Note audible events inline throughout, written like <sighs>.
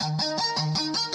Thank you.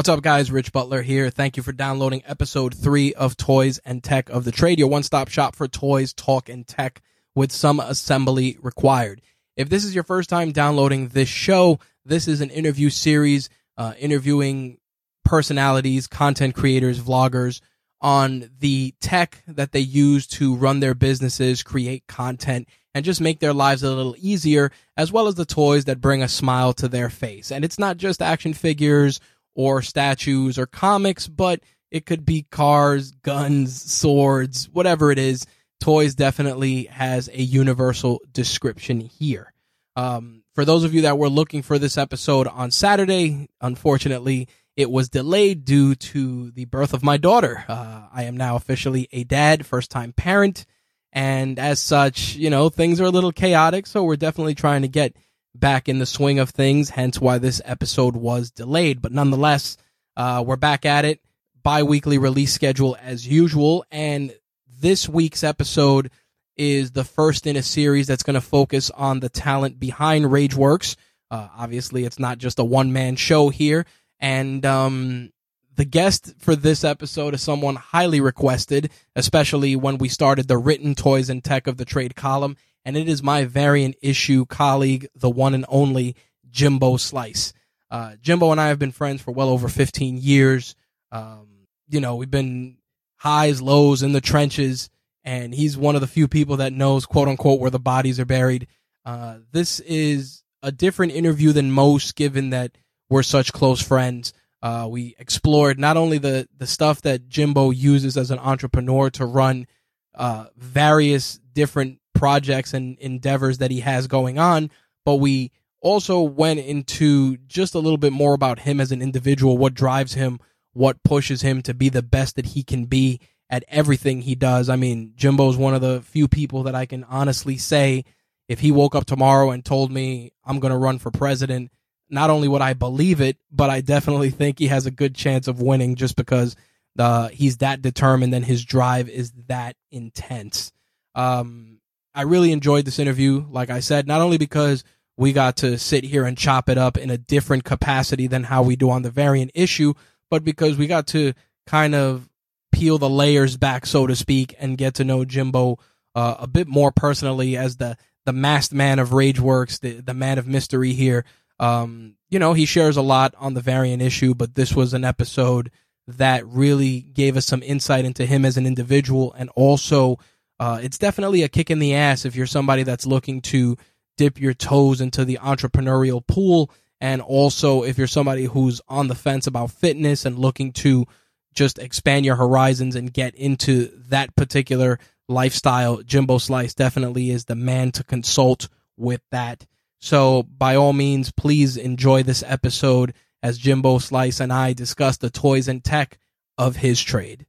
What's up, guys? Rich Butler here. Thank you for downloading episode three of Toys and Tech of the Trade, your one stop shop for toys, talk, and tech with some assembly required. If this is your first time downloading this show, this is an interview series uh, interviewing personalities, content creators, vloggers on the tech that they use to run their businesses, create content, and just make their lives a little easier, as well as the toys that bring a smile to their face. And it's not just action figures or statues or comics, but it could be cars, guns, swords, whatever it is. Toys definitely has a universal description here. Um, for those of you that were looking for this episode on Saturday, unfortunately, it was delayed due to the birth of my daughter. Uh, I am now officially a dad, first time parent. And as such, you know, things are a little chaotic. So we're definitely trying to get back in the swing of things, hence why this episode was delayed. But nonetheless, uh, we're back at it. Bi weekly release schedule as usual. And this week's episode is the first in a series that's going to focus on the talent behind Rageworks. Uh, obviously, it's not just a one man show here. And um, the guest for this episode is someone highly requested, especially when we started the written toys and tech of the trade column and it is my variant issue colleague, the one and only Jimbo Slyice. Uh, Jimbo and I have been friends for well over 15 years. Um, you know, we've been highs, lows in the trenches, and he's one of the few people that knows, quote unquote, where the bodies are buried. Uh, this is a different interview than most, given that we're such close friends. Uh, we explored not only the, the stuff that Jimbo uses as an entrepreneur to run uh, various different projects and endeavors that he has going on, but we also went into just a little bit more about him as an individual, what drives him, what pushes him to be the best that he can be at everything he does. I mean, Jimbo's one of the few people that I can honestly say if he woke up tomorrow and told me I'm going to run for president, not only would I believe it, but I definitely think he has a good chance of winning just because uh, he's that determined and his drive is that intense. Um, I really enjoyed this interview, like I said, not only because we got to sit here and chop it up in a different capacity than how we do on the variant issue, but because we got to kind of peel the layers back, so to speak, and get to know Jimbo uh, a bit more personally as the the masked man of Rageworks, the the man of mystery here. Um, you know, he shares a lot on the variant issue, but this was an episode that really gave us some insight into him as an individual and also uh, it's definitely a kick in the ass if you're somebody that's looking to dip your toes into the entrepreneurial pool. And also, if you're somebody who's on the fence about fitness and looking to just expand your horizons and get into that particular lifestyle, Jimbo Slyice definitely is the man to consult with that. So, by all means, please enjoy this episode as Jimbo Slyice and I discuss the toys and tech of his trade.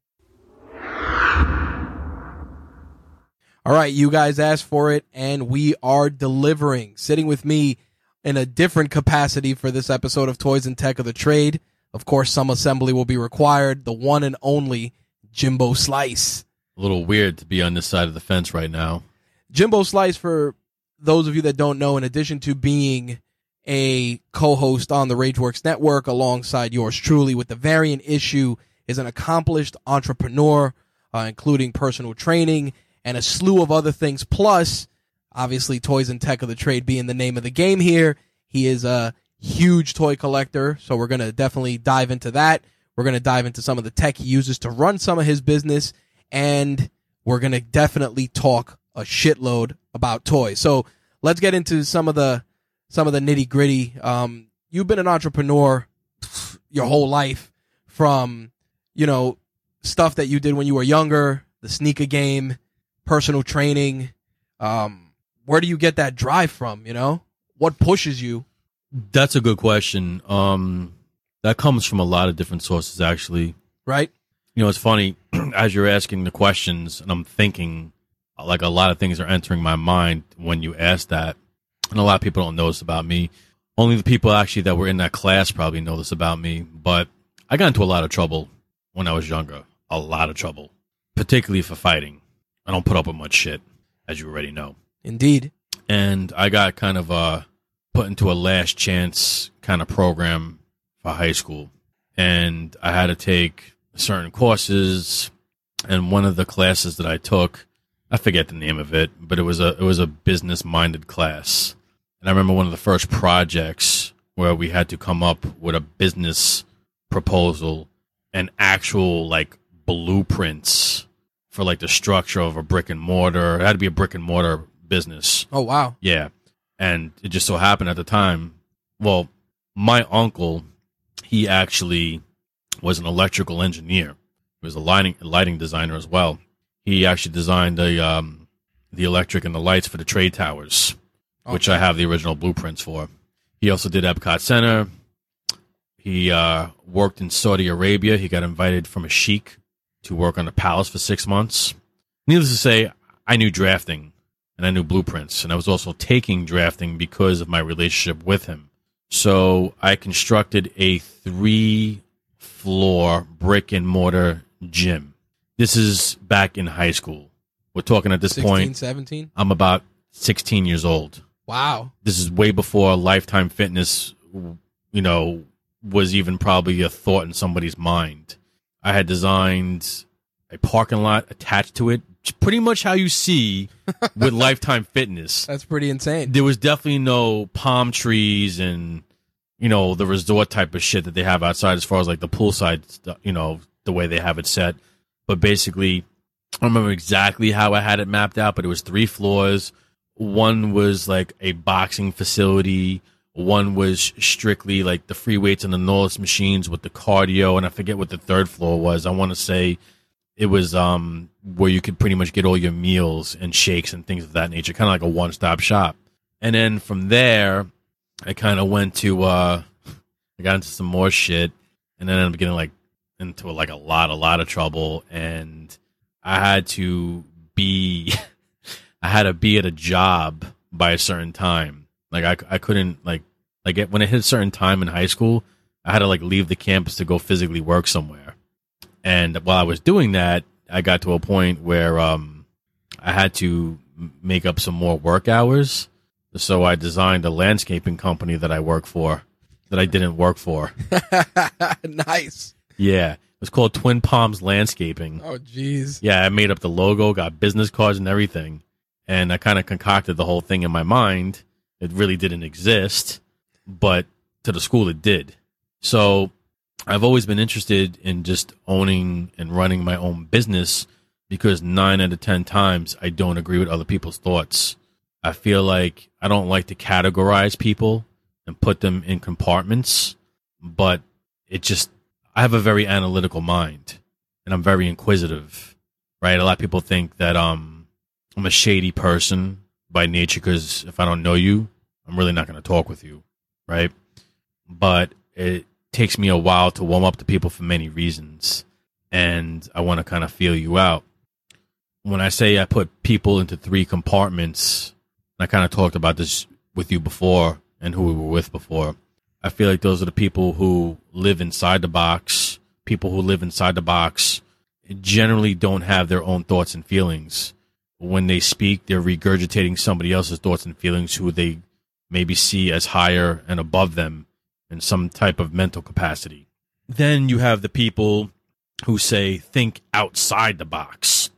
All right, you guys asked for it, and we are delivering. Sitting with me in a different capacity for this episode of Toys and Tech of the Trade. Of course, some assembly will be required. The one and only Jimbo Slyice. A little weird to be on this side of the fence right now. Jimbo Slyice, for those of you that don't know, in addition to being a co-host on the Rageworks Network alongside yours truly with the variant issue, is an accomplished entrepreneur, uh, including personal training and a slew of other things. Plus, obviously, toys and tech of the trade being the name of the game here. He is a huge toy collector, so we're going to definitely dive into that. We're going to dive into some of the tech he uses to run some of his business. And we're going to definitely talk a shitload about toys. So let's get into some of the, some of the nitty gritty. Um, you've been an entrepreneur your whole life from, you know, stuff that you did when you were younger, the sneaker game, personal training. Um, where do you get that drive from? You know, what pushes you? That's a good question. Um, that comes from a lot of different sources, actually. Right. You know, it's funny <clears throat> as you're asking the questions, and I'm thinking like a lot of things are entering my mind when you ask that, and a lot of people don't know this about me. Only the people actually that were in that class probably know this about me. But I got into a lot of trouble when I was younger. A lot of trouble, particularly for fighting. I don't put up with much shit, as you already know. Indeed. And I got kind of uh, put into a last chance kind of program for high school. And I had to take certain courses. And one of the classes that I took, I forget the name of it, but it was a it was a business minded class. And I remember one of the first projects where we had to come up with a business proposal and actual like blueprints for like the structure of a brick and mortar. It had to be a brick and mortar business. Oh wow. Yeah. And it just so happened at the time, well, my uncle, he actually was an electrical engineer. He was a lighting lighting designer as well. He actually designed the um, the electric and the lights for the trade towers, which I have the original blueprints for. He also did Epcot Center. He uh, worked in Saudi Arabia. He got invited from a sheikh to work on the palace for six months. Needless to say, I knew drafting and I knew blueprints, and I was also taking drafting because of my relationship with him. So I constructed a three floor brick and mortar gym. This is back in high school. We're talking at this 16, point, 17? I'm about 16 years old. Wow. This is way before Lifetime Fitness, you know, was even probably a thought in somebody's mind. I had designed a parking lot attached to it, pretty much how you see with <laughs> Lifetime Fitness. That's pretty insane. There was definitely no palm trees and you know the resort type of shit that they have outside, as far as like the poolside, stuff, you know, the way they have it set. But basically, I don't remember exactly how I had it mapped out, but it was three floors. One was like a boxing facility. One was strictly like the free weights and the Norris machines with the cardio, and I forget what the third floor was. I want to say it was um where you could pretty much get all your meals and shakes and things of that nature, kind of like a one stop shop. And then from there, I kind of went to uh <laughs> I got into some more shit, and then I ended up getting like into like a lot, a lot of trouble, and I had to be, <laughs> I had to be at a job by a certain time. Like I, I couldn't like like it, when it hit a certain time in high school, I had to like leave the campus to go physically work somewhere. And while I was doing that, I got to a point where um I had to make up some more work hours. So I designed a landscaping company that I work for that I didn't work for. <laughs> nice. Yeah. It was called Twin Palms Landscaping. Oh, jeez. Yeah, I made up the logo, got business cards and everything. And I kind of concocted the whole thing in my mind. It really didn't exist, but to the school it did. So I've always been interested in just owning and running my own business because nine out of 10 times I don't agree with other people's thoughts. I feel like I don't like to categorize people and put them in compartments, but it just, I have a very analytical mind and I'm very inquisitive, right? A lot of people think that, um, I'm a shady person by nature because if I don't know you, I'm really not going to talk with you, right? But it takes me a while to warm up to people for many reasons, and I want to kind of feel you out. When I say I put people into three compartments, I kind of talked about this with you before and who we were with before. I feel like those are the people who live inside the box. People who live inside the box generally don't have their own thoughts and feelings. When they speak, they're regurgitating somebody else's thoughts and feelings who they maybe see as higher and above them in some type of mental capacity. Then you have the people who say think outside the box.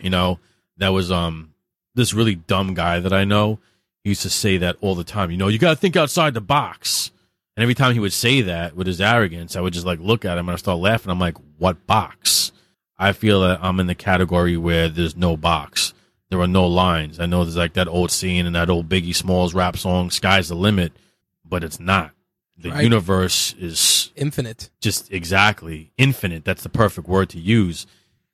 You know, that was um this really dumb guy that I know. He used to say that all the time. You know, you got to think outside the box. And every time he would say that with his arrogance, I would just like look at him and I start laughing. I'm like, what box? I feel that I'm in the category where there's no box. There are no lines. I know there's like that old scene and that old Biggie Smalls rap song, Sky's the Limit, but it's not. The Right. universe is Infinite. just exactly infinite. That's the perfect word to use.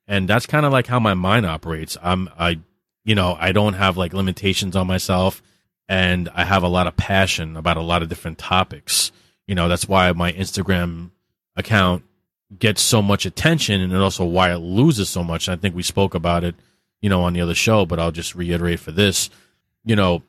And that's kind of like how my mind operates. I'm, I, you know, I don't have like limitations on myself and I have a lot of passion about a lot of different topics. You know, that's why my Instagram account gets so much attention and also why it loses so much. I think we spoke about it, you know, on the other show, but I'll just reiterate for this. You know,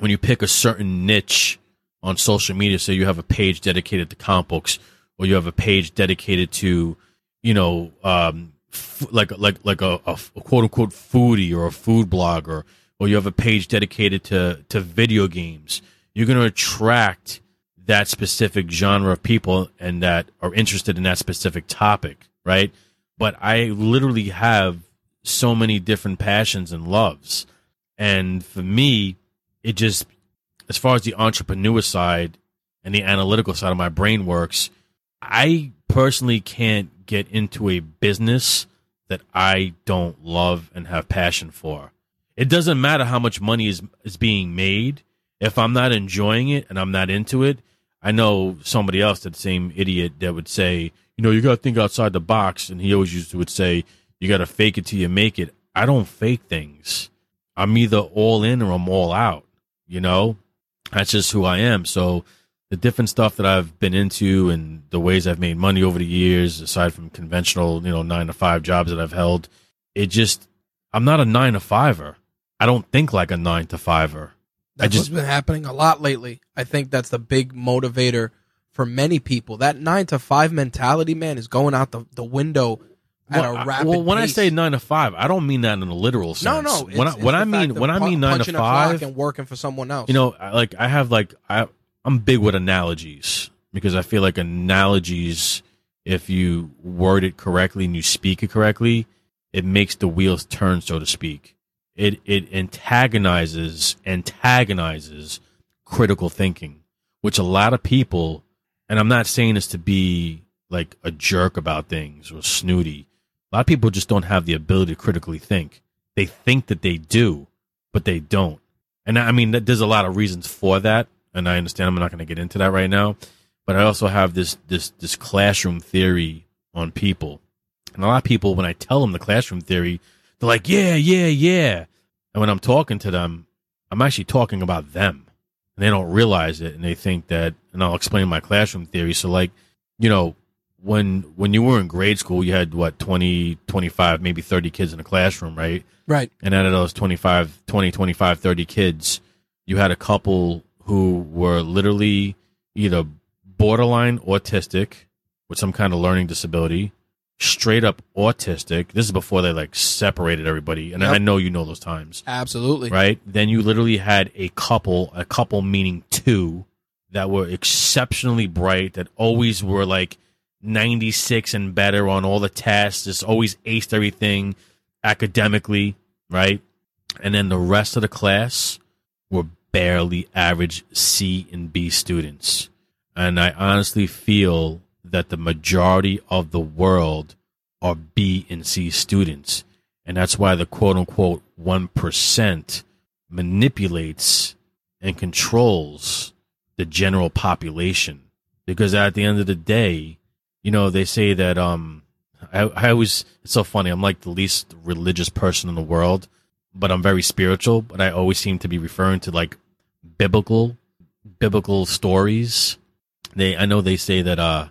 when you pick a certain niche on social media, so you have a page dedicated to comic books, or you have a page dedicated to, you know, um, f- like like like a, a a quote unquote foodie or a food blogger, or you have a page dedicated to to video games, you're going to attract that specific genre of people and that are interested in that specific topic, right? But I literally have so many different passions and loves. And for me, it just, as far as the entrepreneur side and the analytical side of my brain works, I personally can't get into a business that I don't love and have passion for. It doesn't matter how much money is is being made. If I'm not enjoying it and I'm not into it, I know somebody else, that same idiot, that would say, you know, you got to think outside the box. And he always used to would say, you got to fake it till you make it. I don't fake things. I'm either all in or I'm all out. You know, that's just who I am. So the different stuff that I've been into and the ways I've made money over the years, aside from conventional, you know, nine to five jobs that I've held, it just, I'm not a nine to fiver. I don't think like a nine to fiver. That's just- what's been happening a lot lately. I think that's the big motivator for many people. That nine to five mentality, man, is going out the, the window at well, a rapid well, when I say nine to five, I don't mean that in a literal sense. no, no, when I, it's- when I mean when I mean nine to punching a clock five, and working for someone else. you know, like I have like I I'm big with analogies because I feel like analogies, if you word it correctly and you speak it correctly, it makes the wheels turn, so to speak. It it antagonizes antagonizes critical thinking, which a lot of people, and I'm not saying this to be like a jerk about things or snooty. A lot of people just don't have the ability to critically think. They think that they do, but they don't. And I mean, there's a lot of reasons for that, and I understand. I'm not going to get into that right now, but I also have this this this classroom theory on people, and a lot of people, when I tell them the classroom theory, they're like, "Yeah, yeah, yeah," and when I'm talking to them, I'm actually talking about them, and they don't realize it, and they think that. And I'll explain my classroom theory. So, like, you know, when when you were in grade school, you had what 20, 25, maybe 30 kids in a classroom, right? right? and out of those 25 20 25 30 kids you had a couple who were literally either borderline autistic with some kind of learning disability straight up autistic this is before they like separated everybody and Yep. i know you know those times Absolutely. right then you literally had a couple a couple meaning two that were exceptionally bright that always were like 96 and better on all the tests just always aced everything academically right? And then the rest of the class were barely average c and b students. And i honestly feel that the majority of the world are b and c students. And that's why the quote unquote 1% manipulates and controls the general population. Because at the end of the day, you know, they say that, um, I, I always, it's so funny. I'm like the least religious person in the world, but I'm very spiritual, but I always seem to be referring to like biblical, biblical stories. They, I know they say that, uh,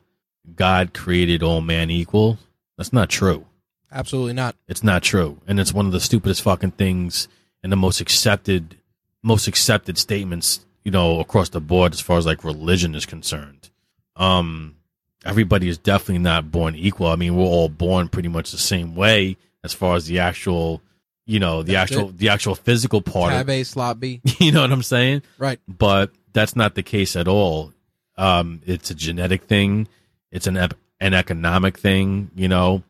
God created all man equal. That's not true. Absolutely not. It's not true, and it's one of the stupidest fucking things and the most accepted, most accepted statements, you know, across the board as far as like religion is concerned. Um, everybody is definitely not born equal. I mean, we're all born pretty much the same way as far as the actual, you know, the That's actual, the actual physical part. Tab A, slot B. <laughs> you know what I'm saying? Right. but that's not the case at all. Um, it's a genetic thing. It's an ep- an economic thing, you know,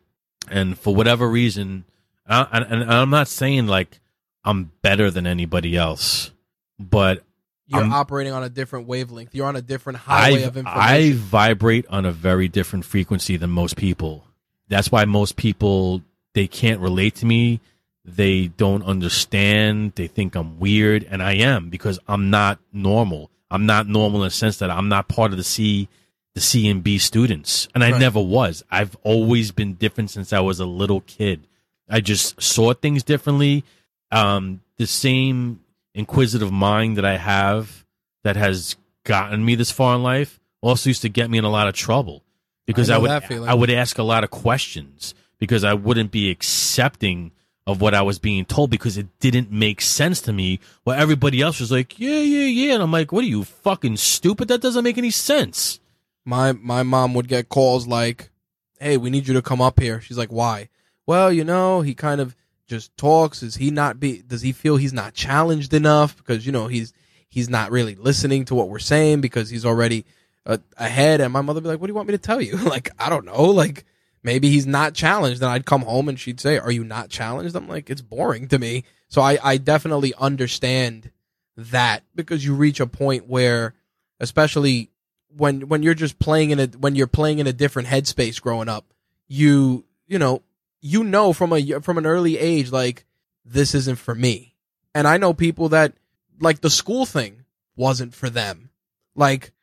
and for whatever reason, I, and, and I'm not saying like I'm better than anybody else, but you're I'm- operating on a different wavelength. You're on a different highway I of information. I vibrate on a very different frequency than most people. That's why most people they can't relate to me. They don't understand. They think I'm weird, and I am because I'm not normal. I'm not normal in the sense that I'm not part of the C, the C and B students, and I Right. never was. I've always been different since I was a little kid. I just saw things differently. Um, the same inquisitive mind that I have that has gotten me this far in life also used to get me in a lot of trouble because I I, would. I would ask a lot of questions because I wouldn't be accepting of what I was being told because it didn't make sense to me. While everybody else was like, "Yeah, yeah, yeah," and I'm like, "What are you fucking stupid? That doesn't make any sense." my my mom would get calls like, "Hey, we need you to come up here." She's like, "Why?" Well, you know, he kind of just talks. Is he not be? Does he feel he's not challenged enough? Because you know he's he's not really listening to what we're saying because he's already uh, ahead. And my mother be like, "What do you want me to tell you?" <laughs> like, I don't know. Like maybe he's not challenged. And I'd come home and she'd say, "Are you not challenged?" I'm like, "It's boring to me." So I I definitely understand that because you reach a point where, especially when when you're just playing in a when you're playing in a different headspace growing up, you you know you know from a from an early age like this isn't for me. And I know people that like the school thing wasn't for them. Like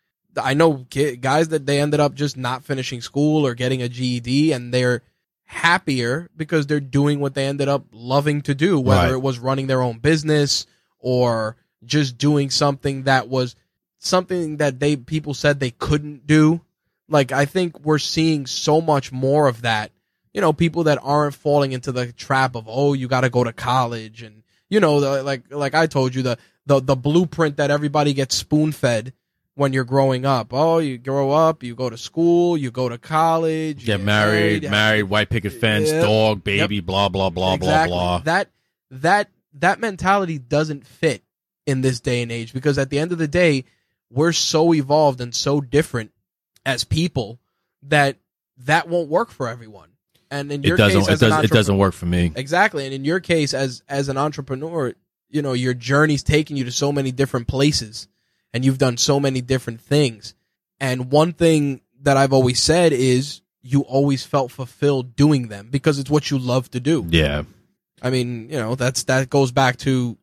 I know ki- guys that they ended up just not finishing school or getting a GED and they're happier because they're doing what they ended up loving to do, whether Right. it was running their own business or just doing something that was something that they people said they couldn't do. Like I think we're seeing so much more of that. You know, people that aren't falling into the trap of oh, you got to go to college and you know, the, like like I told you the the the blueprint that everybody gets spoon fed when you're growing up. Oh, you grow up, you go to school, you go to college, you Get married, married, white picket fence, Yep. dog, baby, blah blah blah exactly. blah blah. That that that mentality doesn't fit in this day and age because at the end of the day, we're so evolved and so different as people that that won't work for everyone. And in your It doesn't. case, It does. It doesn't work for me. Exactly. And in your case, as as an entrepreneur, you know, your journey's taking you to so many different places and you've done so many different things. And one thing that I've always said is you always felt fulfilled doing them because it's what you love to do. Yeah. I mean, you know, that's that goes back to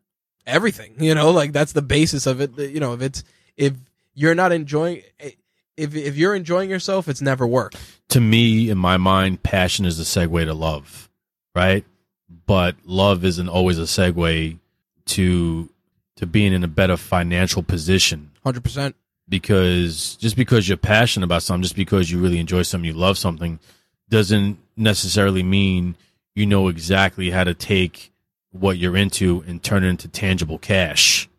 everything, you know, like that's the basis of it. You know, if it's if you're not enjoying if if you're enjoying yourself, it's never work. To me, in my mind, passion is the segue to love, right? But love isn't always a segue to to being in a better financial position 100%. because just because you're passionate about something, just because you really enjoy something, you love something, doesn't necessarily mean you know exactly how to take what you're into and turn it into tangible cash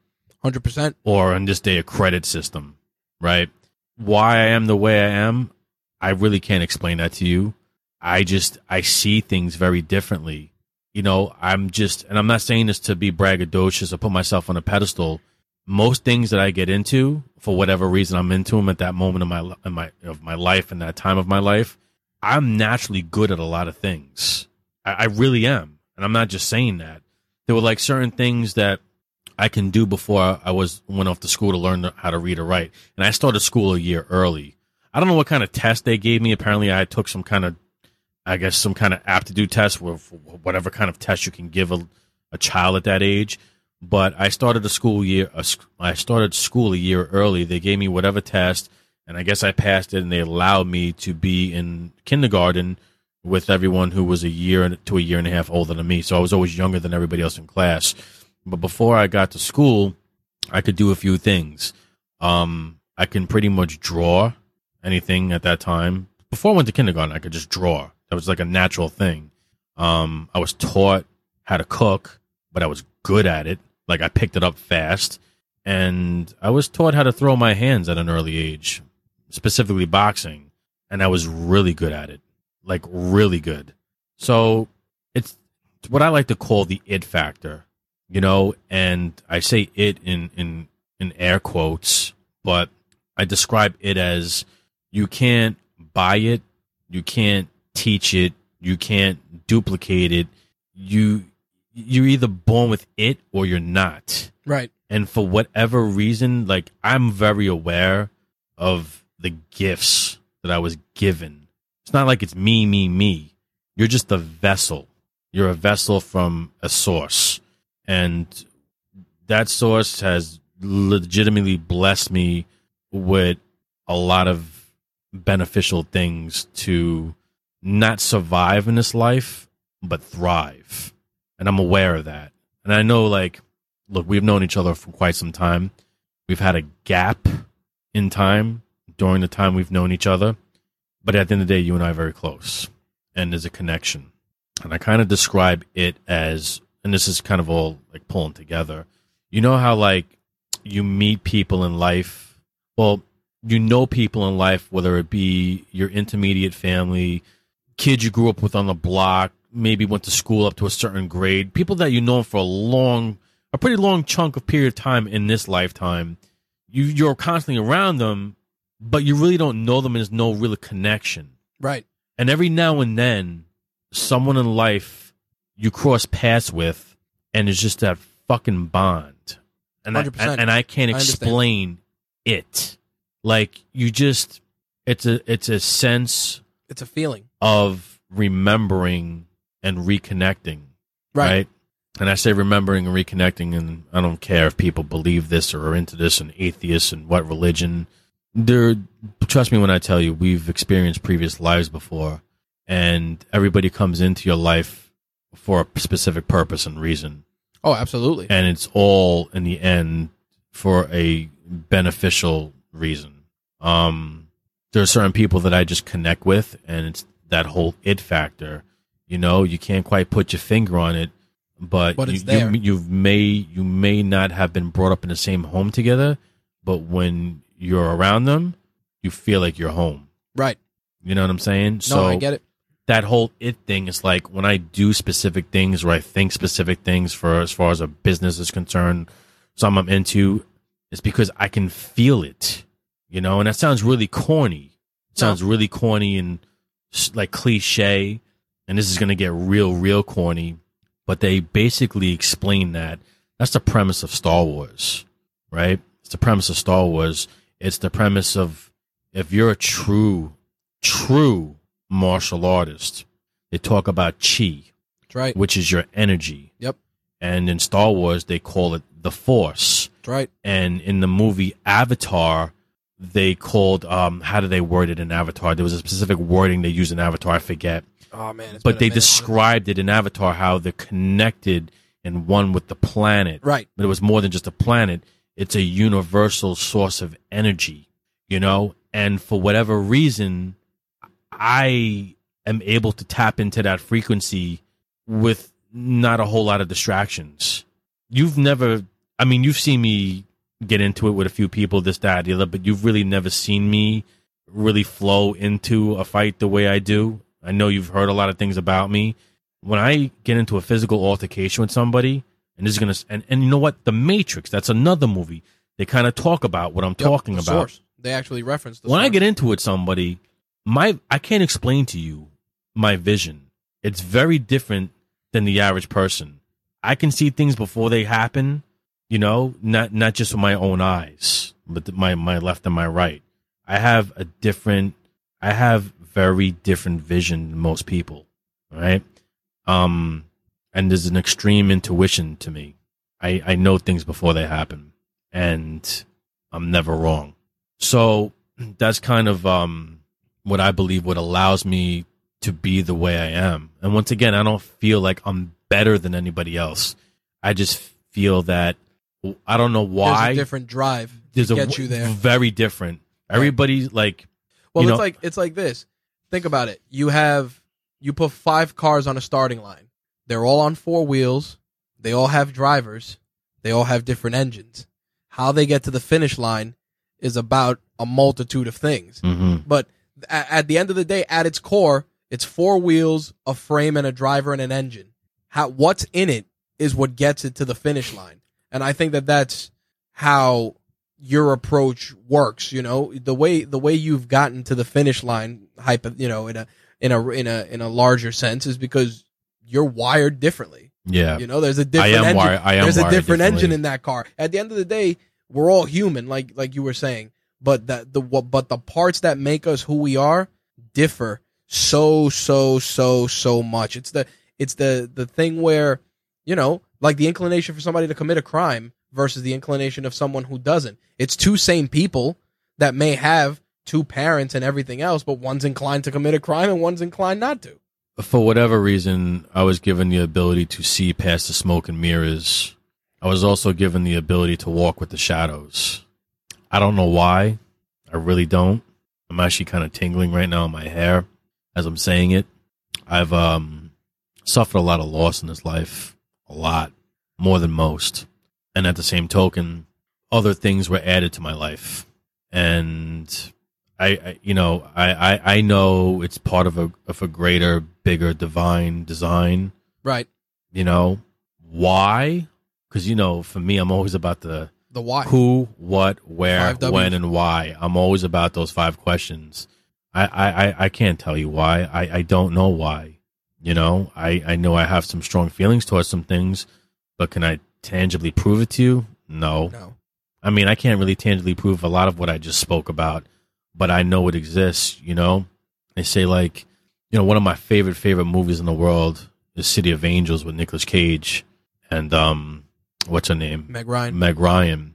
100%. or on this day a credit system, right? Why I am the way I am, I really can't explain that to you. I just I see things very differently. You know, I'm just and I'm not saying this to be braggadocious or put myself on a pedestal. Most things that I get into, for whatever reason I'm into them at that moment of my in my of my life and that time of my life, I'm naturally good at a lot of things. I, I really am, and I'm not just saying that. There were like certain things that I can do before I was went off to school to learn how to read or write. And I started school a year early. I don't know what kind of test they gave me. Apparently, I took some kind of, I guess, some kind of aptitude test, or whatever kind of test you can give a, a child at that age. But I started a school year. sc- I started school a year early. They gave me whatever test, and I guess I passed it. And they allowed me to be in kindergarten with everyone who was a year to a year and a half older than me. So I was always younger than everybody else in class. But before I got to school, I could do a few things. Um, I can pretty much draw anything at that time. Before I went to kindergarten, I could just draw. That was like a natural thing. Um, I was taught how to cook, but I was good at it. Like I picked it up fast. And I was taught how to throw my hands at an early age, specifically boxing. And I was really good at it. Like really good. So it's, what I like to call the it factor you know, and I say it in in in air quotes, but I describe it as you can't buy it, you can't teach it, you can't duplicate it. You you're either born with it or you're not. Right. And for whatever reason, like I'm very aware of the gifts that I was given. It's not like it's me, me, me. You're just a vessel. You're a vessel from a source. And that source has legitimately blessed me with a lot of beneficial things to not survive in this life, but thrive. And I'm aware of that. And I know, like, look, we've known each other for quite some time. We've had a gap in time during the time we've known each other. But at the end of the day, you and I are very close. And there's a connection. And I kind of describe it as, and this is kind of all like pulling together. You know how, like, you meet people in life. Well, you know people in life, whether it be your intermediate family, kids you grew up with on the block, maybe went to school up to a certain grade, people that you know for a long, a pretty long chunk of period of time in this lifetime. You you're constantly around them, but you really don't know them, and there's no real connection. Right. And every now and then, someone in life you cross paths with, and it's just that fucking bond. And I, 100%. and, and I can't I explain it. Like you just, it's a it's a sense It's a feeling. of remembering and reconnecting, Right. right? And I say remembering and reconnecting, and I don't care if people believe this or are into this and atheists and what religion. There, trust me when I tell you, we've experienced previous lives before, and everybody comes into your life for a specific purpose and reason, Oh, absolutely. and it's all in the end for a beneficial reason. Um, there are certain people that I just connect with, and it's that whole it factor. You know, you can't quite put your finger on it, but, But you, you you may you may not have been brought up in the same home together, but when you're around them, you feel like you're home. right. You know what I'm saying? No, so I get it. that whole it thing is like when I do specific things or I think specific things for as far as a business is concerned, something I'm into, it's because I can feel it, you know, and that sounds really corny. It sounds really corny and like cliche, and this is going to get real, real corny, but they basically explain that. That's the premise of Star Wars, right? It's the premise of Star Wars. It's the premise of if you're a true, true martial artist, they talk about chi, That's right. which is your energy. Yep. And in Star Wars, they call it the Force. Right. And in the movie Avatar, they called um how did they word it in Avatar? There was a specific wording they used in Avatar, I forget. Oh man. but they described it in Avatar how they're connected and one with the planet. Right. But it was more than just a planet. It's a universal source of energy, you know? And for whatever reason, I am able to tap into that frequency with not a whole lot of distractions. You've never, I mean, you've seen me get into it with a few people, this, that, the other, but you've really never seen me really flow into a fight the way I do. I know you've heard a lot of things about me. When I get into a physical altercation with somebody, and this is gonna, and, and you know what? The Matrix, that's another movie. They kind of talk about what I'm Yep, talking the about Source. They actually reference the when I get into it with somebody, my I can't explain to you my vision. It's very different than the average person. I can see things before they happen, you know, not not just with my own eyes, but my my left and my right. I have a different I have very different vision than most people, right? Um and there's an extreme intuition to me. I I know things before they happen and I'm never wrong. So <clears throat> that's kind of um, what I believe what allows me to be the way I am. And once again, I don't feel like I'm better than anybody else. I just feel that I don't know There's why a different drive to there's a get you there. very different. Everybody like Well, it's know- like it's like this. Think about it. You have you put five cars on a starting line. They're all on four wheels. They all have drivers. They all have different engines. How they get to the finish line is about a multitude of things. mhm, But a- at the end of the day, at its core, it's four wheels, a frame, and a driver and an engine. How what's in it is what gets it to the finish line, and I think that that's how your approach works. You know, the way the way you've gotten to the finish line, hypo, you know, in a in a in a in a larger sense, is because you're wired differently. Yeah. You know, there's a different I am engine. wired- I am there's a different engine in that car. At the end of the day, we're all human, like like you were saying. But that the what but the parts that make us who we are differ so so so so much. It's the it's the the thing where you know, like the inclination for somebody to commit a crime versus the inclination of someone who doesn't. It's two same people that may have two parents and everything else, but one's inclined to commit a crime and one's inclined not to. For whatever reason, I was given the ability to see past the smoke and mirrors. I was also given the ability to walk with the shadows. I don't know why. I really don't. I'm actually kind of tingling right now in my hair as I'm saying it. I've um suffered a lot of loss in this life, a lot more than most. And at the same token, other things were added to my life. And I, I you know, I, I, I know it's part of a of a greater, bigger divine design. Right. You know, why? Because you know, for me, I'm always about the The why. who, what, where, when, and why. I'm always about those five questions. I, I, I, I can't tell you why. I, I don't know why. You know, I, I know I have some strong feelings towards some things, but can I tangibly prove it to you? No. No. I mean, I can't really tangibly prove a lot of what I just spoke about, but I know it exists, you know? They say, like, you know, one of my favorite, favorite movies in the world is City of Angels with Nicolas Cage and, um, what's her name? Meg Ryan. Meg Ryan.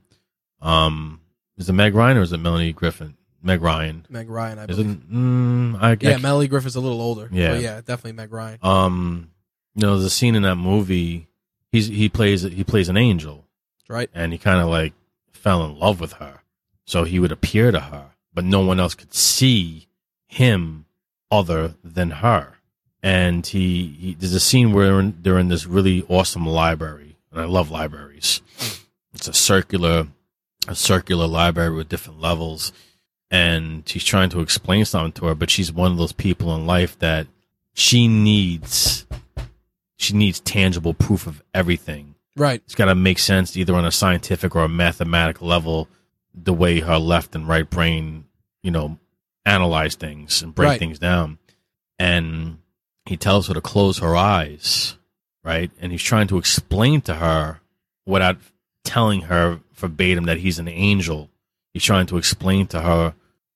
Um, is it Meg Ryan or is it Melanie Griffin? Meg Ryan. Meg Ryan, I believe. Mm, I, yeah, I, Melanie Griffin's a little older. Yeah. But yeah, definitely Meg Ryan. um, you know, the scene in that movie. He's he plays he plays an angel, Right? and he kind of like fell in love with her. So he would appear to her, but no one else could see him other than her. And he, he there's a scene where in- they're in this really awesome library, and I love libraries. It's a circular, a circular library with different levels, and she's trying to explain something to her, but she's one of those people in life that she needs, she needs tangible proof of everything Right. it's got to make sense either on a scientific or a mathematical level the way her left and right brain you know analyze things and break Right. things down and he tells her to close her eyes right and he's trying to explain to her without telling her verbatim that he's an angel he's trying to explain to her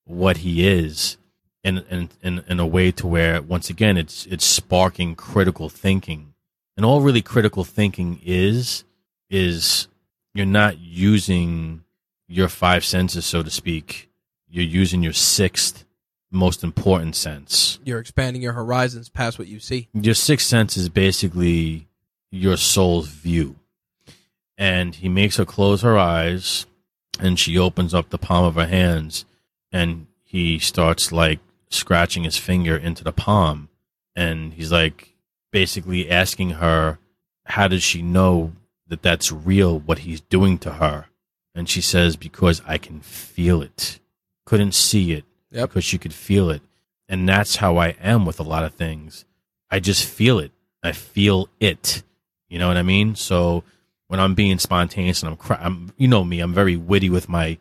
what he is in in in, in a way to where once again it's it's sparking critical thinking. And all really critical thinking is is you're not using your five senses so to speak. You're using your sixth most important sense. You're expanding your horizons past what you see. your sixth sense is basically your soul's view. And he makes her close her eyes and she opens up the palm of her hands and he starts like scratching his finger into the palm and he's like basically asking her how does she know that that's real what he's doing to her? And she says because i can feel it. Couldn't see it. Yep. because she could feel it. And that's how i am with a lot of things. I just feel it. I feel it. You know what i mean? So when i'm being spontaneous and i'm, cra- I'm you know me i'm very witty with my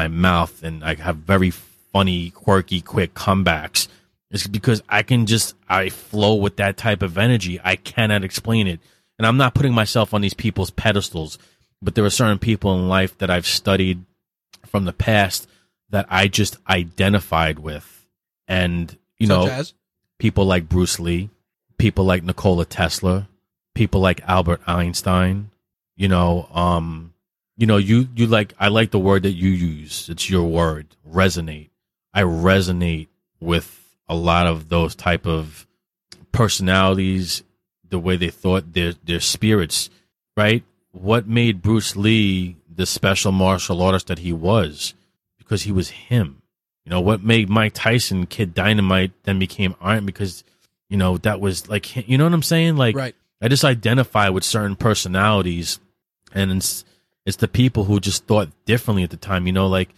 my mouth and i have very funny quirky quick comebacks it's because I can just I flow with that type of energy. I cannot explain it. And I'm not putting myself on these people's pedestals, but there are certain people in life that I've studied from the past that I just identified with. And you Such know, as? people like Bruce Lee, people like Nikola Tesla, people like Albert Einstein, you know, um you know, you you like I like the word that you use. It's your word, resonate. I resonate with a lot of those type of personalities, the way they thought, their their spirits, right? What made Bruce Lee the special martial artist that he was? Because he was him. You know, what made Mike Tyson Kid Dynamite then became Iron because, you know, that was like you know what I'm saying? Like Right. I just identify with certain personalities and it's it's the people who just thought differently at the time. You know, like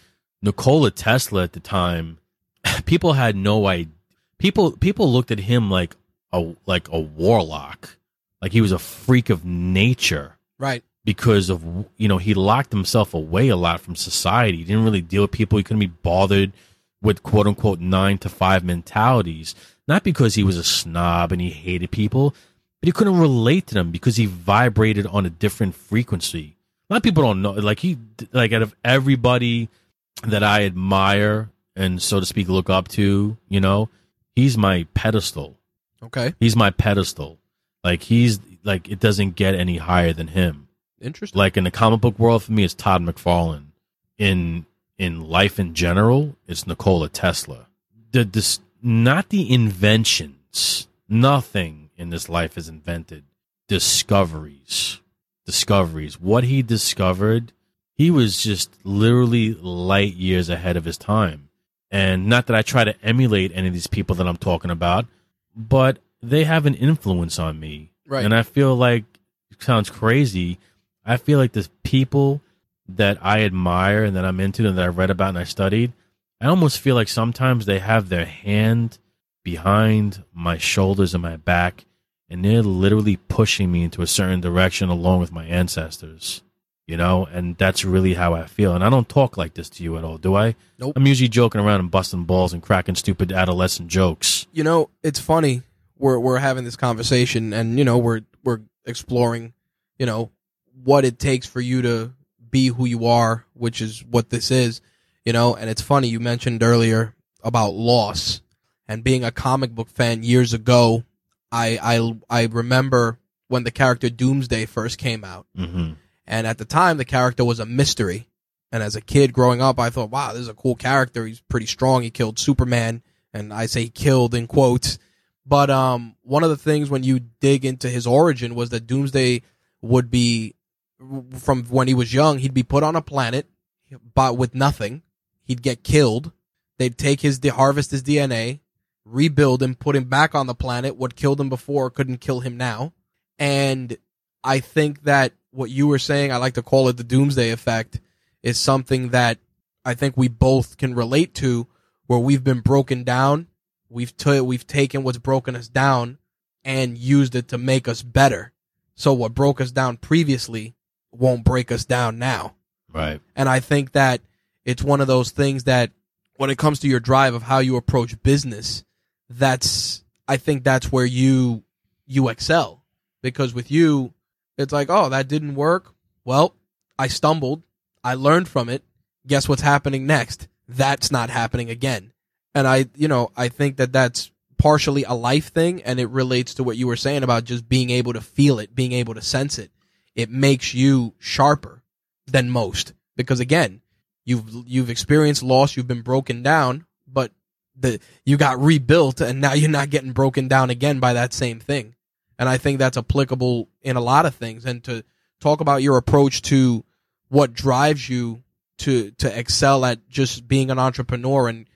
Nikola Tesla at the time, <laughs> people had no idea. People people looked at him like a like a warlock, like he was a freak of nature Right. because of you know he locked himself away a lot from society. He didn't really deal with people. He couldn't be bothered with quote unquote nine to five mentalities. Not because he was a snob and he hated people, but he couldn't relate to them because he vibrated on a different frequency. A lot of people don't know. Like he, like out of everybody that I admire and so to speak look up to, you know, he's my pedestal. Okay. He's my pedestal. Like he's like it doesn't get any higher than him. Interesting. Like in the comic book world, for me, it's Todd McFarlane. In in life in general, it's Nikola Tesla. The this not the inventions. Nothing in this life is invented. Discoveries, discoveries. What he discovered, he was just literally light years ahead of his time. And not that I try to emulate any of these people that I'm talking about, but they have an influence on me. Right. And I feel like it sounds crazy. I feel like the people that I admire and that I'm into and that I've read about and I studied, I almost feel like sometimes they have their hand behind my shoulders and my back and they're literally pushing me into a certain direction along with my ancestors. You know, and that's really how I feel. And I don't talk like this to you at all, do I? Nope. I'm usually joking around and busting balls and cracking stupid adolescent jokes. you know, it's funny. We're we're having this conversation, and you know, we're we're exploring, you know, what it takes for you to be who you are, which is what this is, you know. And it's funny you mentioned earlier about loss and being a comic book fan years ago. I I I remember when the character Doomsday first came out, hmm and at the time the character was a mystery. And as a kid growing up, I thought, wow, this is a cool character. He's pretty strong. He killed Superman, and I say killed in quotes. But um, one of the things when you dig into his origin was that Doomsday would be from when he was young, he'd be put on a planet, but with nothing. He'd get killed. They'd take his harvest his DNA, rebuild him, put him back on the planet. What killed him before couldn't kill him now. And I think that what you were saying, I like to call it the doomsday effect, is something that I think we both can relate to where we've been broken down. We've t- we've taken what's broken us down and used it to make us better. So what broke us down previously won't break us down now. Right. And I think that it's one of those things that when it comes to your drive of how you approach business, that's I think that's where you you excel. Because with you, it's like, oh, that didn't work. Well, I stumbled. I learned from it. Guess what's happening next? That's not happening again. And I, you know, I think that that's partially a life thing and it relates to what you were saying about just being able to feel it, being able to sense it. It makes you sharper than most because again, you've you've experienced loss, you've been broken down, but the you got rebuilt and now you're not getting broken down again by that same thing. And I think that's applicable in a lot of things and to talk about your approach to what drives you to to excel at just being an entrepreneur and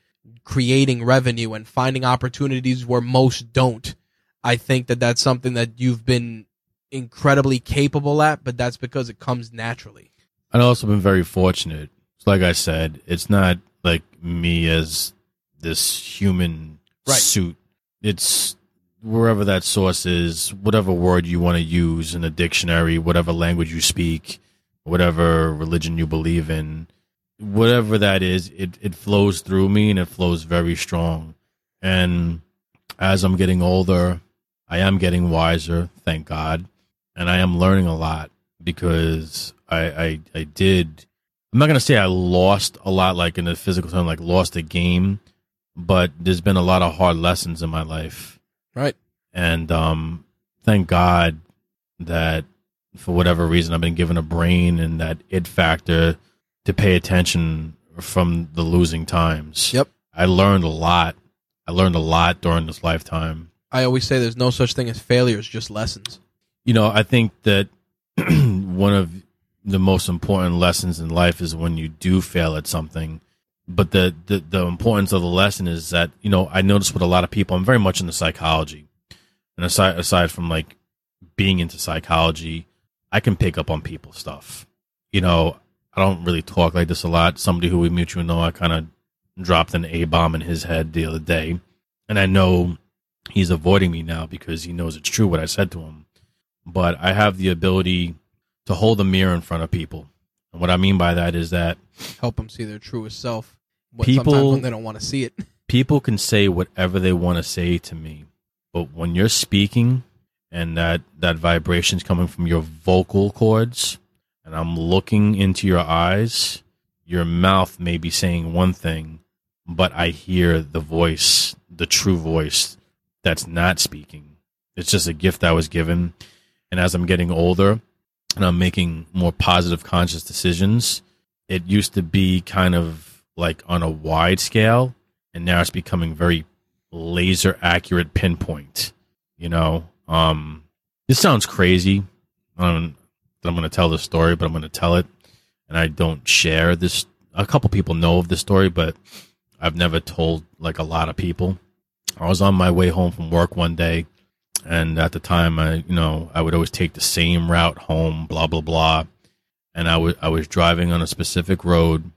creating revenue and finding opportunities where most don't. I think that that's something that you've been incredibly capable at, but that's because it comes naturally. I've also been very fortunate. Like I said, it's not like me as this human Right. suit. It's wherever that source is, whatever word you want to use in a dictionary, whatever language you speak, whatever religion you believe in, whatever that is, it, it flows through me and it flows very strong. And as I'm getting older, I am getting wiser, thank God. And I am learning a lot because I, I, I did, I'm not going to say I lost a lot, like in a physical term, like lost a game, but there's been a lot of hard lessons in my life. Right. And, um, thank God that for whatever reason, I've been given a brain and that it factor to pay attention from the losing times. Yep. I learned a lot. I learned a lot during this lifetime. I always say there's no such thing as failures, just lessons. You know, I think that <clears throat> one of the most important lessons in life is when you do fail at something. But the, the, the importance of the lesson is that, you know, I notice with a lot of people, I'm very much into psychology. And aside, aside from like being into psychology, I can pick up on people's stuff. You know, I don't really talk like this a lot. Somebody who we mutually know, I kind of dropped an A bomb in his head the other day. And I know he's avoiding me now because he knows it's true what I said to him. But I have the ability to hold a mirror in front of people. And what I mean by that is that Help them see their truest self. People- sometimes they don't want to see it. <laughs> people can say whatever they want to say to me, but when you're speaking and that that vibration's coming from your vocal cords, and I'm looking into your eyes. Your mouth may be saying one thing, but I hear the voice, the true voice that's not speaking. It's just a gift I was given. And as I'm getting older and I'm making more positive, conscious decisions, it used to be kind of like on a wide scale, and now it's becoming very laser accurate pinpoint. You know, um, this sounds crazy. Um, I'm going to tell this story, but I'm going to tell it, and I don't share this. A couple people know of this story, but I've never told like a lot of people. I was on my way home from work one day, and at the time, I you know I would always take the same route home, blah blah blah, and I was I was driving on a specific road,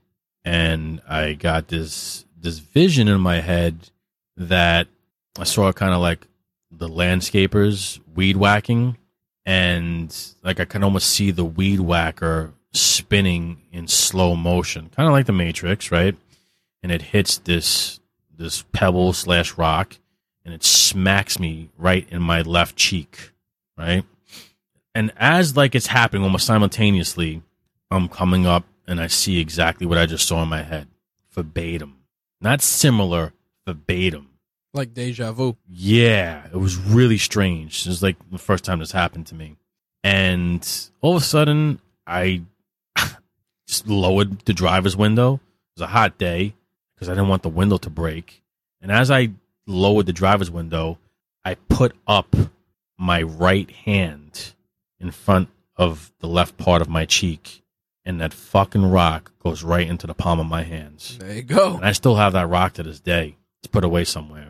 and I got this this vision in my head that I saw kind of like the landscapers weed whacking, and like I can almost see the weed whacker spinning in slow motion, kind of like the Matrix, right? And it hits this this pebble slash rock, and it smacks me right in my left cheek, right? And as like it's happening almost simultaneously, I'm coming up and I see exactly what I just saw in my head, verbatim, not similar, verbatim. Like deja vu. Yeah, it was really strange. It was like the first time this happened to me. And all of a sudden, I <laughs> just lowered the driver's window. It was a hot day because I didn't want the window to break. And as I lowered the driver's window, I put up my right hand in front of the left part of my cheek. And that fucking rock goes right into the palm of my hands. There you go. And I still have that rock to this day. It's put away somewhere.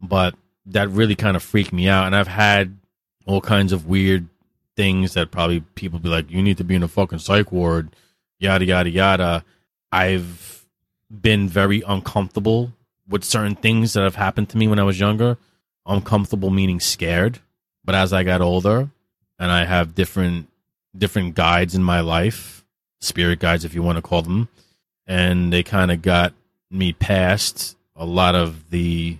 But that really kind of freaked me out. And I've had all kinds of weird things that probably people be like, you need to be in a fucking psych ward, yada, yada, yada. I've been very uncomfortable with certain things that have happened to me when I was younger. Uncomfortable meaning scared. But as I got older and I have different different guides in my life, spirit guides if you want to call them, and they kind of got me past a lot of the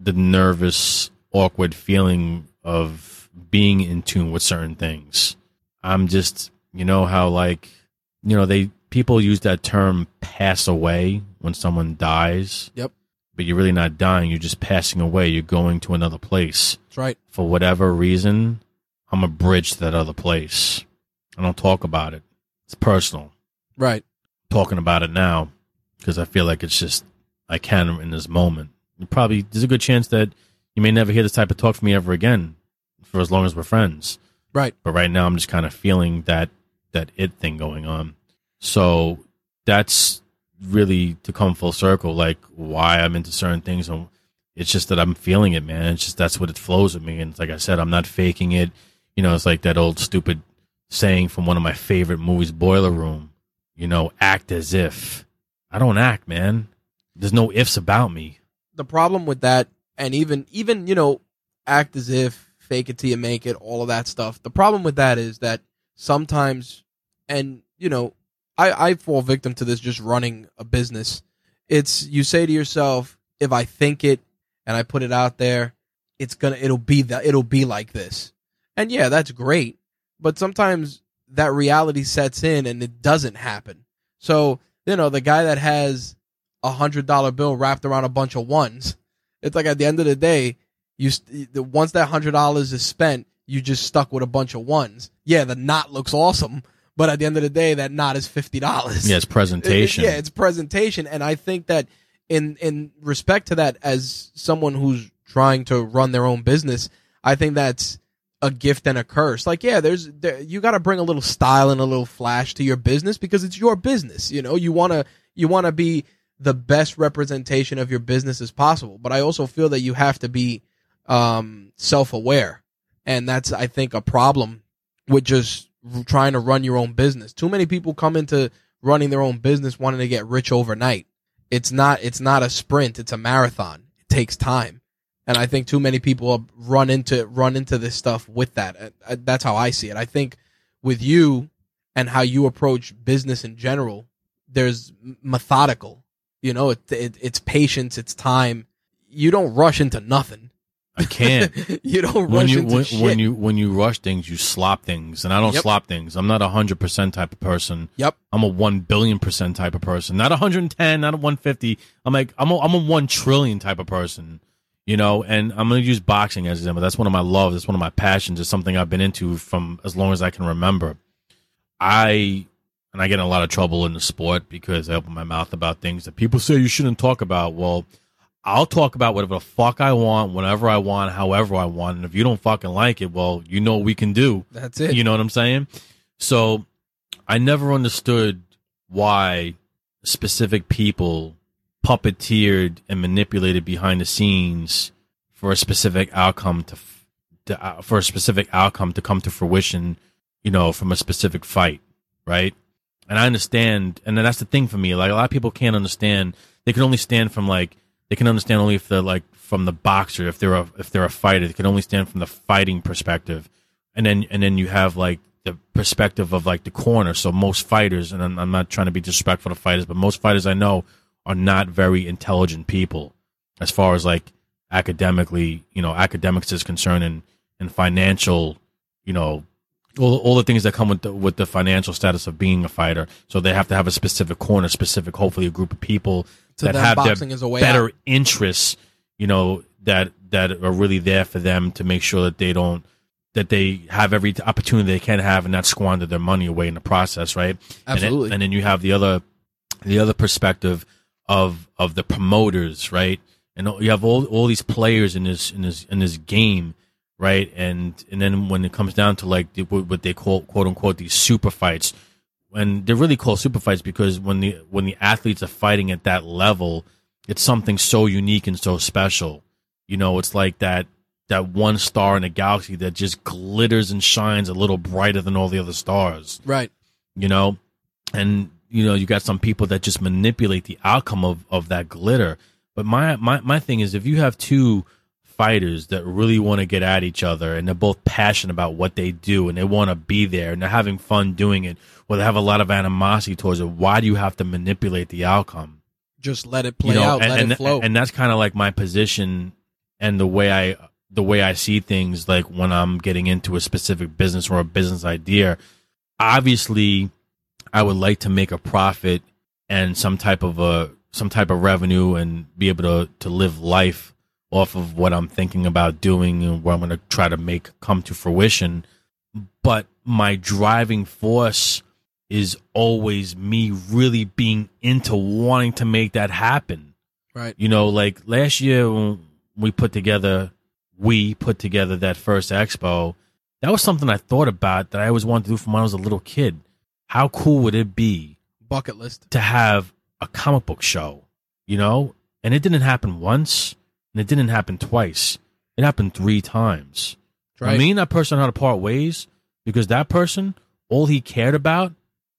the nervous, awkward feeling of being in tune with certain things. I'm just, you know, how like, you know, they people use that term pass away when someone dies. Yep. But you're really not dying, you're just passing away. You're going to another place. That's right. For whatever reason, I'm a bridge to that other place. I don't talk about it. It's personal. Right. Talking about it now because I feel like it's just I can in this moment you probably there's a good chance that you may never hear this type of talk from me ever again for as long as we're friends. Right. But right now I'm just kind of feeling that that it thing going on. So that's really to come full circle, like why I'm into certain things and it's just that I'm feeling it, man. It's just that's what it flows with me. And like I said, I'm not faking it. You know, it's like that old stupid saying from one of my favorite movies, Boiler Room. You know, act as if. I don't act, man. There's no ifs about me the problem with that, and even even you know, act as if fake it till you make it, all of that stuff. The problem with that is that sometimes, and you know, I I fall victim to this just running a business. It's you say to yourself, if I think it and I put it out there, it's gonna it'll be that it'll be like this, and yeah, that's great. But sometimes that reality sets in and it doesn't happen. So you know, the guy that has a hundred dollar bill wrapped around a bunch of ones. It's like at the end of the day, you once that hundred dollars is spent, you just stuck with a bunch of ones. Yeah, the knot looks awesome, but at the end of the day, that knot is fifty dollars. Yeah, it's presentation. <laughs> yeah, it's presentation, and I think that in in respect to that, as someone who's trying to run their own business, I think that's a gift and a curse. Like, yeah, there's there, you got to bring a little style and a little flash to your business because it's your business. You know, you want to you want to be the best representation of your business as possible. But I also feel that you have to be um, self aware. And that's, I think, a problem with just trying to run your own business. Too many people come into running their own business wanting to get rich overnight. It's not, it's not a sprint. It's a marathon. It takes time. And I think too many people run into, run into this stuff with that. Uh, uh, that's how I see it. I think with you and how you approach business in general, there's methodical you know, it, it, it's patience, it's time. You don't rush into nothing. I can't. <laughs> you don't rush when you into when, shit. when you when you rush things, you slop things, and I don't Yep. slop things. I'm not a hundred percent type of person. yep. I'm a one billion percent type of person. Not a 110, not a 150. I'm like I'm a, I'm a one trillion type of person. You know, and I'm gonna use boxing as an example. That's one of my loves. That's one of my passions. It's something I've been into from as long as I can remember. I and I get in a lot of trouble in the sport because I open my mouth about things that people say you shouldn't talk about. Well, I'll talk about whatever the fuck I want, whenever I want, however I want. And if you don't fucking like it, well, you know what we can do. That's it. You know what I'm saying? So I never understood why specific people puppeteered and manipulated behind the scenes for a specific outcome to, to uh, for a specific outcome to come to fruition, you know, from a specific fight, right? And I understand, and that's the thing for me. Like a lot of people can't understand. They can only stand from like they can understand only if they're like from the boxer, if they're a if they're a fighter. They can only stand from the fighting perspective, and then and then you have like the perspective of like the corner. So most fighters, and I'm, I'm not trying to be disrespectful to fighters, but most fighters I know are not very intelligent people as far as like academically, you know, academics is concerned and and financial, you know, all, all the things that come with the, with the financial status of being a fighter. So they have to have a specific corner, specific, hopefully a group of people To that have boxing their is a way better out. interests, you know, that that are really there for them to make sure that they don't that they have every opportunity they can have and not squander their money away in the process, right? And then- Absolutely. And then, you have the other the other perspective of of the promoters, right? And you have all all these players in this in this in this game, right? And and then when it comes down to like the, what they call quote unquote these super fights, and they're really called super fights because when the when the athletes are fighting at that level, it's something so unique and so special. You know, it's like that that one star in a galaxy that just glitters and shines a little brighter than all the other stars right. you know and you know you got some people that just manipulate the outcome of of that glitter but my my my thing is if you have two fighters that really want to get at each other and they're both passionate about what they do and they want to be there and they're having fun doing it or they have a lot of animosity towards it why do you have to manipulate the outcome Just let it play you know, out. and, let and, it flow. and that's kind of like my position and the way I the way I see things like when I'm getting into a specific business or a business idea. Obviously, I would like to make a profit and some type of a some type of revenue and be able to to live life off of what I'm thinking about doing and what I'm going to try to make come to fruition. But my driving force is always me really being into wanting to make that happen. right. You know, like last year when we put together, we put together that first expo. That was something I thought about that I always wanted to do from when I was a little kid. How cool would it be Bucket list. to have a comic book show, you know? And it didn't happen once and it didn't happen twice. It happened three times. Right. I mean, that person had to part ways because that person, all he cared about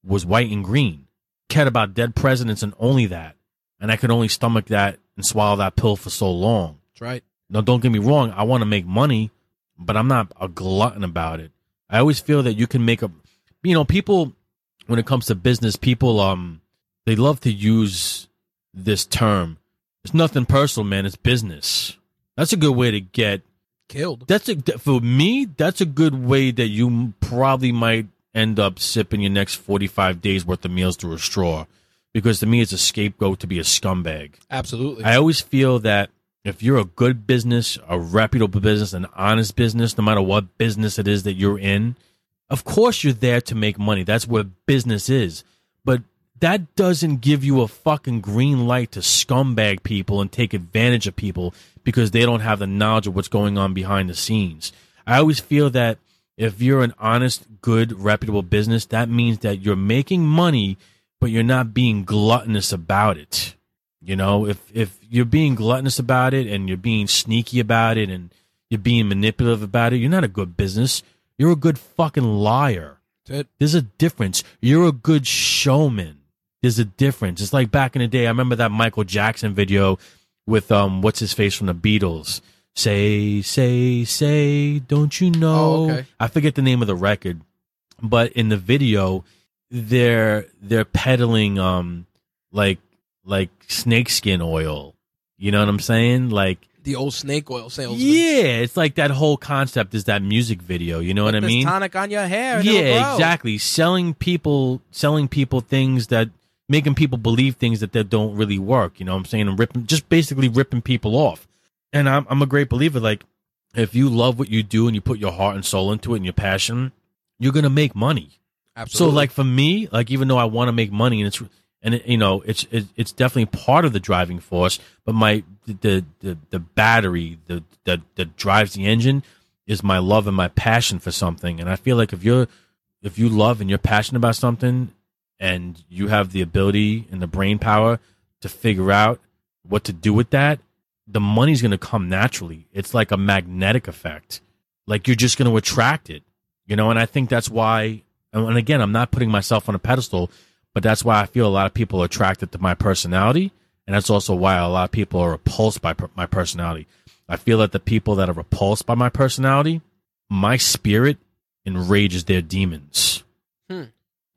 was white and green. Cared about dead presidents and only that. And I could only stomach that and swallow that pill for so long. That's right. Now, don't get me wrong. I want to make money, but I'm not a glutton about it. I always feel that you can make a, you know, people, when it comes to business, people, um, they love to use this term. It's nothing personal, man. It's business. That's a good way to get Killed. that's a for me. That's a good way that you probably might end up sipping your next forty five days worth of meals through a straw, because to me it's a scapegoat to be a scumbag. Absolutely. I always feel that if you're a good business, a reputable business, an honest business, no matter what business it is that you're in, of course you're there to make money. That's what business is. But that doesn't give you a fucking green light to scumbag people and take advantage of people because they don't have the knowledge of what's going on behind the scenes. I always feel that if you're an honest, good, reputable business, that means that you're making money, but you're not being gluttonous about it. You know, if if you're being gluttonous about it and you're being sneaky about it and you're being manipulative about it, you're not a good business. You're a good fucking liar. There's a difference. You're a good showman. There's a difference. It's like back in the day. I remember that Michael Jackson video with um what's his face from the Beatles. Say, say, say, don't you know? Oh, okay. I forget the name of the record, but in the video, they're they're peddling um like like snakeskin oil. You know what I'm saying? Like The old snake oil salesman. Yeah, it's like that whole concept is that music video. You know what I mean? tonic on your hair. Yeah, exactly. Selling people, selling people things that making people believe things that they don't really work. You know what I'm saying? And ripping, just basically ripping people off. And I'm I'm a great believer. Like, if you love what you do and you put your heart and soul into it and your passion, you're gonna make money. Absolutely. So like for me, like even though I want to make money and it's and it, you know it's it, it's definitely part of the driving force, but my the the the battery the that that drives the engine is my love and my passion for something. And I feel like if you're if you love and you're passionate about something and you have the ability and the brain power to figure out what to do with that, the money's going to come naturally. It's like a magnetic effect. Like you're just going to attract it, you know, and I think that's why and again, I'm not putting myself on a pedestal, but that's why I feel a lot of people are attracted to my personality, and that's also why a lot of people are repulsed by per- my personality. I feel that the people that are repulsed by my personality, my spirit enrages their demons, Hmm.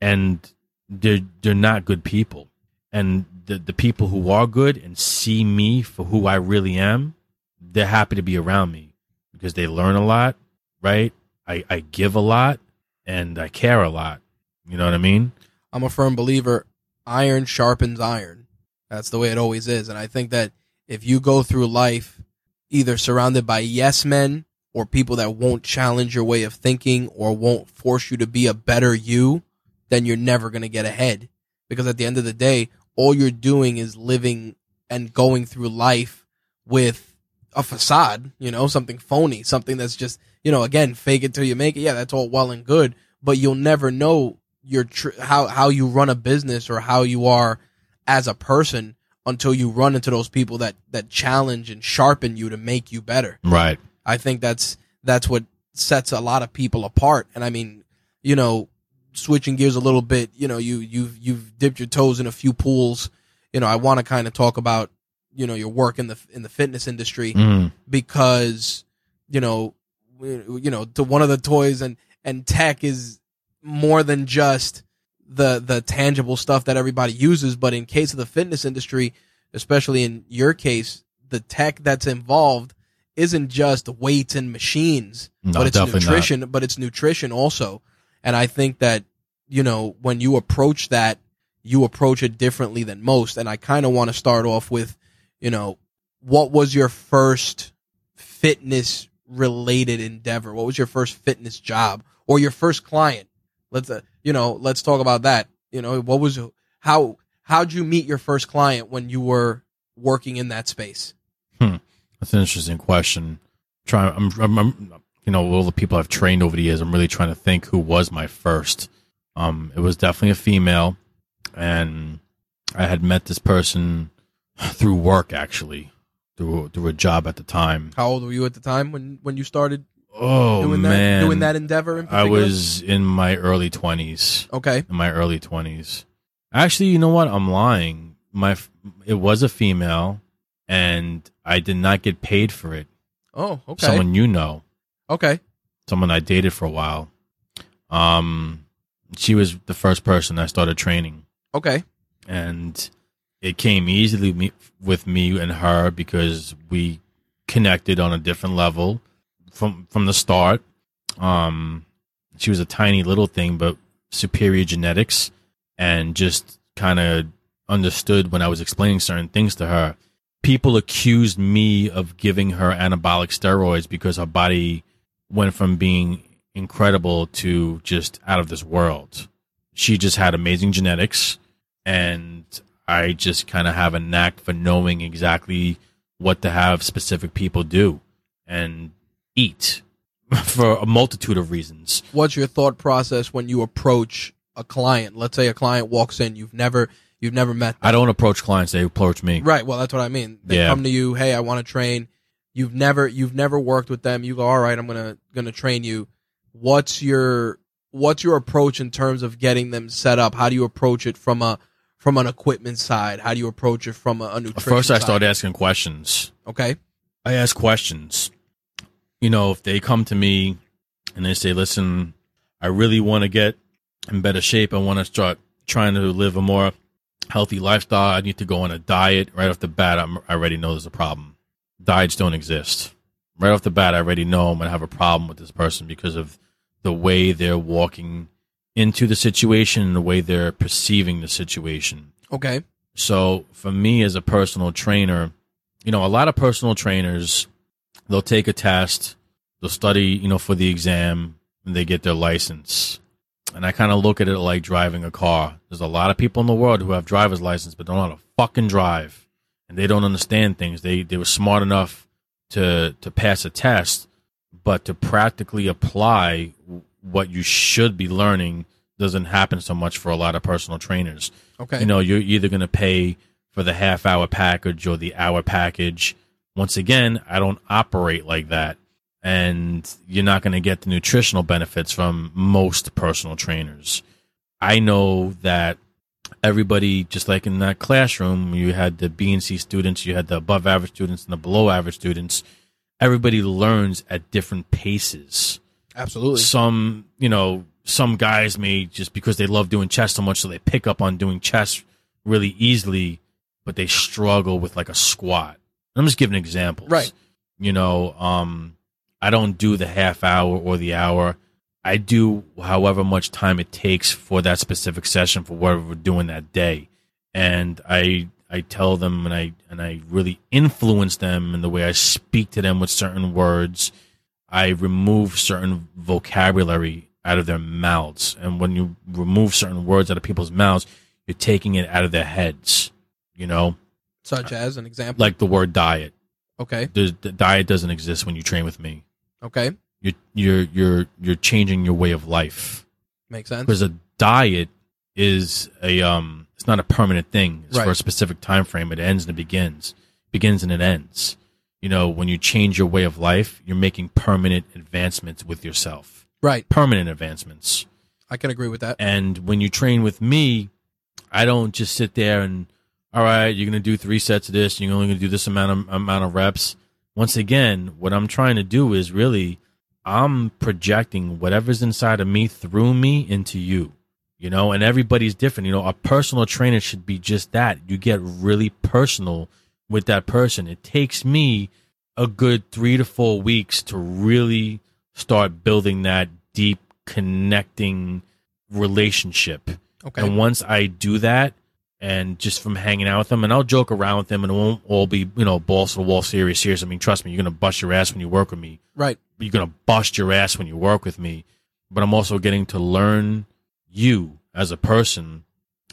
and they're they're not good people. And the the people who are good and see me for who I really am, they're happy to be around me because they learn a lot, right? I, I give a lot and I care a lot. You know what I mean? I'm a firm believer iron sharpens iron. That's the way it always is. And I think that if you go through life either surrounded by yes men or people that won't challenge your way of thinking or won't force you to be a better you, then you're never going to get ahead. Because at the end of the day, all you're doing is living and going through life with a facade, you know, something phony, something that's just, you know, again, fake it till you make it. Yeah, that's all well and good, but you'll never know your tr- how how you run a business or how you are as a person until you run into those people that that challenge and sharpen you to make you better. Right. I think that's that's what sets a lot of people apart. And I mean, you know, switching gears a little bit, you know, you you've you've dipped your toes in a few pools. You know, I want to kind of talk about you know your work in the in the fitness industry Mm. because you know you know to one of the toys and and tech is more than just the the tangible stuff that everybody uses but in case of the fitness industry especially in your case the tech that's involved isn't just weights and machines No, but it's definitely not. nutrition but it's nutrition also and i think that you know when you approach that you approach it differently than most and i kind of want to start off with you know what was your first fitness related endeavor? What was your first fitness job or your first client? Let's, uh, you know, let's talk about that. You know, what was, how, how'd you meet your first client when you were working in that space? That's an interesting question. Trying, I'm, I'm, I'm, you know, all the people I've trained over the years, I'm really trying to think who was my first. Um, it was definitely a female, and I had met this person through work, actually, through through a job at the time. How old were you at the time when, when you started Oh doing that, man, doing that endeavor in I was in my early twenties. okay. in my early 20s. Actually, you know what? I'm lying. My it was a female and I did not get paid for it. Oh, okay. Someone you know, okay. someone I dated for a while. Um she was the first person I started training Okay. and it came easily with me and her because we connected on a different level from from the start. Um, she was a tiny little thing, but superior genetics, and just kind of understood when I was explaining certain things to her. People accused me of giving her anabolic steroids because her body went from being incredible to just out of this world. She just had amazing genetics and I just kind of have a knack for knowing exactly what to have specific people do and eat <laughs> for a multitude of reasons. What's your thought process when you approach a client? Let's say a client walks in, you've never, you've never met them. I don't approach clients; they approach me. Right. Well, that's what I mean. They Yeah. come to you. Hey, I want to train. You've never you've never worked with them. You go, all right. I'm gonna gonna train you. What's your what's your approach in terms of getting them set up? How do you approach it from a from an equipment side? How do you approach it from a, a nutrition? First, I start asking questions. Okay. I ask questions. You know, if they come to me and they say, "Listen, I really want to get in better shape. I want to start trying to live a more healthy lifestyle. I need to go on a diet." Right off the bat, I'm, I already know there's a problem. diets don't exist. Right off the bat, I already know I'm going to have a problem with this person because of the way they're walking into the situation and the way they're perceiving the situation. Okay. So for me as a personal trainer, you know, a lot of personal trainers, they'll take a test, they'll study, you know, for the exam, and they get their license. And I kind of look at it like driving a car. There's a lot of people in the world who have driver's license but don't know how to fucking drive, and they don't understand things. They they were smart enough to to pass a test, but to practically apply what you should be learning doesn't happen so much for a lot of personal trainers. Okay. You know, you're either going to pay for the half hour package or the hour package. Once again, I don't operate like that. And you're not going to get the nutritional benefits from most personal trainers. I know that everybody, just like in that classroom, you had the B and C students, you had the above average students and the below average students. Everybody learns at different paces Absolutely. some you know some guys may just because they love doing chess so much so they pick up on doing chess really easily but they struggle with like a squat i'm just giving examples Right. you know um i don't do the half hour or the hour i do however much time it takes for that specific session for whatever we're doing that day and i i tell them and i and i really influence them in the way i speak to them with certain words I remove certain vocabulary out of their mouths. And when you remove certain words out of people's mouths, you're taking it out of their heads. You know, Such as an example. like the word diet. okay. There's, the diet doesn't exist when you train with me. Okay. You're you're you're you're changing your way of life Makes sense. because a diet is a um it's not a permanent thing. It's for a specific time frame. It ends and it begins. Begins and it ends. You know, when you change your way of life, you're making permanent advancements with yourself. Right. Permanent advancements. I can agree with that. And when you train with me, I don't just sit there and all right, you're gonna do three sets of this, you're only gonna do this amount of amount of reps. Once again, what I'm trying to do is really I'm projecting whatever's inside of me through me into you. You know, and everybody's different. You know, a personal trainer should be just that. You get really personal with that person. It takes me a good three to four weeks to really start building that deep connecting relationship. Okay. And once I do that, and just from hanging out with them, and I'll joke around with them, and it won't all be you know balls to the wall, serious, serious. I mean, trust me, you're gonna bust your ass when you work with me. right. You're gonna bust your ass when you work with me. But I'm also getting to learn you as a person,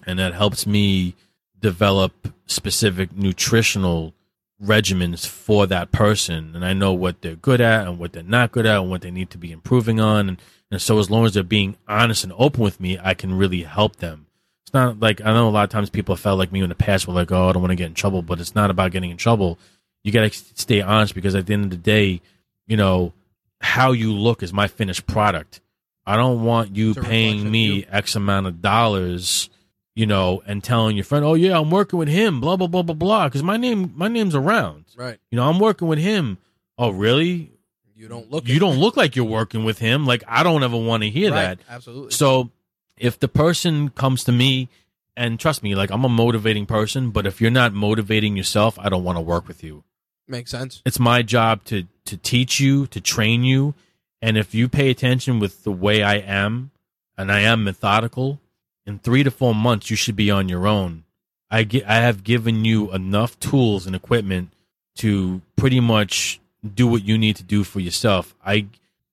and that helps me develop specific nutritional regimens for that person and I know what they're good at and what they're not good at and what they need to be improving on and, and so as long as they're being honest and open with me I can really help them. It's not like I know a lot of times people felt like me in the past were like, Oh, I don't want to get in trouble, but it's not about getting in trouble. You gotta stay honest because at the end of the day, you know, how you look is my finished product. I don't want you It's a reflection paying me you. X amount of dollars you know, and telling your friend, "Oh yeah, I'm working with him," blah blah blah blah blah, because my name my name's around. Right. You know, I'm working with him. Oh really? You don't look. You don't look like you're working with him. Like I don't ever want to hear Right. that. Absolutely. So if the person comes to me, and trust me, like I'm a motivating person, but if you're not motivating yourself, I don't want to work with you. Makes sense. It's my job to to teach you, to train you, and if you pay attention with the way I am, and I am methodical, in three to four months you should be on your own. I get, I have given you enough tools and equipment to pretty much do what you need to do for yourself. I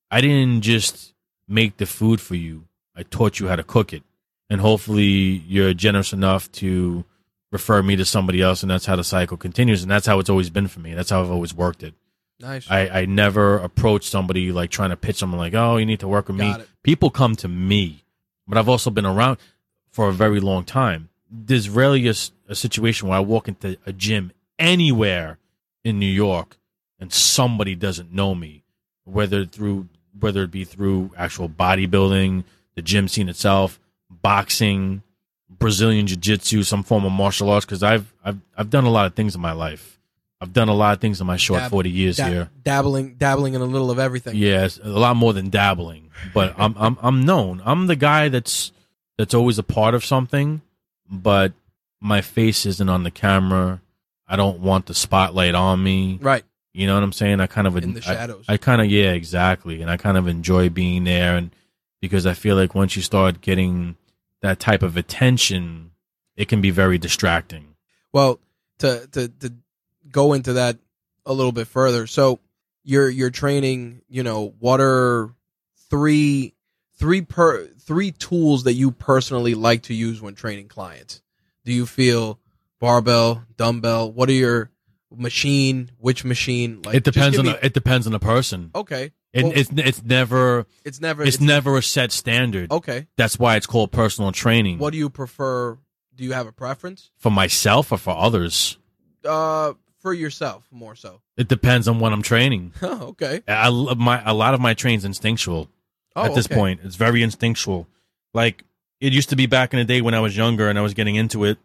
I didn't just make the food for you. I taught you how to cook it. And hopefully you're generous enough to refer me to somebody else and that's how the cycle continues and that's how it's always been for me. That's how I've always worked it. Nice. I, I never approach somebody like trying to pitch someone like, oh, you need to work with me. It. People come to me, but I've also been around for a very long time. There's rarely a, a situation where I walk into a gym anywhere in New York and somebody doesn't know me, whether through whether it be through actual bodybuilding, the gym scene itself, boxing, Brazilian jiu-jitsu, some form of martial arts. Because I've I've I've done a lot of things in my life. I've done a lot of things in my short Dab- forty years Da- here. Dabbling, dabbling in a little of everything. Yes, a lot more than dabbling. But <laughs> I'm I'm I'm known. I'm the guy that's that's always a part of something, but my face isn't on the camera. I don't want the spotlight on me. Right. You know what I'm saying? I kind of In the I- shadows. I, kind of yeah, exactly, and I kind of enjoy being there, and because I feel like once you start getting that type of attention, it can be very distracting. Well, to to to go into that a little bit further. So you're you're training, you know, what are three three per three tools that you personally like to use when training clients? Do you feel barbell, dumbbell? What are your machine? Which machine? Like it depends on me- the, it depends on the person. Okay. It, Well, it's it's never it's never it's, never a set standard. Okay. That's why it's called personal training. What do you prefer? Do you have a preference? for myself or for others? Uh for yourself more so. It depends on what I'm training. <laughs> Oh, okay. I, my a lot of my train's instinctual. Oh, at this okay. point. It's very instinctual. Like it used to be back in the day when I was younger and I was getting into it.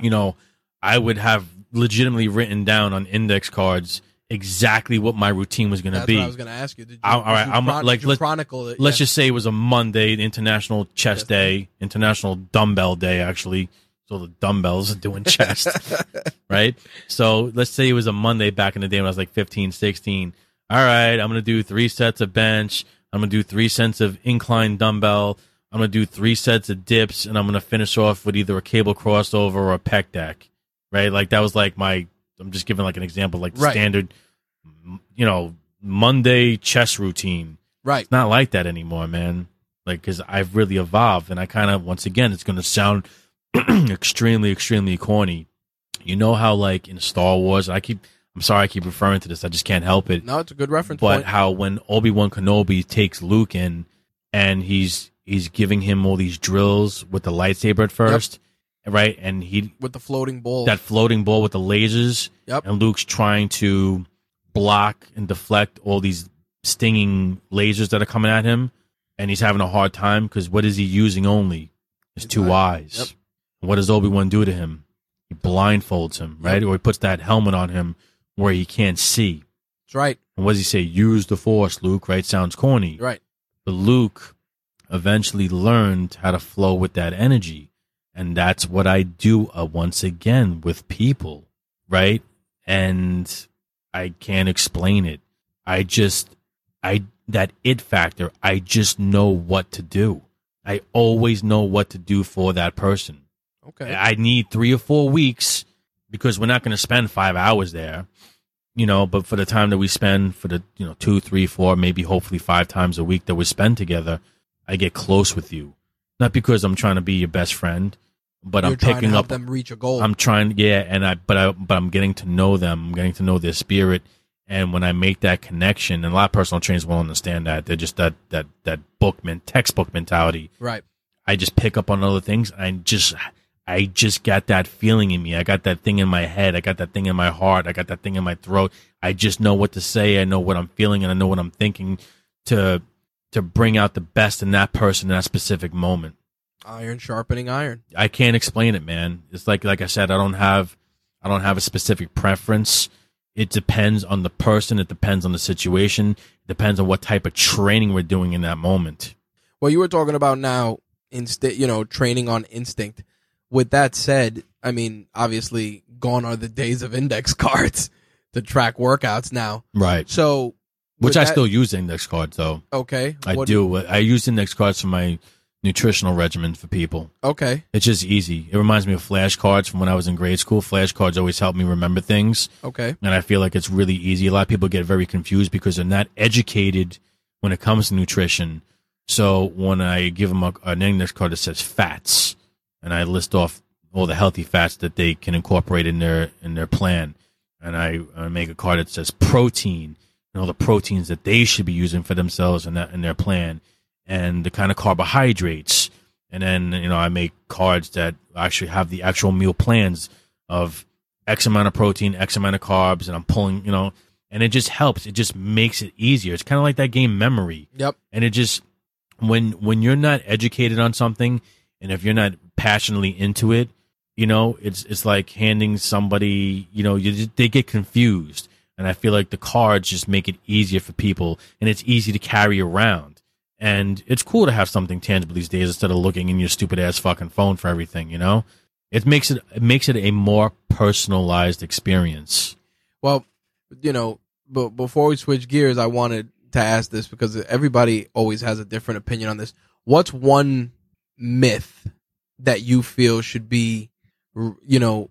You know, I would have legitimately written down on index cards exactly what my routine was going to be. what I was going to ask you. Did you, I- all right, you I'm- chron- like, let's- chronicle it. Let's Yeah. just say it was a Monday, International Chest Chest Day, International Dumbbell Day, actually. So the dumbbells are doing chest, <laughs> right? So let's say it was a Monday back in the day when I was like 15, 16. All right, I'm going to do three sets of bench. I'm going to do three sets of incline dumbbell. I'm going to do three sets of dips, and I'm going to finish off with either a cable crossover or a pec deck, right? Like that was like my, I'm just giving like an example, like Right. standard, you know, Monday chess routine right. It's not like that anymore, man. Like, because I've really evolved, and I kind of, once again, it's going to sound <clears throat> extremely, extremely corny. You know how, like, in Star Wars, I keep, I'm sorry, I keep referring to this, I just can't help it. No, it's a good reference but point. how when Obi Wan Kenobi takes Luke in, and he's he's giving him all these drills with the lightsaber at first, right? And he with the floating ball. that floating ball with the lasers, Yep. and Luke's trying to block and deflect all these stinging lasers that are coming at him, and he's having a hard time because what is he using only? His two eyes. eyes. Yep. And What does Obi Wan do to him? He blindfolds him, right? Or he puts that helmet on him where he can't see. That's right. And what does he say? Use the Force, Luke. Right? Sounds corny. Right. But Luke eventually learned how to flow with that energy. And that's what I do uh, once again with people, right? And I can't explain it. I just, I, that it factor, I just know what to do. I always know what to do for that person. Okay. I need three or four weeks because we're not going to spend five hours there, you know. But for the time that we spend, for the you know two, three, four, maybe hopefully five times a week that we spend together, I get close with you. Not because I'm trying to be your best friend, but You're I'm trying to picking help up. them reach a goal. I'm trying, yeah, and I, but I, but I'm getting to know them. I'm getting to know their spirit, and when I make that connection, and a lot of personal trainers will understand that they're just that that that book men textbook mentality. right. I just pick up on other things. I just, I just got that feeling in me. I got that thing in my head. I got that thing in my heart. I got that thing in my throat. I just know what to say. I know what I'm feeling, and I know what I'm thinking to to bring out the best in that person in that specific moment. Iron sharpening iron. I can't explain it, man. It's like like I said, I don't have I don't have a specific preference. It depends on the person. It depends on the situation. It depends on what type of training we're doing in that moment. Well, you were talking about now instinct, you know, training on instinct. With that said, I mean, obviously, gone are the days of index <laughs> cards to track workouts now. Right. So, Which I that- still use index cards though. okay. I What- do. I use index cards for my nutritional regimen for people. Okay. It's just easy. It reminds me of flashcards from when I was in grade school. Flashcards always help me remember things. Okay. And I feel like it's really easy. A lot of people get very confused because they're not educated when it comes to nutrition. So when I give them a, an index card that says fats, and I list off all the healthy fats that they can incorporate in their in their plan, and I, I make a card that says protein and all the proteins that they should be using for themselves and that in their plan, and the kind of carbohydrates, and then you know I make cards that actually have the actual meal plans of X amount of protein, X amount of carbs, and I'm pulling, you know, and it just helps. It just makes it easier. It's kind of like that game memory, Yep. and it just when when you're not educated on something, and if you're not passionately into it, you know, it's it's like handing somebody, you know, you they get confused, and I feel like the cards just make it easier for people, and it's easy to carry around. And it's cool to have something tangible these days instead of looking in your stupid ass fucking phone for everything, you know? It makes it it makes it a more personalized experience. Well, you know, but before we switch gears, I wanted to ask this because everybody always has a different opinion on this. What's one myth that you feel should be, you know,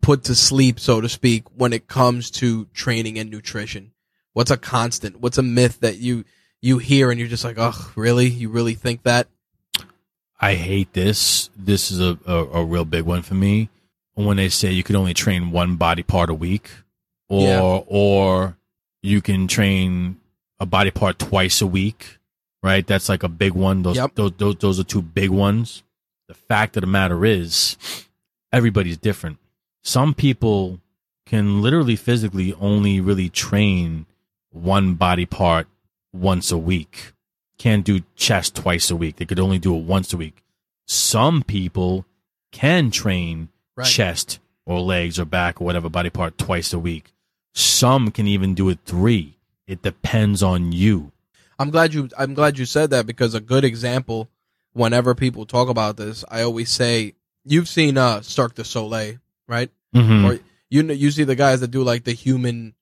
put to sleep, so to speak, when it comes to training and nutrition? What's a constant? What's a myth that you you hear and you're just like, oh, really? You really think that? I hate this. This is a, a, a real big one for me. When they say you can only train one body part a week, or Yeah. or you can train a body part twice a week, right? That's like a big one. Those Yep. those, those those are two big ones. The fact of the matter is, everybody's different. Some people can literally physically only really train one body part once a week. Can't do chest twice a week. They could only do it once a week. Some people can train Right. chest or legs or back or whatever body part twice a week. Some can even do it three. It depends on you. I'm glad you I'm glad you said that because a good example whenever people talk about this, I always say you've seen uh Cirque du Soleil, right? Mm-hmm. Or you know you see the guys that do like the human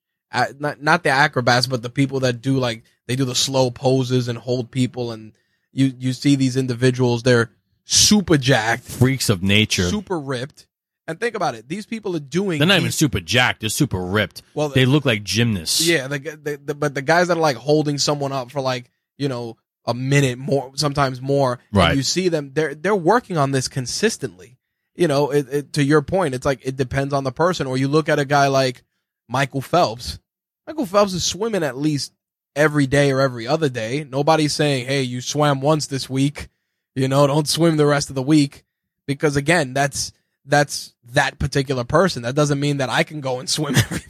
not not the acrobats but the people that do like they do the slow poses and hold people and you you see these individuals they're super jacked, Freaks of nature. super ripped. And think about it. These people are doing They're not even super jacked. They're super ripped. well They look like gymnasts. Yeah, the, the, the but the guys that are like holding someone up for like you know a minute more, sometimes more. and Right. you see them; they're they're working on this consistently. You know, it, it, to your point, it's like it depends on the person. Or you look at a guy like Michael Phelps. Michael Phelps is swimming at least every day or every other day. Nobody's saying, "Hey, you swam once this week." You know, <laughs> don't swim the rest of the week because again, that's that's that particular person. That doesn't mean that I can go and swim <laughs> every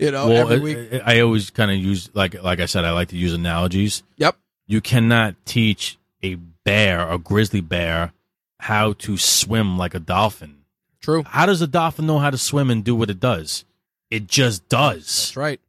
you know well, every week. I, I always kind of use like like I said, I like to use analogies. Yep. You cannot teach a bear, a grizzly bear, how to swim like a dolphin. True. How does a dolphin know how to swim and do what it does? It just does. That's right.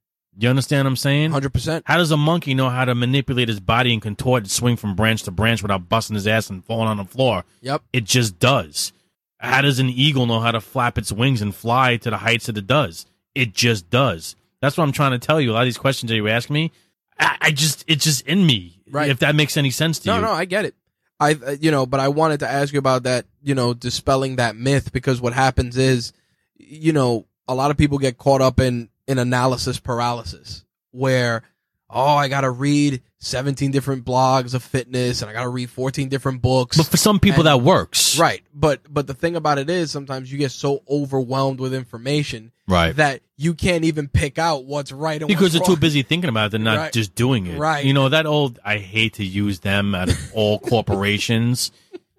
You understand what I'm saying? Hundred percent. How does a monkey know how to manipulate his body and contort and swing from branch to branch without busting his ass and falling on the floor? Yep. It just does. How does an eagle know how to flap its wings and fly to the heights that it does? It just does. That's what I'm trying to tell you. A lot of these questions that you ask me, I, I just, it's just in me. Right. If that makes any sense to No, you. no, no, I get it. I, uh, you know, but I wanted to ask you about that. You know, dispelling that myth because what happens is, you know, a lot of people get caught up in in analysis paralysis, where oh, I got to read 17 different blogs of fitness and I got to read 14 different books. But for some people, And- that works. Right. But but the thing about it is sometimes you get so overwhelmed with information Right. that you can't even pick out what's right because they're too busy thinking about it, they're not Right. just doing it. Right. You know, that old, I hate to use them out of all <laughs> corporations,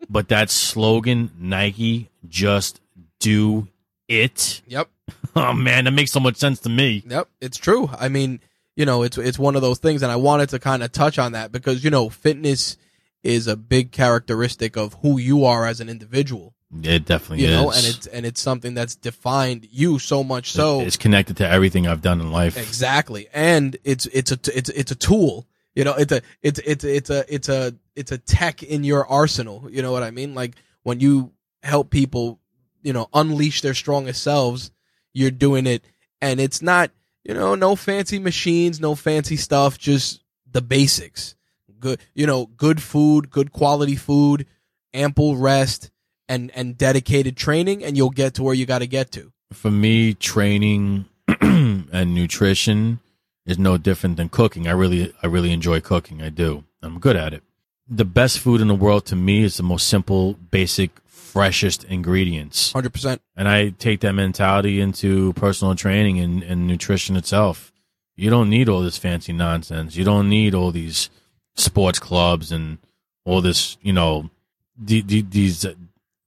but that slogan, Nike, just do it. Yep. <laughs> Oh man, that makes so much sense to me. Yep, it's true. I mean, you know, it's it's one of those things, and I wanted to kind of touch on that because you know, fitness is a big characteristic of who you are as an individual. It definitely You is. know, and it's and it's something that's defined you so much so it's connected to everything I've done in life. exactly, and it's it's a it's it's a tool. You know, it's a it's it's it's a it's a it's a tech in your arsenal. You know what I mean? Like when you help people, you know, unleash their strongest selves, you're doing it, and it's not you know no fancy machines, no fancy stuff, just the basics. Good, you know, good food, good quality food, ample rest, and and dedicated training, and you'll get to where you got to get to. For me, training <clears throat> and nutrition is no different than cooking. I really, I really enjoy cooking. I do. I'm good at it. The best food in the world to me is the most simple, basic, freshest ingredients. Hundred percent. And I take that mentality into personal training and, and nutrition itself. You don't need all this fancy nonsense. You don't need all these sports clubs and all this, you know, the, the, these,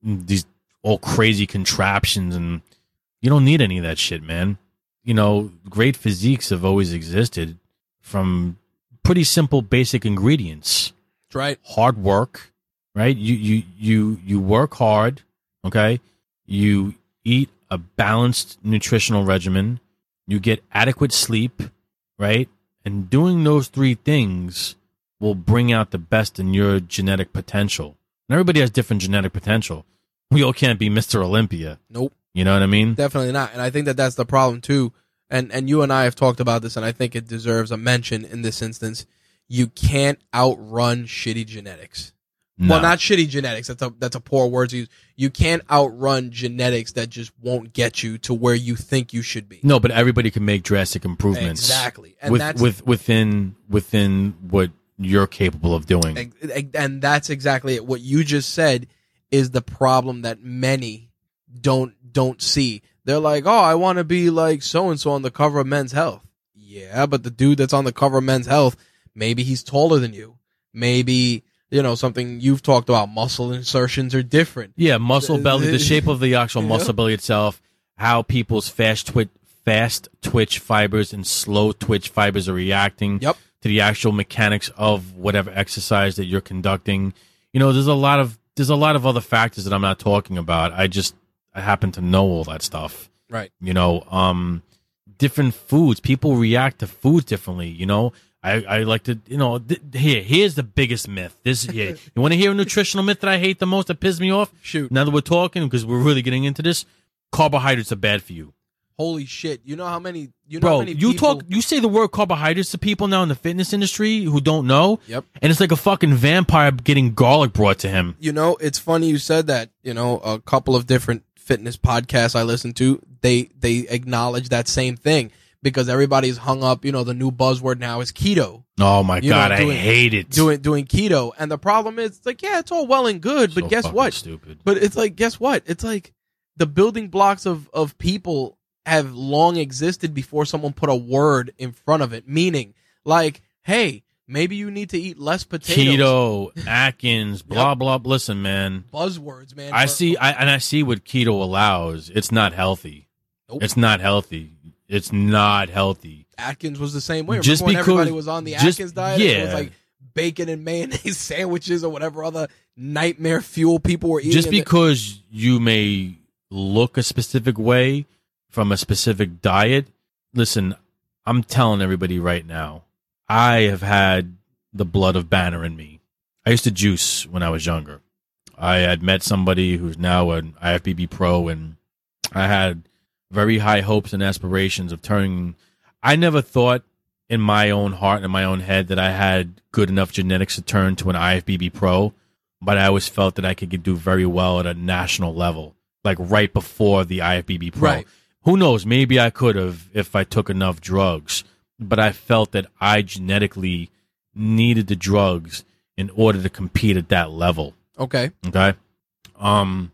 these all crazy contraptions. And you don't need any of that shit, man. You know, great physiques have always existed from pretty simple, basic ingredients That's right. hard work, right? You you you you work hard, okay? You eat a balanced nutritional regimen, you get adequate sleep, right? And doing those three things will bring out the best in your genetic potential. And everybody has different genetic potential. We all can't be Mr. Olympia. Nope. You know what I mean? Definitely not. And I think that that's the problem too. and and you and I have talked about this, and I think it deserves a mention in this instance. You can't outrun shitty genetics. No. Well, not shitty genetics. That's a that's a poor word to use. You can't outrun genetics that just won't get you to where you think you should be. no, but everybody can make drastic improvements. Exactly, and with that's with within within what you're capable of doing. and- and that's exactly it. What you just said is the problem that many don't don't see. They're like, "Oh, I want to be like so and so on the cover of Men's Health." Yeah, but the dude that's on the cover of Men's Health, maybe he's taller than you. Maybe you know something you've talked about. Muscle insertions are different. Yeah, muscle belly, the shape of the actual Yeah. muscle belly itself, how people's fast twitch, fast twitch fibers and slow twitch fibers are reacting Yep. to the actual mechanics of whatever exercise that you're conducting. You know, there's a lot of there's a lot of other factors that I'm not talking about. I just I happen to know all that stuff. Right. You know, um, different foods. People react to foods differently. You know, I, I like to, you know, th- here, here's the biggest myth. This, yeah, you want to hear a nutritional myth that I hate the most that pisses me off? Shoot. Now that we're talking, because we're really getting into this, carbohydrates are bad for you. Holy shit! You know how many? You know how Bro, many you people- talk, you say the word carbohydrates to people now in the fitness industry who don't know. Yep. And it's like a fucking vampire getting garlic brought to him. you know, it's funny you said that. You know, a couple of different fitness podcasts I listen to, they they acknowledge that same thing because everybody's hung up. You know, the new buzzword now is keto, Oh my You know, God, doing- I hate it. doing doing keto, and the problem is, it's like, yeah, it's all well and good, but So guess what? Stupid. But it's like, guess what? It's like the building blocks of of people have long existed before someone put a word in front of it, meaning like, hey, maybe you need to eat less potatoes. Keto, <laughs> Atkins, blah blah. Listen, man. buzzwords, man. I see, I, and I see what keto allows. It's not healthy. Nope. It's not healthy. It's not healthy. Atkins was the same way. Remember Just when because- everybody was on the just- Atkins diet? It was yeah. like bacon and mayonnaise <laughs> sandwiches or whatever other nightmare fuel people were eating. Just and the- because you may look a specific way from a specific diet, listen, I'm telling everybody right now, I have had the blood of Banner in me. I used to juice when I was younger. I had met somebody who's now an IFBB pro, and I had very high hopes and aspirations of turning. I never thought in my own heart and in my own head that I had good enough genetics to turn to an IFBB pro, but I always felt that I could do very well at a national level, like right before the IFBB pro. Right. Who knows? Maybe I could have if I took enough drugs, but I felt that I genetically needed the drugs in order to compete at that level. okay, Okay. Um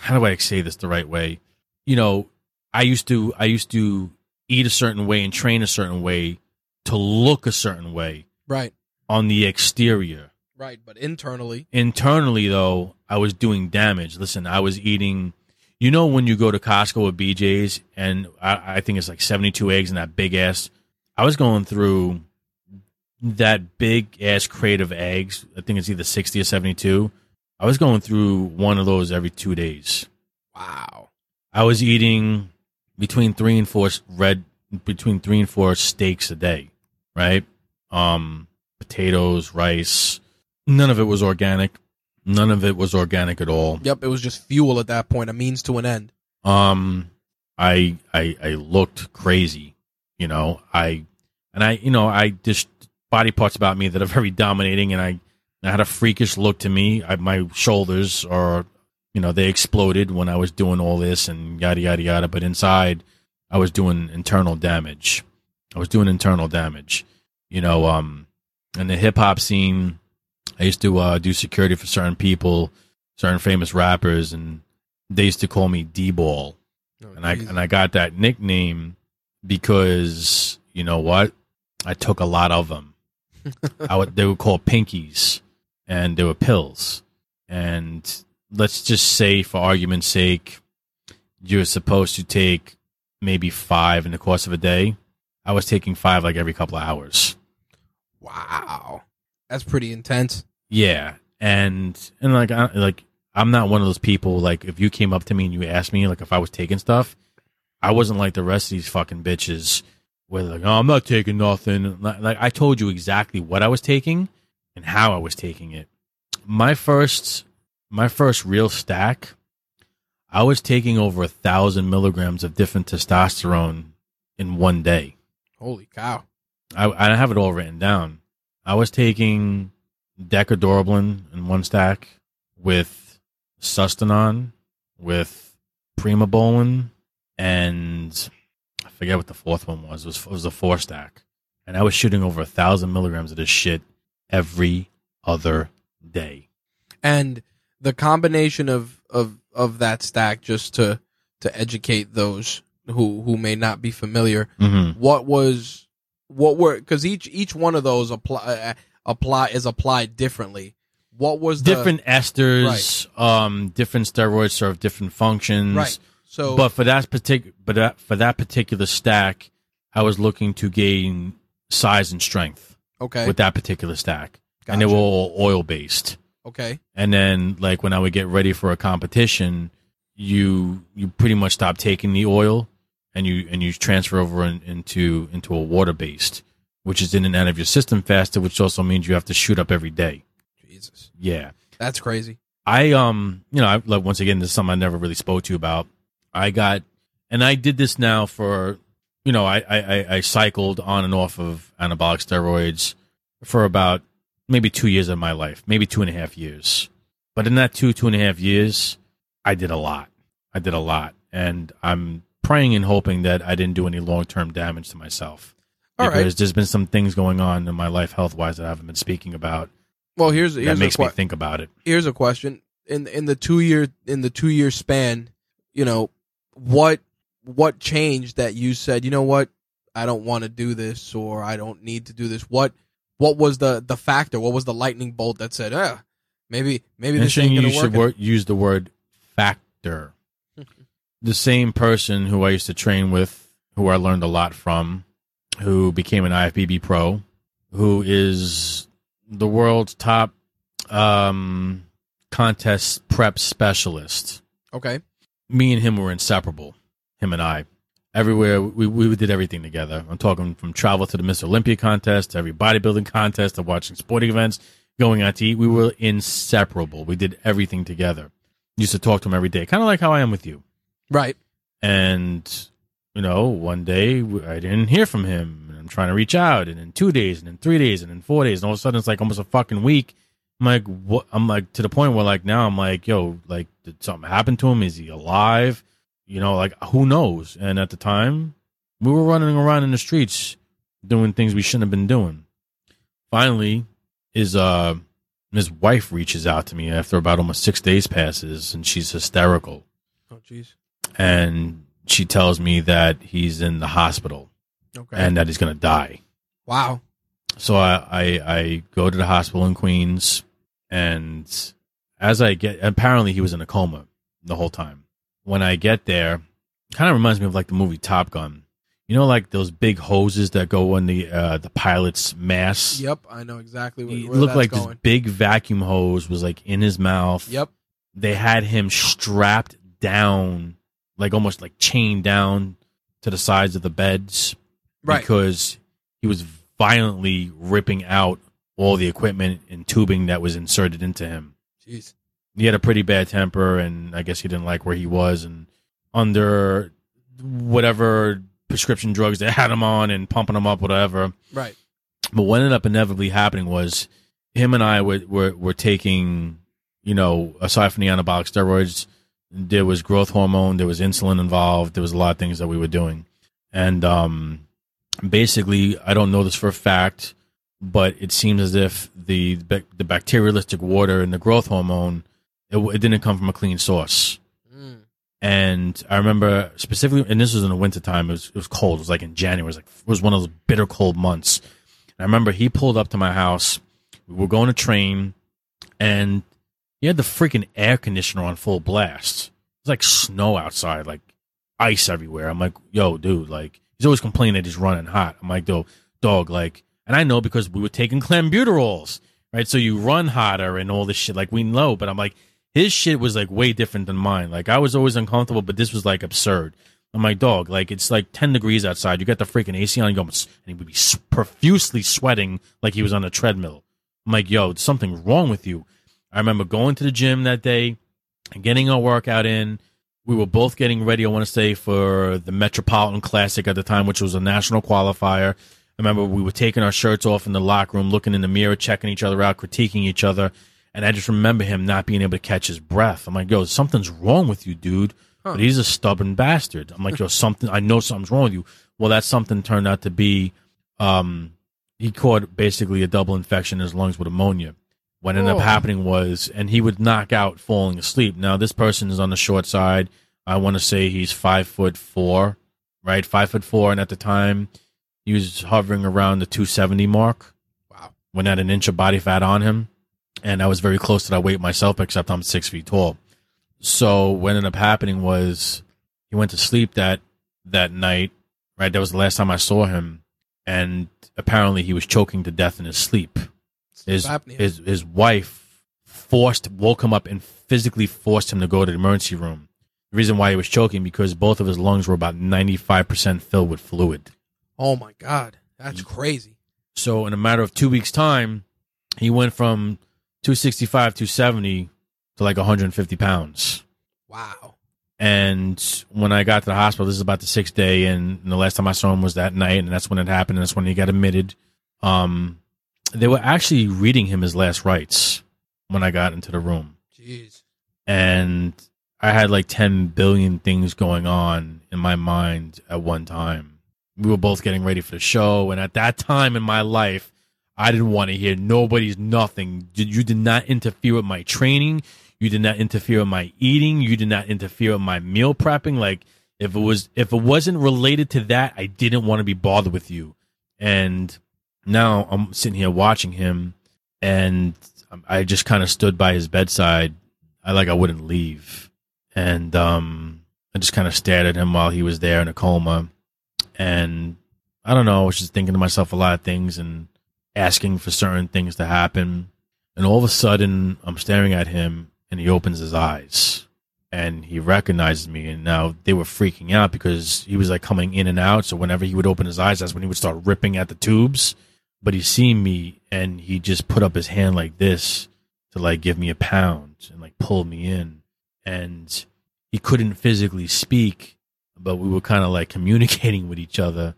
how do I say this the right way? You know, I used to I used to eat a certain way and train a certain way to look a certain way right, on the exterior. right, but internally, Internally though, I was doing damage. Listen, I was eating you know when you go to Costco or BJ's and I, I think it's like seventy two eggs in that big ass I was going through that big ass crate of eggs. I think it's either sixty or seventy two. I was going through one of those every two days. wow, I was eating between three and four red between three and four steaks a day, right? Um, potatoes, rice. None of it was organic. None of it was organic at all. yep, it was just fuel at that point, a means to an end. Um, I I I looked crazy, you know. I and I you know I just body parts about me that are very dominating, and I I had a freakish look to me. I, my shoulders are you know they exploded when I was doing all this and yada yada yada. But inside, I was doing internal damage. I was doing internal damage. You know, um, in the hip hop scene, I used to uh, do security for certain people, certain famous rappers, and they used to call me D Ball, Oh, and I and I got that nickname because you know what? I took a lot of them. <laughs> I would they were called pinkies, and they were pills. And let's just say, for argument's sake, you're supposed to take maybe five in the course of a day. I was taking five like every couple of hours. wow, that's pretty intense. Yeah, and and like I, like I'm not one of those people. Like if you came up to me and you asked me like if I was taking stuff, I wasn't like the rest of these fucking bitches. Where they're like, oh, I'm not taking nothing. Like, like I told you exactly what I was taking and how I was taking it. My first, my first real stack, I was taking over a thousand milligrams of different testosterone in one day. Holy cow. I, I have it all written down. I was taking Deca-Durabolin in one stack with Sustanon, with Primobolan, and I forget what the fourth one was. It was, it was a four stack. And I was shooting over a thousand milligrams of this shit every other day. And the combination of, of, of that stack, just to, to educate those who, who may not be familiar, Mm-hmm. what was, what were, cause each, each one of those apply, apply, is applied differently. What was the, Different esters, um, different steroids serve different functions. right. So, but for that particular, but that, for that particular stack, I was looking to gain size and strength okay. with that particular stack, and they Gotcha. were all oil based. Okay. And then, like when I would get ready for a competition, you you pretty much stop taking the oil, and you and you transfer over in, into into a water based, which is in and out of your system faster, which also means you have to shoot up every day. Jesus. Yeah. That's crazy. I um you know I like once again this is something I never really spoke to you about. I got and I did this now for you know I I, I- I cycled on and off of anabolic steroids for about maybe two years of my life, maybe two and a half years. But in that two two and a half years, I did a lot. I did a lot, and I'm praying and hoping that I didn't do any long term damage to myself. All right. because there's been some things going on in my life health wise that I haven't been speaking about. Well, here's, here's that a makes que- me think about it. here's a question in in the two year in the two year span you know what what changed that you said you know what i don't want to do this or i don't need to do this what what was the the factor what was the lightning bolt that said ah maybe maybe this ain't you gonna should work wor- use the word factor. <laughs> the same person who I used to train with, who I learned a lot from, who became an IFBB pro, who is the world's top um, contest prep specialist. okay Me and him were inseparable. Him and I. Everywhere we, we did everything together. I'm talking from travel to the Miss Olympia contest, to every bodybuilding contest, to watching sporting events, going out to eat. We were inseparable. We did everything together. Used to talk to him every day, kind of like how I am with you. right And you know, one day I didn't hear from him, and I'm trying to reach out, and in two days, and in three days, and in four days, and all of a sudden it's like almost a fucking week. I'm like, what? I'm like to the point where like now I'm like, yo, like did something happen to him? Is he alive? You know, like who knows? And at the time, we were running around in the streets doing things we shouldn't have been doing. Finally, his uh his wife reaches out to me after about almost six days passes, and she's hysterical oh jeez and she tells me that he's in the hospital okay and that he's going to die. wow So I, I I go to the hospital in Queens, and as I get, apparently he was in a coma the whole time. When I get there, kind of reminds me of like the movie Top Gun. You know, like those big hoses that go in the uh, the pilot's mask. yep i know exactly where, It where looked that's like going this big vacuum hose was like in his mouth. yep they had him strapped down, like almost like chained down to the sides of the beds right because he was violently ripping out all the equipment and tubing that was inserted into him. jeez He had a pretty bad temper, and I guess he didn't like where he was, and under whatever prescription drugs they <laughs> had him on and pumping him up, whatever. right But what ended up inevitably happening was him and I were, were, were taking, you know, aside from the anabolic steroids, there was growth hormone, there was insulin involved, there was a lot of things that we were doing. And um, basically, I don't know this for a fact, but it seems as if the the bacteriostatic water and the growth hormone, it, it didn't come from a clean source. Mm. And I remember specifically, and this was in the wintertime, it was, it was cold. It was like in January. It was like, it was one of those bitter cold months. And I remember he pulled up to my house. We were going to train and he had the freaking air conditioner on full blast. It was like snow outside, like ice everywhere. I'm like, yo, dude, like, he's always complaining that he's running hot. I'm like, yo, dog, like, and I know because we were taking clenbuterols, right? So you run hotter and all this shit, like, we know, but I'm like, his shit was like way different than mine. Like, I was always uncomfortable, but this was like absurd. I'm like, dog, like, it's like 10 degrees outside. You got the freaking AC on, you go, and he would be profusely sweating like he was on a treadmill. I'm like, yo, something wrong with you. I remember going to the gym that day and getting our workout in, we were both getting ready, I want to say, for the Metropolitan Classic at the time, which was a national qualifier. I remember we were taking our shirts off in the locker room, looking in the mirror, checking each other out, critiquing each other. And I just remember him not being able to catch his breath. I'm like, yo, something's wrong with you, dude. But he's a stubborn bastard. I'm like, yo, <laughs> something, I know something's wrong with you. Well, that something turned out to be, um, he caught basically a double infection in his lungs with pneumonia. What ended Oh. up happening was, and he would knock out falling asleep. Now, this person is on the short side. I want to say he's five foot four, right? Five foot four. And at the time, he was hovering around the 270 mark Wow. when had an inch of body fat on him. And I was very close to that weight myself, except I'm six feet tall. So what ended up happening was he went to sleep that that night. Right, that was the last time I saw him, and apparently he was choking to death in his sleep. His his his wife forced woke him up and physically forced him to go to the emergency room. The reason why he was choking because both of his lungs were about ninety five percent filled with fluid. Oh my god, that's mm. crazy. So in a matter of two weeks' time, he went from 265, 270 to like 150 pounds. Wow. And when I got to the hospital, this is about the sixth day, and the last time I saw him was that night, and that's when it happened, and that's when he got admitted. Um, they were actually reading him his last rites when I got into the room, Jeez. and I had like 10 billion things going on in my mind at one time. We were both getting ready for the show, and at that time in my life, I didn't want to hear nobody's nothing. You did not interfere with my training. You did not interfere with my eating. You did not interfere with my meal prepping. Like if it was if it wasn't related to that, I didn't want to be bothered with you. And now I'm sitting here watching him, and I just kind of stood by his bedside. I like I wouldn't leave, and um, I just kind of stared at him while he was there in a coma, and I don't know. I was just thinking to myself a lot of things and asking for certain things to happen. And all of a sudden, I'm staring at him, and he opens his eyes, and he recognizes me. And now they were freaking out because he was like coming in and out. So whenever he would open his eyes, that's when he would start ripping at the tubes. But he seen me, and he just put up his hand like this to like give me a pound and like pull me in. And he couldn't physically speak, but we were kind of like communicating with each other.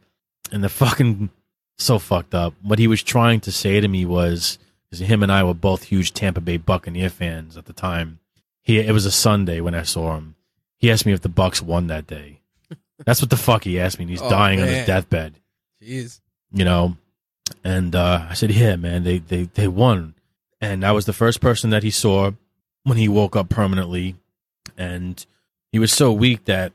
And the fucking so fucked up. What he was trying to say to me was, because him and I were both huge Tampa Bay Buccaneer fans at the time. He it was a Sunday when I saw him. He asked me if the Bucs won that day. <laughs> That's what the fuck he asked me. And he's Oh, dying on his deathbed Jeez. you know. And uh, I said, "Yeah, man, they they they won." And I was the first person that he saw when he woke up permanently, and he was so weak that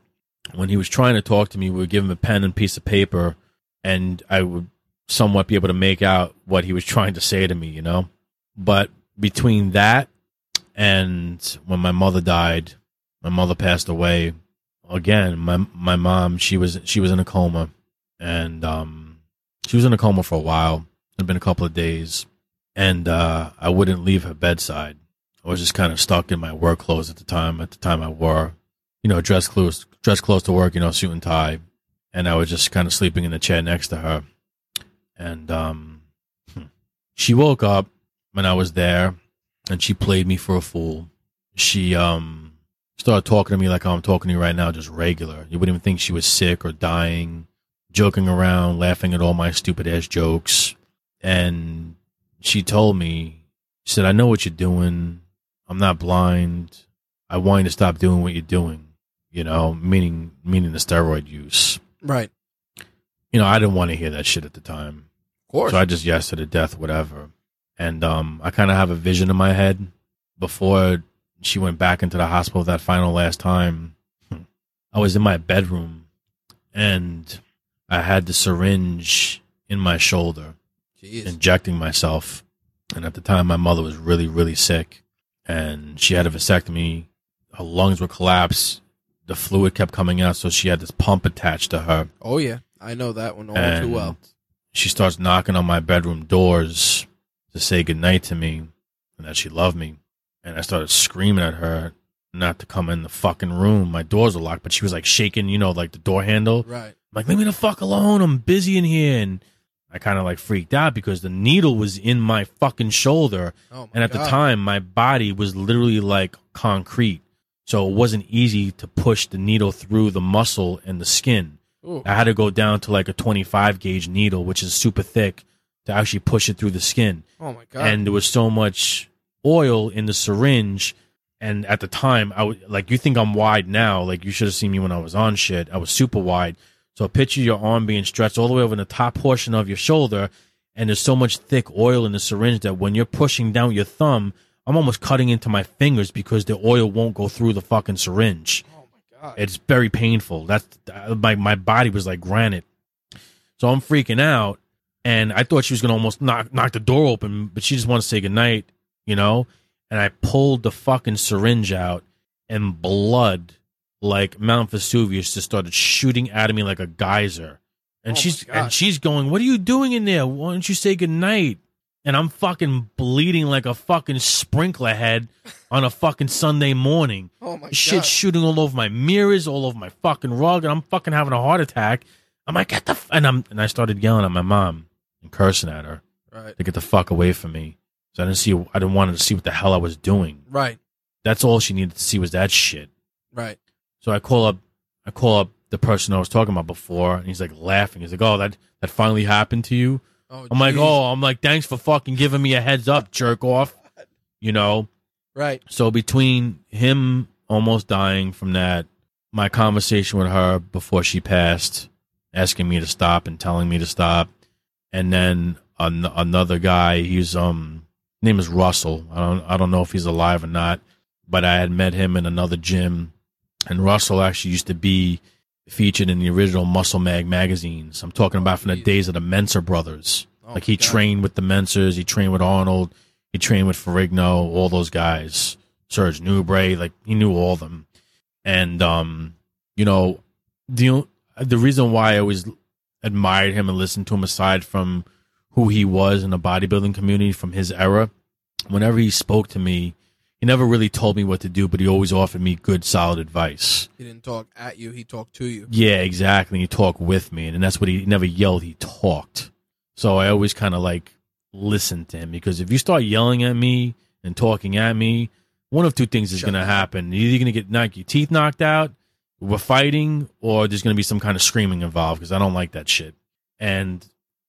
when he was trying to talk to me, we would give him a pen and piece of paper, and I would somewhat be able to make out what he was trying to say to me, you know. But between that and when my mother died, my mother passed away. Again, my my mom, she was she was in a coma, and um, she was in a coma for a while. It had been a couple of days, and uh, I wouldn't leave her bedside. I was just kind of stuck in my work clothes at the time. At the time, I wore, you know, dress clothes, dress clothes to work, you know, suit and tie, and I was just kind of sleeping in the chair next to her. And um, she woke up when I was there, and she played me for a fool. She um started talking to me like I'm talking to you right now, just regular. You wouldn't even think she was sick or dying joking around, laughing at all my stupid ass jokes. And she told me, she said, I know what you're doing. I'm not blind. I want you to stop doing what you're doing, you know, meaning, meaning the steroid use. Right. You know, I didn't want to hear that shit at the time. Course. So I just yes to the death, whatever. And um, I kind of have a vision in my head before she went back into the hospital that final last time. I was in my bedroom and I had the syringe in my shoulder, Jeez. injecting myself. And at the time, my mother was really, really sick and she had a vasectomy. Her lungs were collapsed. The fluid kept coming out. So she had this pump attached to her oh yeah, I know that one all and too well. She starts knocking on my bedroom doors to say goodnight to me and that she loved me. And I started screaming at her not to come in the fucking room. My doors are locked, but she was like shaking, you know, like the door handle. Right. I'm like, leave me the fuck alone. I'm busy in here. And I kind of like freaked out because the needle was in my fucking shoulder. Oh my And at God. the time, my body was literally like concrete. so it wasn't easy to push the needle through the muscle and the skin. Ooh. I had to go down to like a 25 gauge needle, which is super thick, to actually push it through the skin. Oh my god. And there was so much oil in the syringe. And at the time, I would like you think I'm wide now. Like you should have seen me when I was on shit. I was super wide. So picture your arm being stretched all the way over the top portion of your shoulder, and there's so much thick oil in the syringe that when you're pushing down your thumb, I'm almost cutting into my fingers because the oil won't go through the fucking syringe. God. It's very painful. That's uh, my my body was like granite. So I'm freaking out, and I thought she was gonna almost knock knock the door open, but she just wanted to say goodnight, you know. And I pulled the fucking syringe out, and blood like Mount Vesuvius just started shooting out at me like a geyser. And Oh she's and she's going, "What are you doing in there? Why don't you say goodnight?" And I'm fucking bleeding like a fucking sprinkler head on a fucking Sunday morning oh my shit god. shooting all over my mirrors, all over my fucking rug, and I'm fucking having a heart attack. I'm like, get the f-, and I'm and I started yelling at my mom and cursing at her Right. to get the fuck away from me. So I didn't see, I didn't want to see what the hell I was doing. Right. That's all she needed to see was that shit. Right. So I call up, I call up the person I was talking about before, and he's like laughing. He's like, oh, that that finally happened to you. Oh, I'm like, oh, I'm like, thanks for fucking giving me a heads up, jerk off. You know. Right. So between him almost dying from that, my conversation with her before she passed, asking me to stop and telling me to stop, and then an- another guy, he's um name is Russell. I don't I don't know if he's alive or not, but I had met him in another gym, and Russell actually used to be featured in the original Muscle Mag magazines. I'm talking about from the days of the Mentzer brothers. Oh like he God. trained with the Mentzers, he trained with Arnold, he trained with Ferrigno, all those guys, Serge Nubret, like he knew all of them. And um, you know, the the reason why I always admired him and listened to him aside from who he was in the bodybuilding community from his era, whenever he spoke to me, he never really told me what to do, but he always offered me good solid advice. He didn't talk at you. He talked to you. Yeah, exactly. He talked with me, and that's what he, he never yelled. He talked. So I always kind of like listened to him because if you start yelling at me and talking at me, one of two things is going to happen. You're either going to get knock your teeth knocked out, we're fighting, or there's going to be some kind of screaming involved because I don't like that shit. And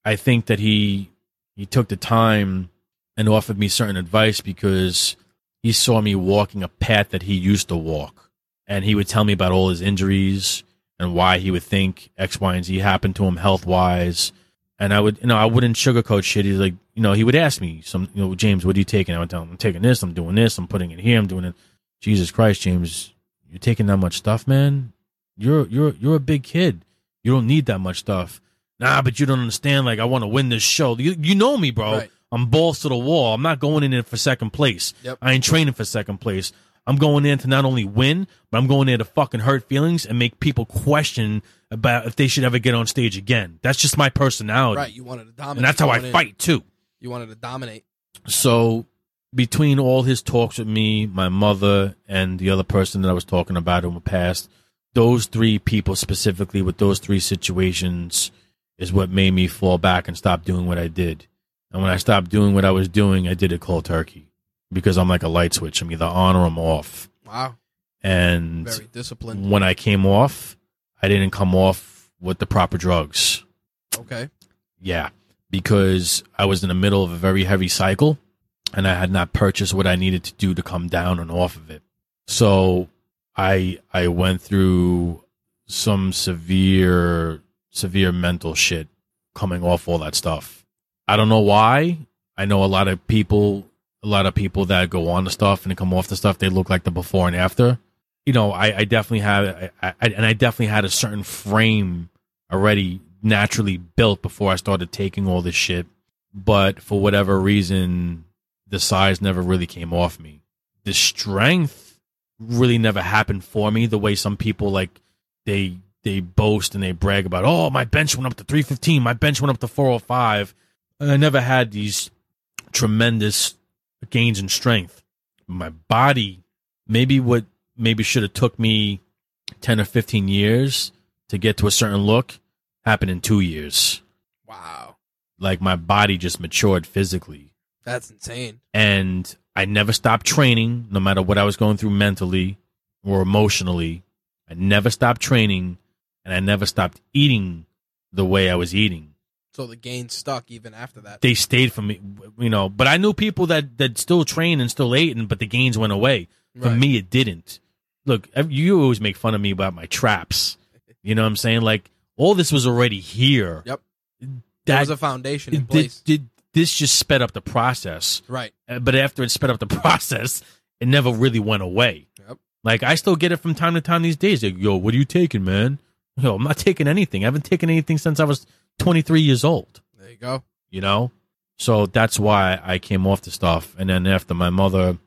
I think that he he took the time and offered me certain advice because he saw me walking a path that he used to walk, and he would tell me about all his injuries and why he would think X, Y, and Z happened to him health wise. And I would, you know, I wouldn't sugarcoat shit. He's like, you know, he would ask me some, you know, James, what are you taking? I would tell him, I'm taking this, I'm doing this, I'm putting it here, I'm doing it. Jesus Christ, James, you're taking that much stuff, man. You're you're you're a big kid. You don't need that much stuff. Nah, but you don't understand. Like, I want to win this show. You you know me, bro. Right. I'm balls to the wall. I'm not going in there for second place. Yep. I ain't training for second place. I'm going in to not only win, but I'm going there to fucking hurt feelings and make people question about if they should ever get on stage again. That's just my personality. Right. You wanted to dominate. And that's how I in. fight too. You wanted to dominate. So between all his talks with me, my mother, and the other person that I was talking about in the past, those three people specifically with those three situations is what made me fall back and stop doing what I did. And when I stopped doing what I was doing, I did it cold turkey because I'm like a light switch. I'm either on or I'm off. Wow. And Very disciplined. when I came off, I didn't come off with the proper drugs. Okay. Yeah, because I was in the middle of a very heavy cycle and I had not purchased what I needed to do to come down and off of it. So I I went through some severe severe mental shit coming off all that stuff. I don't know why. I know a lot of people a lot of people that go on the stuff and come off the stuff they look like the before and after. You know, I, I definitely have I, I, and I definitely had a certain frame already naturally built before I started taking all this shit. But for whatever reason, the size never really came off me. The strength really never happened for me the way some people like they they boast and they brag about, oh, my bench went up to 315, my bench went up to 405. I never had these tremendous gains in strength. My body, maybe what maybe should have took me 10 or 15 years to get to a certain look happened in two years. Wow. Like my body just matured physically. That's insane. And I never stopped training, no matter what I was going through mentally. or emotionally. I never stopped training and I never stopped eating the way I was eating. So the gain stuck even after that. They stayed for me, you know, but I knew people that, that still train and still ate, and but the gains went away. For Right. me, it didn't. Look, you always make fun of me about my traps. You know what I'm saying? Like, all this was already here. Yep. There That, was a foundation in place. did, did, this just sped up the process. right. Uh, But after it sped up the <laughs> process, it never really went away. Yep. Like, I still get it from time to time these days. Like, yo, what are you taking, man? Yo, I'm not taking anything. I haven't taken anything since I was 23 years old There you go. you know so that's why i came off the stuff and then after my mother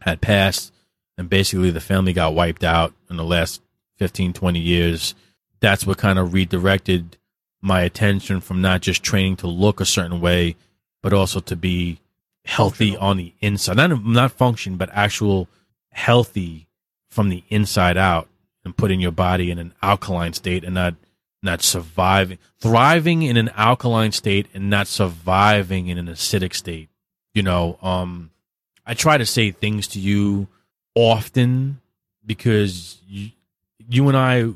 had passed and basically the family got wiped out in the last 15 20 years that's what kind of redirected my attention from not just training to look a certain way but also to be healthy Functional. on the inside not not function but actual healthy from the inside out and putting your body in an alkaline state and not not surviving, thriving in an alkaline state and not surviving in an acidic state. You know, um, I try to say things to you often because you, you and I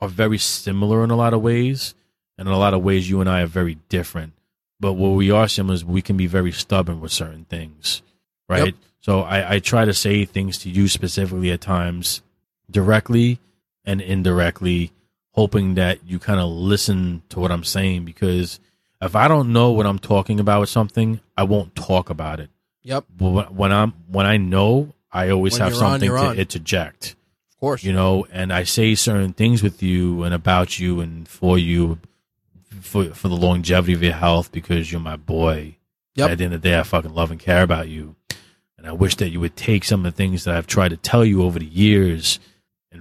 are very similar in a lot of ways, and in a lot of ways, you and I are very different. But what we are similar is we can be very stubborn with certain things, right? Yep. So I, I try to say things to you specifically at times directly and indirectly hoping that you kind of listen to what I'm saying because if I don't know what I'm talking about with something, I won't talk about it. Yep. But when- I'm when I know, I always When have you're on, something to on. interject. Of course. You know, and I say certain things with you and about you and for you for for the longevity of your health because you're my boy. Yep. At the end of the day, I fucking love and care about you. And I wish that you would take some of the things that I've tried to tell you over the years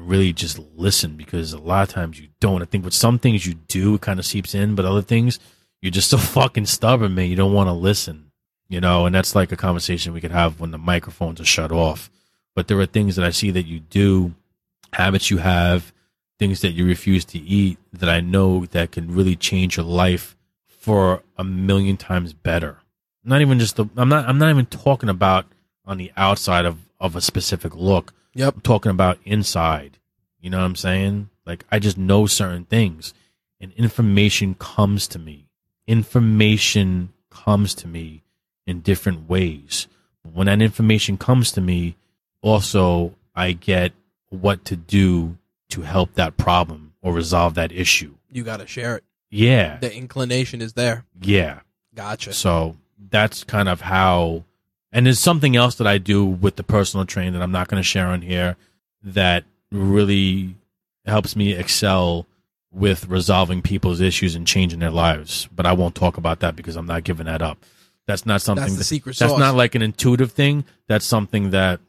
really just listen because a lot of times you don't. I think with some things you do, it kind of seeps in, but other things, you're just <laughs> so fucking stubborn, man. You don't want to listen, you know, and that's like a conversation we could have when the microphones are shut off. But there are things that I see that you do, habits you have, things that you refuse to eat that I know that can really change your life for a million times better. Not even just the, I'm not, I'm not even talking about on the outside of, of a specific look. Yep. I'm talking about inside. You know what I'm saying? Like I just know certain things and information comes to me. Information comes to me in different ways. When that information comes to me, also I get what to do to help that problem or resolve that issue. You got to share it. Yeah. The inclination is there. Yeah. Gotcha. So that's kind of how, and there's something else that I do with the personal training that I'm not going to share on here that really helps me excel with resolving people's issues and changing their lives. But I won't talk about that because I'm not giving that up. That's not something That's the that- secret that's sauce. not like an intuitive thing. That's something that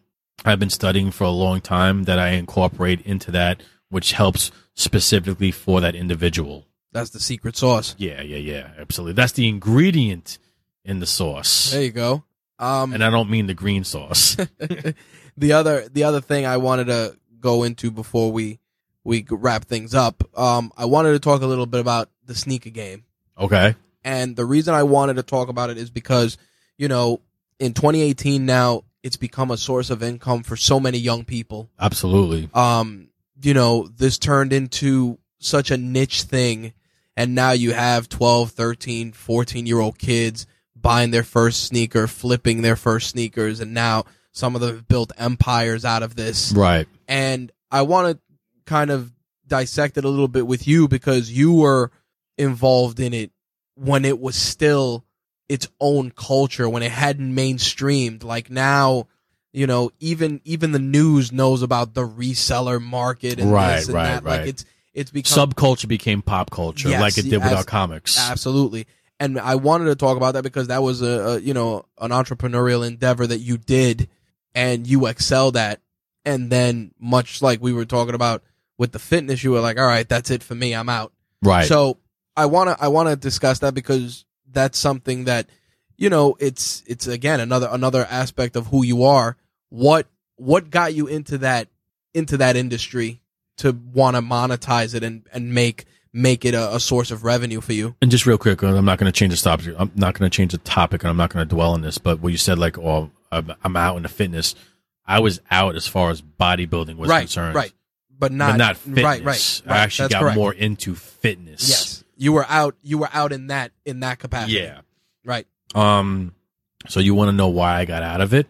I've been studying for a long time that I incorporate into that, which helps specifically for that individual. That's the secret sauce. Yeah, yeah, yeah, absolutely. That's the ingredient in the sauce, There you go. Um, and I don't mean the green sauce. <laughs> the other the other thing I wanted to go into before we we wrap things up, um, I wanted to talk a little bit about the sneaker game, okay, and the reason I wanted to talk about it is because you know in 2018 now it's become a source of income for so many young people. absolutely. Um, you know this turned into such a niche thing, and now you have 12, 13, 14 year old kids buying their first sneaker, flipping their first sneakers, and now some of them have built empires out of this. Right. And I want to kind of dissect it a little bit with you because you were involved in it when it was still its own culture, when it hadn't mainstreamed. Like now, you know, even even the news knows about the reseller market and Right, this and right, that. Like it's it's become Subculture became pop culture, Yes, like it did with our comics. Absolutely. And I wanted to talk about that because that was a, a you know an entrepreneurial endeavor that you did and you excelled at. And then much like we were talking about with the fitness, you were like, all right, that's it for me. I'm out. Right. So I want to I want to discuss that because that's something that you know it's it's again another another aspect of who you are. What what got you into that into that industry to want to monetize it and and make make it a, a source of revenue for you? And just real quick, I'm not going to change the topic. I'm not going to change the topic, and I'm not going to dwell on this. But what you said, like, oh, I'm I'm out in the fitness. I was out as far as bodybuilding was right, concerned. right, but not but not fitness. Right, right. I actually got correct. more into fitness. Yes, you were out. You were out in that in that capacity. Yeah. right. Um. So you want to know why I got out of it,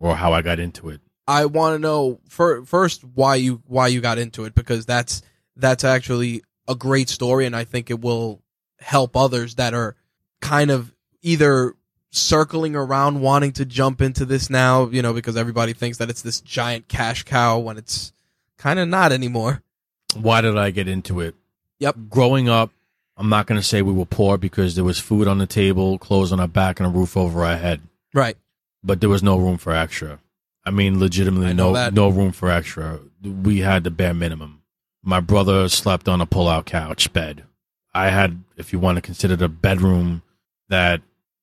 or how I got into it? I want to know fir- first why you why you got into it because that's that's actually a great story and I think it will help others that are kind of either circling around wanting to jump into this now, you know, because everybody thinks that it's this giant cash cow when it's kind of not anymore. Why did I get into it? Yep. Growing up, I'm not going to say we were poor because there was food on the table, clothes on our back, and a roof over our head. Right. But there was no room for extra. I mean, legitimately, I no that. no room for extra. We had the bare minimum. My brother slept on a pull-out couch bed. I had, if you want to consider it a bedroom, that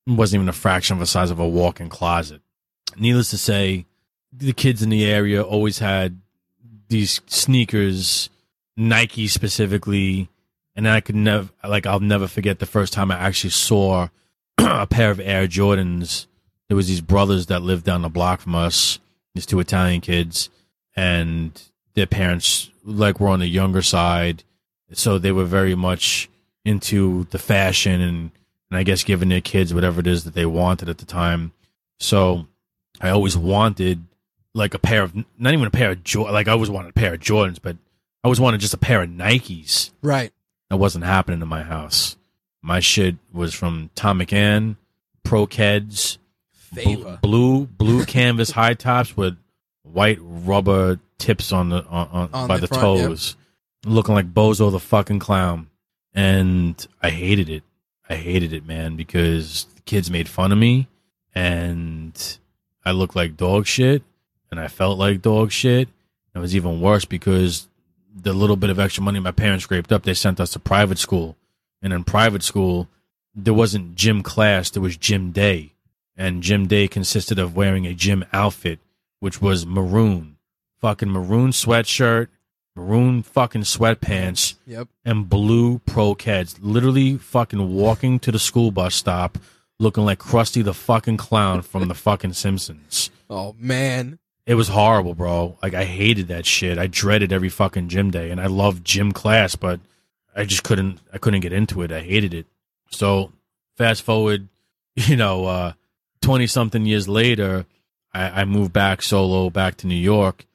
wasn't even a fraction of the size of a walk-in closet. Needless to say, the kids in the area always had these sneakers, Nike specifically, and I could never, like, I'll never forget the first time I actually saw <clears throat> a pair of Air Jordans. There was these brothers that lived down the block from us, these two Italian kids, and their parents like were on the younger side, so they were very much into the fashion and and I guess giving their kids whatever it is that they wanted at the time. So I always wanted like a pair of not even a pair of Jor- like I always wanted a pair of Jordans, but I always wanted just a pair of Nikes. Right. That wasn't happening in my house. My shit was from Thom McAn, Pro Keds, bl- blue blue canvas high tops with white rubber tips on the on, on, On by the the, front, yep. toes, looking like Bozo the fucking clown. And I hated it. I hated it, man, because the kids made fun of me, and I looked like dog shit, and I felt like dog shit. It was even worse because the little bit of extra money my parents scraped up, they sent us to private school. And in private school, there wasn't gym class, there was gym day. And gym day consisted of wearing a gym outfit, which was maroon. Fucking maroon sweatshirt, maroon fucking sweatpants, Yep. and blue pro keds. Literally fucking walking to the school bus stop looking like Krusty the fucking clown from the fucking Simpsons. Oh man. It was horrible, bro. Like I hated that shit. I dreaded every fucking gym day, and I loved gym class, but I just couldn't. I couldn't get into it. I hated it. So fast forward, <laughs> you know, uh, twenty something years later, I, I moved back solo back to New York,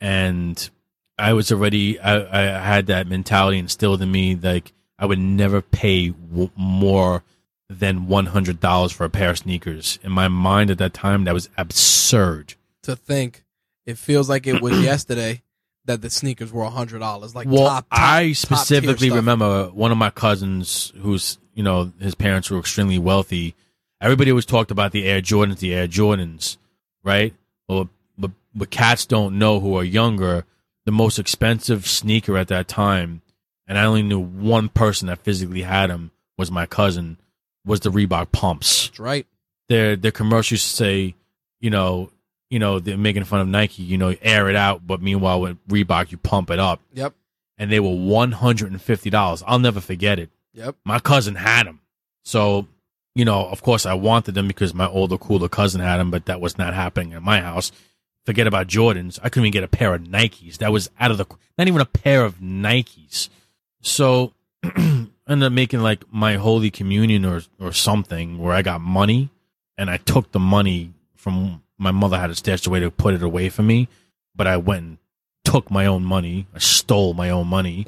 and I was already. I, I had that mentality instilled in me, like I would never pay w- more than one hundred dollars for a pair of sneakers. In my mind at that time, that was absurd. To think, it feels like it was <clears throat> yesterday that the sneakers were a hundred dollars. Like well, top, top I specifically remember one of my cousins who's, you know, his parents were extremely wealthy. Everybody always talked about the Air Jordans, the Air Jordans, right? Well, but, cats don't know who are younger. The most expensive sneaker at that time, and I only knew one person that physically had them, was my cousin, was the Reebok pumps That's right. their their commercials say, you know, you know, they're making fun of Nike, you know, air it out, but meanwhile with Reebok you pump it up. Yep. And they were one hundred and fifty dollars. I'll never forget it. Yep. My cousin had them. So, you know, of course I wanted them because my older, cooler cousin had them, but that was not happening at my house. Forget about Jordans. I couldn't even get a pair of Nikes. That was out of the, not even a pair of Nikes. So, I <clears throat> ended up making like my holy communion or, or something where I got money and I took the money from my mother had it stashed away to put it away for me, but I went and took my own money. I stole my own money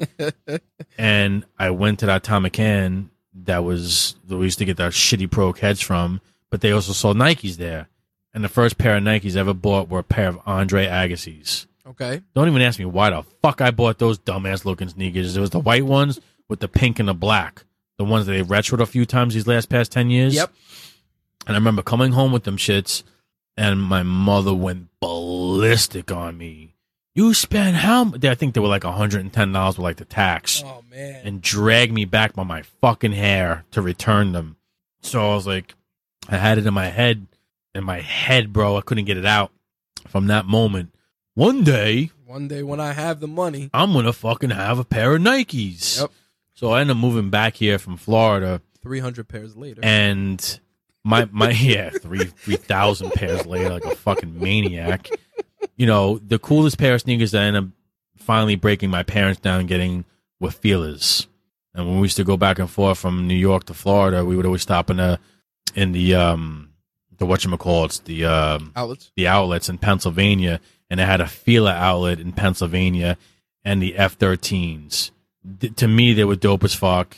<laughs> and I went to that Thom McAn that was that we used to get our shitty pro keds from, but they also sold Nikes there. And the first pair of Nikes I ever bought were a pair of Andre Agassi's. Okay. Don't even ask me why the fuck I bought those dumbass looking sneakers. It was the white ones with the pink and the black. The ones that they retroed a few times these last past 10 years. Yep. And I remember coming home with them shits, and my mother went ballistic on me. You spent how much? I think they were like $110 with like the tax Oh man. and dragged me back by my fucking hair to return them. So I was like, I had it in my head, in my head, bro. I couldn't get it out from that moment. One day, One day when I have the money. I'm gonna fucking have a pair of Nikes. Yep. So I end up moving back here from Florida, Three hundred pairs later. and my my <laughs> yeah three three thousand pairs later, like a fucking maniac. you know, the coolest pair of sneakers that I ended up finally breaking my parents down getting were Filas. And when we used to go back and forth from New York to Florida, we would always stop in the in the um the whatchamacallits, the um Outlets. the outlets in Pennsylvania, and it had a Fila outlet in Pennsylvania and the F 13s. To me, they were dope as fuck.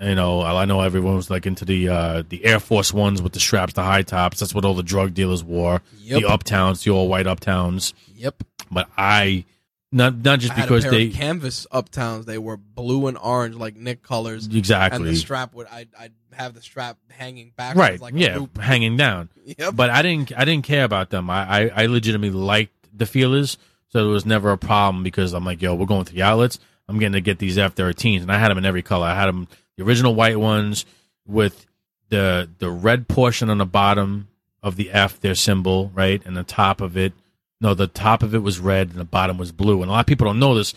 You know, I know everyone was like into the uh, the Air Force ones with the straps, the high tops. That's what all the drug dealers wore. Yep. The uptowns, the all white uptowns. Yep. But I, not not just I had because a pair they of canvas uptowns. They were blue and orange, like Nick colors. And the exactly strap would I I'd have the strap hanging backwards right, like a yeah, loop. hanging down. <laughs> Yep. but I didn't I didn't care about them. I, I, I legitimately liked the Filas, so there was never a problem because I'm like, yo, we're going to the outlets. I'm getting to get these F13s, and I had them in every color. I had them the original white ones with the the red portion on the bottom of the F, their symbol, right, and the top of it. No, the top of it was red and the bottom was blue. And a lot of people don't know this.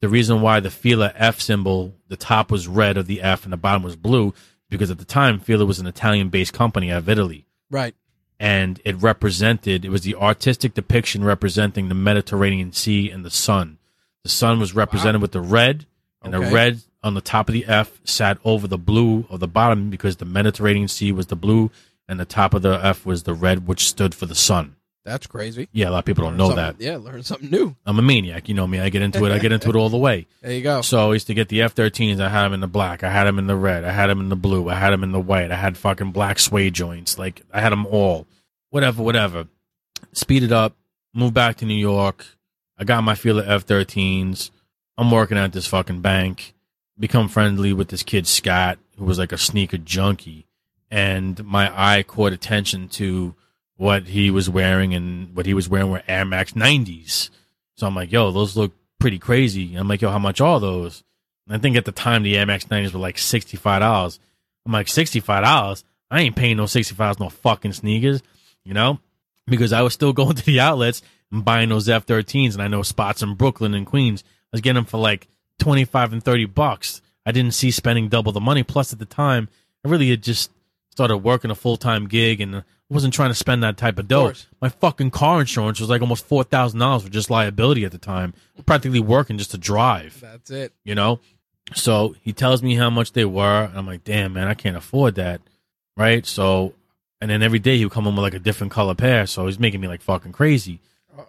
The reason why the Fila F symbol, the top was red of the F and the bottom was blue, because at the time Fila was an Italian-based company out of Italy right. and it represented it was the artistic depiction representing the Mediterranean Sea and the sun. The sun was represented with the red, and the red on the top of the F sat over the blue of the bottom because the Mediterranean Sea was the blue, and the top of the F was the red, which stood for the sun. That's crazy. Yeah, a lot of people don't Learn know something- that. Yeah, learn something new. I'm a maniac, you know me. I get into it. I get into it all the way. <laughs> There you go. So I used to get the F-13s. I had them in the black. I had them in the red. I had them in the blue. I had them in the white. I had fucking black suede joints. Like I had them all. Whatever, whatever. Speed it up. Move back to New York. I got my Fila F-13s. I'm working at this fucking bank. Become friendly with this kid Scott, who was like a sneaker junkie, and my eye caught attention to what he was wearing, and what he was wearing were Air Max 90s. So I'm like, yo, those look pretty crazy. I'm like, yo, how much are those? And I think at the time the Air Max 90s were like $65. I'm like, $65? I ain't paying no $65 no fucking sneakers, you know? Because I was still <laughs> going to the outlets and buying those F13s. And I know spots in Brooklyn and Queens. I was getting them for like 25 and 30 bucks. I didn't see spending double the money. Plus, at the time, I really had just started working a full time gig and wasn't trying to spend that type of dough. course. My fucking car insurance was like almost four thousand dollars for just liability at the time. Practically working just to drive, That's it. you know. So he tells me how much they were, and I'm like, damn man, I can't afford that, right? So, and then every day he would come home with like a different color pair, so he's making me like fucking crazy. Uh oh.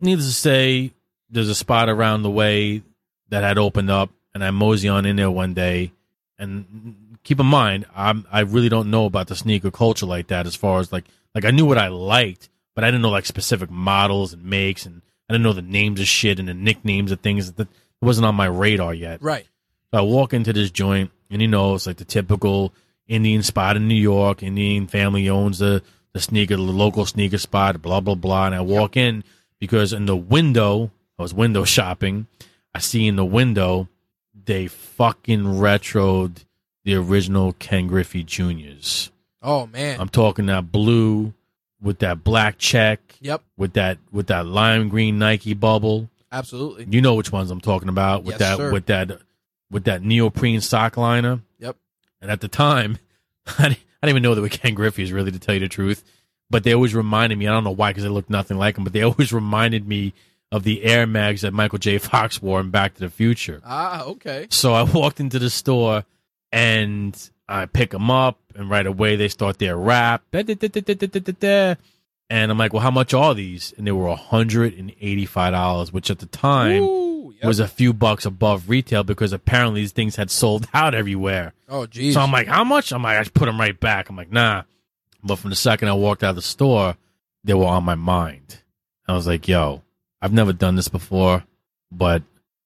Needless to say, there's a spot around the way that had opened up, and I mosey on in there one day. And keep in mind, I'm I really don't know about the sneaker culture like that. As far as like like I knew what I liked, but I didn't know like specific models and makes, and I didn't know the names of shit and the nicknames of things that it wasn't on my radar yet. Right. So I walk into this joint, and you know, it's like the typical Indian spot in New York. Indian family owns the the sneaker, the local sneaker spot, blah blah blah. And I walk in because in the window, I was window <laughs> shopping. I see in the window they fucking retroed the original Ken Griffey Juniors. Oh man. I'm talking that blue with that black check, yep. with that with that lime green Nike bubble. Absolutely. You know which ones I'm talking about with Yes, that sir. with that with that neoprene sock liner. Yep. And at the time, <laughs> I didn't, I didn't even know they were Ken Griffey's, really, to tell you the truth. But they always reminded me. I don't know why, because they looked nothing like them. But they <laughs> always reminded me of the Air Mags that Michael J. Fox wore in Back to the Future. Ah, okay. So I walked into the store and I pick them up, and right away they start their rap. And I'm like, well, how much are these? And they were $185, which at the time Ooh, yep. was a few bucks above retail because apparently these things had sold <laughs> out everywhere. oh geez. So I'm like, how much? I'm like, I just put them right back. I'm like, nah. But from the second I walked out of the store, they were on my mind. I was like, yo, I've never done this before, but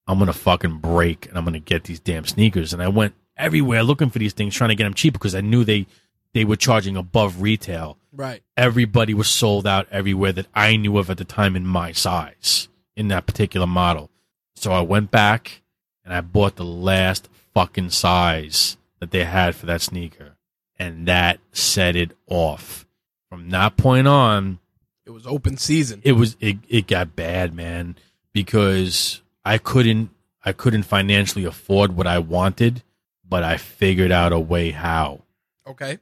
I'm going to fucking break and I'm going to get these damn sneakers. And I went everywhere looking for these things, trying to get them cheap because I knew they, they were charging above retail. right. Everybody was sold out everywhere that I knew of at the time in my size, in that particular model. So I went back and I bought the last fucking size that they had for that sneaker. And that set it off. From that point on, It was open season. it was it, it got bad, man, because I couldn't I couldn't financially afford what I wanted, but I figured out a way how. okay.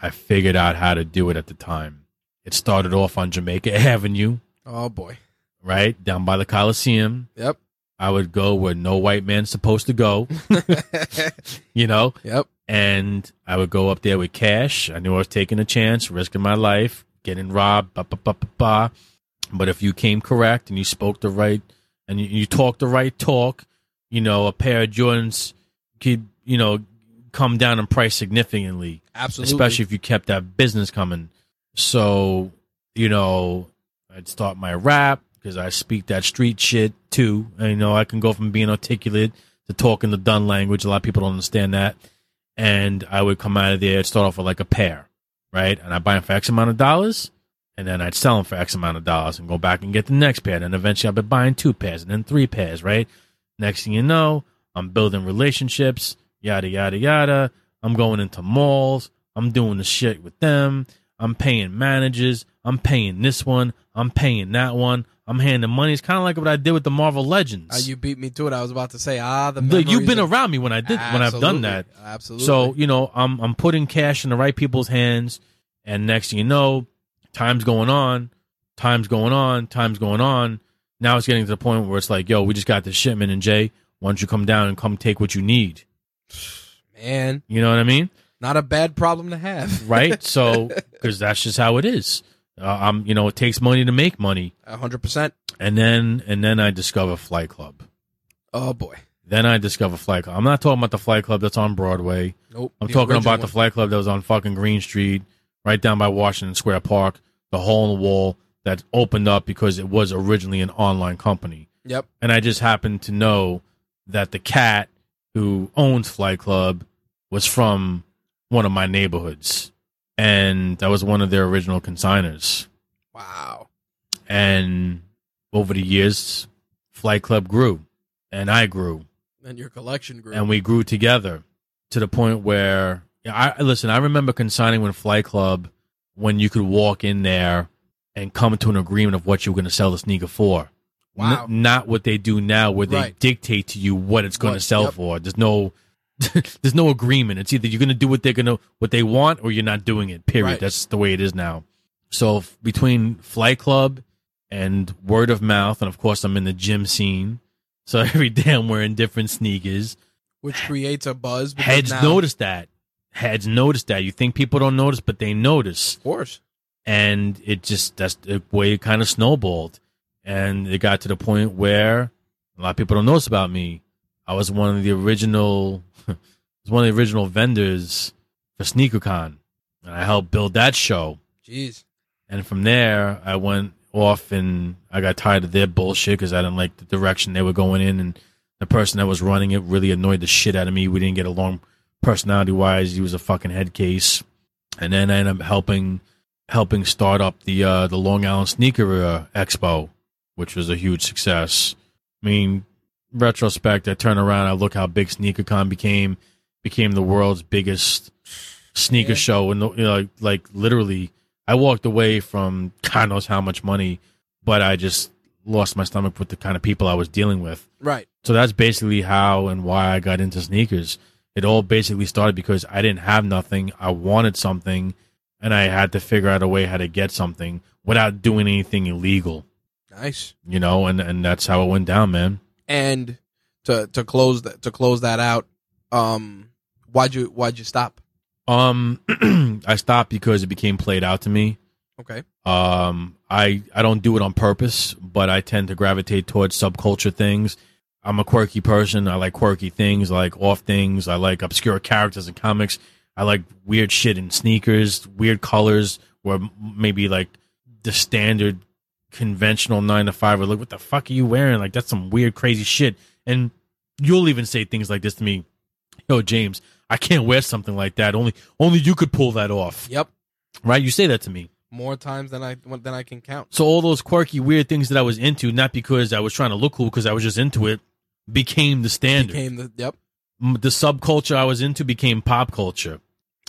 I figured out how to do it at the time. It started off on Jamaica <laughs> Avenue, Oh boy. right down by the Coliseum. Yep. I would go where no white man's supposed to go, <laughs> you know, yep. and I would go up there with cash. I knew I was taking a chance, risking my life, getting robbed, ba ba ba ba ba. But if you came correct and you spoke the right and you, you talked the right talk, you know, a pair of Jordans could, you know, come down in price significantly, Absolutely. especially if you kept that business coming. So, you know, I'd start my rap because I speak that street shit too. And, you know, I can go from being articulate to talking the done language. A lot of people don't understand that. And I would come out of there and start off with like a pair, right? And I buy them for X amount of dollars. And then I'd sell them for X amount of dollars and go back and get the next pair. And eventually I'll be buying two pairs and then three pairs, right? Next thing you know, I'm building relationships, yada, yada, yada. I'm going into malls. I'm doing the shit with them. I'm paying managers. I'm paying this one. I'm paying that one. I'm handing money. It's kind of like what I did with the Marvel Legends. Uh, you beat me to it. I was about to say, ah, the Look, you've been of- around me when I did when I've done that. Absolutely. Absolutely. So you know, I'm I'm putting cash in the right people's hands, and next thing you know, time's going on, time's going on, time's going on. Now it's getting to the point where it's like, yo, we just got this shipment, and Jay, why don't you come down and come take what you need? Man, You know what I mean? not a bad problem to have. <laughs> Right? so because that's just how it is. Uh, I'm, you know, it takes money to make money, A hundred percent. and then and then I discover Flight Club. Oh boy. Then I discover Flight Club. I'm not talking about the Flight Club that's on Broadway. Nope. I'm talking about the. Flight Club that was on fucking Greene Street, right down by Washington Square Park, the hole in the wall that opened up because it was originally an online company. Yep. And I just happened to know that the cat who owns Flight Club was from one of my neighborhoods. And that was one of their original consigners. Wow. And over the years, Flight Club grew and I grew And your collection grew. and we grew together to the point where yeah, I listen. I remember consigning with Flight Club when you could walk in there and come to an agreement of what you were going to sell the sneaker for. Wow. N- not what they do now, where they Right. dictate to you what it's going to sell yep. for. There's no, <laughs> there's no agreement. It's either you're going to do what they're going to what they want, or you're not doing it. Period. Right. That's the way it is now. So f- between Flight Club and word of mouth, and of course I'm in the gym scene, so <laughs> every day I'm wearing different sneakers. which creates a buzz. Heads now- notice that. Heads notice that. You think people don't notice, but they notice. Of course. And it just, that's the way it kind of snowballed. And it got to the point where a lot of people don't know this about me. I was one of the original, <laughs> was one of the original vendors for SneakerCon. And I helped build that show. Jeez. And from there, I went off and I got tired of their bullshit because I didn't like the direction they were going in. And the person that was running it really annoyed the shit out of me. We didn't get along personality wise. He was a fucking head case. And then I ended up helping helping start up the uh, the Long Island Sneaker uh, Expo, which was a huge success. I mean, retrospect, I turn around, I look how big SneakerCon became, became the world's biggest sneaker Yeah. show, and you know, like, like literally, I walked away from God knows how much money, but I just lost my stomach with the kind of people I was dealing with. Right. So that's basically how and why I got into sneakers. It all basically started because I didn't have nothing. I wanted something, and I had to figure out a way how to get something without doing anything illegal. Nice. You know, and and that's how it went down, man. And to to close that to close that out, um, why'd you why'd you stop? Um, <clears throat> I stopped because it became played out to me. Okay. Um, I I don't do it on purpose, but I tend to gravitate towards subculture things. I'm a quirky person. I like quirky things, I like off things. I like obscure characters in comics. I like weird shit in sneakers, weird colors, where maybe like the standard conventional nine to five are like, what the fuck are you wearing? Like that's some weird, crazy shit. And you'll even say things like this to me, Yo, James, I can't wear something like that. Only only you could pull that off. Yep. Right? You say that to me. More times than I than I can count. So all those quirky, weird things that I was into, not because I was trying to look cool, because I was just into it, became the standard. Became the yep. The subculture I was into became pop culture.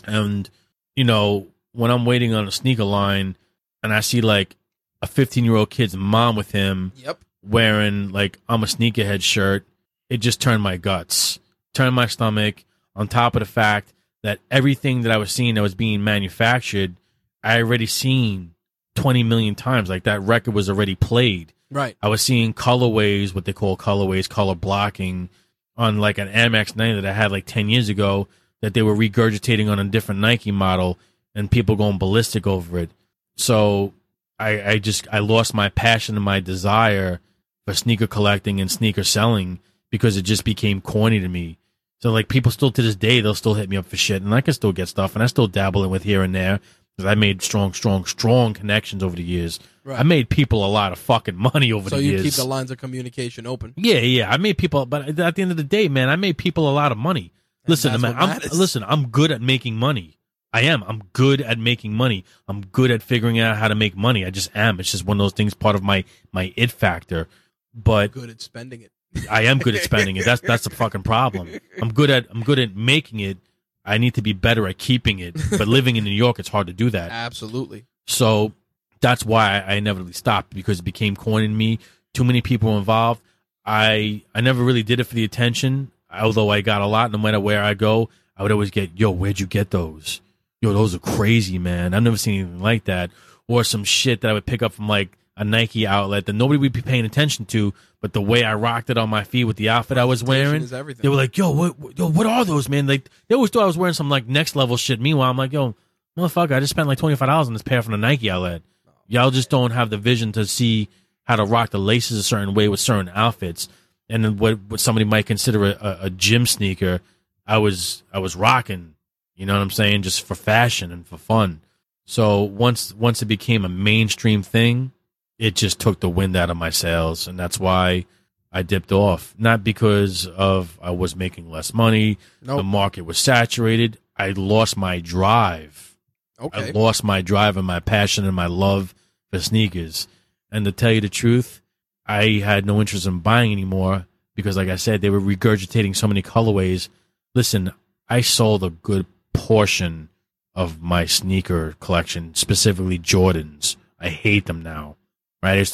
And, you know, when I'm waiting on a sneaker line and I see like a 15 year old kid's mom with him Yep. wearing like I'm a sneakerhead shirt, it just turned my guts, turned my stomach. On top of the fact that everything that I was seeing that was being manufactured, I already seen 20 million times. Like that record was already played. Right. I was seeing colorways, what they call colorways, color blocking on like an Air Max 90 that I had like 10 years ago that they were regurgitating on a different Nike model and people going ballistic over it. So I, I just, I lost my passion and my desire for sneaker collecting and sneaker selling because it just became corny to me. So like people still to this day, they'll still hit me up for shit and I can still get stuff and I still dabble in with here and there because I made strong, strong, strong connections over the years. Right. I made people a lot of fucking money over So the years. So you keep the lines of communication open. Yeah, yeah. I made people, but at the end of the day, man, I made people a lot of money. Listen, man, I'm, matters. listen, I'm good at making money. I am. I'm good at making money. I'm good at figuring out how to make money. I just am. It's just one of those things, part of my my it factor. But Good at spending it. I am good at spending it. That's that's the fucking problem. I'm good at I'm good at making it. I need to be better at keeping it. But living in New York, it's hard to do that. Absolutely. So that's why I inevitably stopped because it became corny in me. Too many people involved. I I never really did it for the attention. Although I got a lot, no matter where I go, I would always get, "Yo, where'd you get those? Yo, those are crazy, man. I've never seen anything like that." Or some shit that I would pick up from like a Nike outlet that nobody would be paying attention to, but the way I rocked it on my feet with the outfit I was wearing, they were like, "Yo, what, what- yo, what are those, man?" Like they always thought I was wearing some like next level shit. Meanwhile, I'm like, "Yo, motherfucker, I just spent like twenty five dollars on this pair from the Nike outlet. Y'all just don't have the vision to see how to rock the laces a certain way with certain outfits." And then what what somebody might consider a, a, a gym sneaker, I was I was rocking. You know what I'm saying? Just for fashion and for fun. So once once it became a mainstream thing, it just took the wind out of my sails, and that's why I dipped off. Not because of I was making less money, the market was saturated. I lost my drive. Okay. I lost my drive and my passion and my love for sneakers. And to tell you the truth, I had no interest in buying anymore because, like I said, they were regurgitating so many colorways. Listen, I sold a good portion of my sneaker collection, specifically Jordans. I hate them now. Right?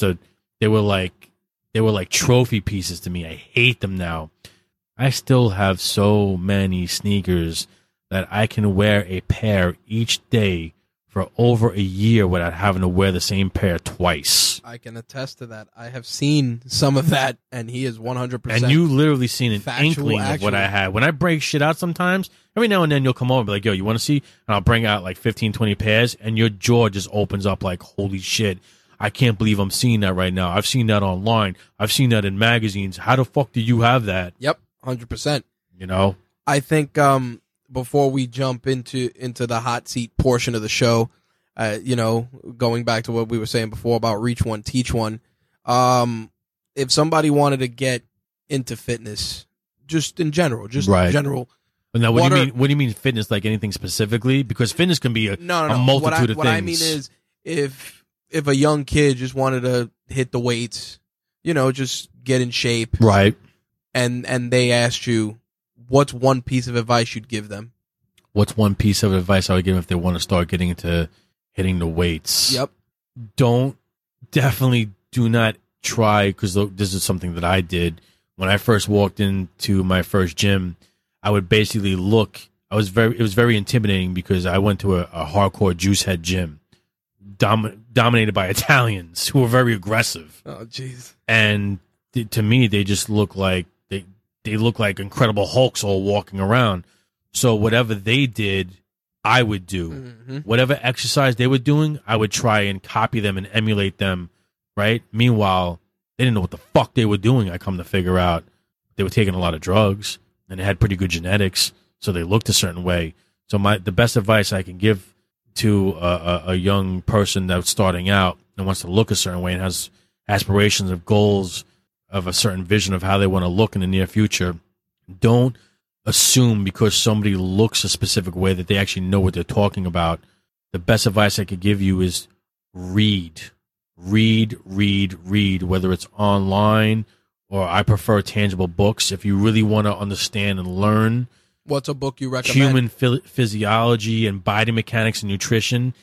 They were like they were like trophy pieces to me. I hate them now. I still have so many sneakers that I can wear a pair each day for over a year without having to wear the same pair twice. I can attest to that. I have seen some of that, and he is 100%. And you literally seen an Factual, inkling of what. I had. When I break shit out sometimes, every now and then you'll come over and be like, yo, you want to see? And I'll bring out like 15, 20 pairs, and your jaw just opens up like, holy shit. I can't believe I'm seeing that right now. I've seen that online. I've seen that in magazines. How the fuck do you have that? Yep, 100%. You know? I think um, before we jump into into the hot seat portion of the show, uh, you know, going back to what we were saying before about reach one, teach one. Um, if somebody wanted to get into fitness, just in general, just Right. general, But now, what, What do you are- mean? What do you mean fitness? Like anything specifically? Because fitness can be a, no, no, a multitude what I, of what things. I mean is, if if a young kid just wanted to hit the weights, you know, just get in shape, right. and and they asked you, what's one piece of advice you'd give them? What's one piece of advice I would give them if they want to start getting into hitting the weights? Yep. don't definitely do not try because this is something that I did when I first walked into my first gym. I would basically look. I was very. It was very intimidating because I went to a, a hardcore juice head gym, dom- dominated by <laughs> Italians who were very aggressive, Oh, jeez. and th- to me they just look like they look like incredible hulks all walking around. So whatever they did, I would do hmm whatever exercise they were doing, I would try and copy them and emulate them, right? Meanwhile, they didn't know what the fuck they were doing. I come to figure out they were taking a lot of drugs and they had pretty good genetics, so they looked a certain way. So my the best advice I can give to a, a, a young person that's starting out and wants to look a certain way and has aspirations of goals of a certain vision of how they want to look in the near future, don't assume because somebody looks a specific way that they actually know what they're talking about. The best advice I could give you is read, read, read, read, whether it's online or I prefer tangible books. If you really want to understand and learn What's a book you recommend? human phy- physiology and body mechanics and nutrition,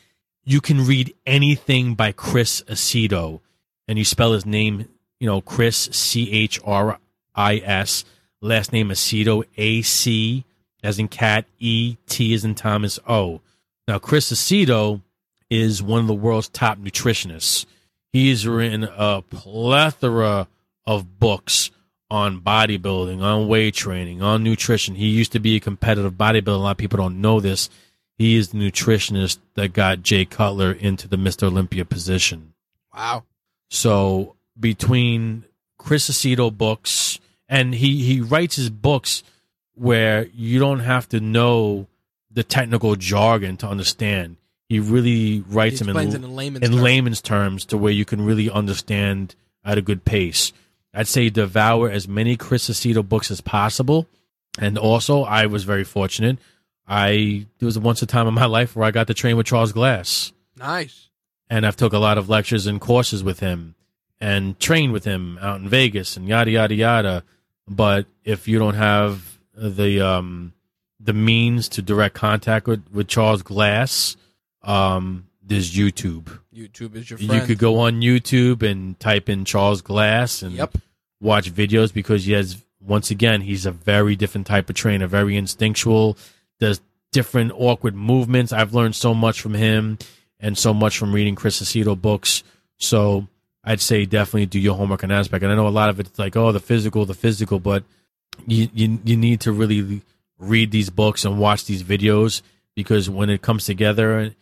you can read anything by Chris Aceto. And you spell his name, you know, Chris, C H R I S, last name Aceto, A C as in cat, E T as in Thomas, O. Now, Chris Aceto is one of the world's top nutritionists. He's written a plethora of books on bodybuilding, on weight training, on nutrition. He used to be a competitive bodybuilder. A lot of people don't know this. He is the nutritionist that got Jay Cutler into the Mr. Olympia position. Wow. So between Chris Aceto books, and he he writes his books where you don't have to know the technical jargon to understand. He really writes He them in, in layman's in terms. layman's terms to where you can really understand at a good pace. I'd say devour as many Chris Aceto books as possible. And also, I was very fortunate. I there was once a time in my life where I got to train with Charles Glass Nice. and I've took a lot of lectures and courses with him and train with him out in Vegas and yada yada yada. But if you don't have the um the means to direct contact with, with Charles Glass, um, there's YouTube. YouTube is your friend. You could go on YouTube and type in Charles Glass and Yep. watch videos because he has once again he's a very different type of trainer, very instinctual. Does different awkward movements. I've learned so much from him and so much from reading Chris Aceto books. So I'd say definitely do your homework on that aspect. And I know a lot of it's like, oh, the physical, the physical, but you you you need to really read these books and watch these videos because when it comes together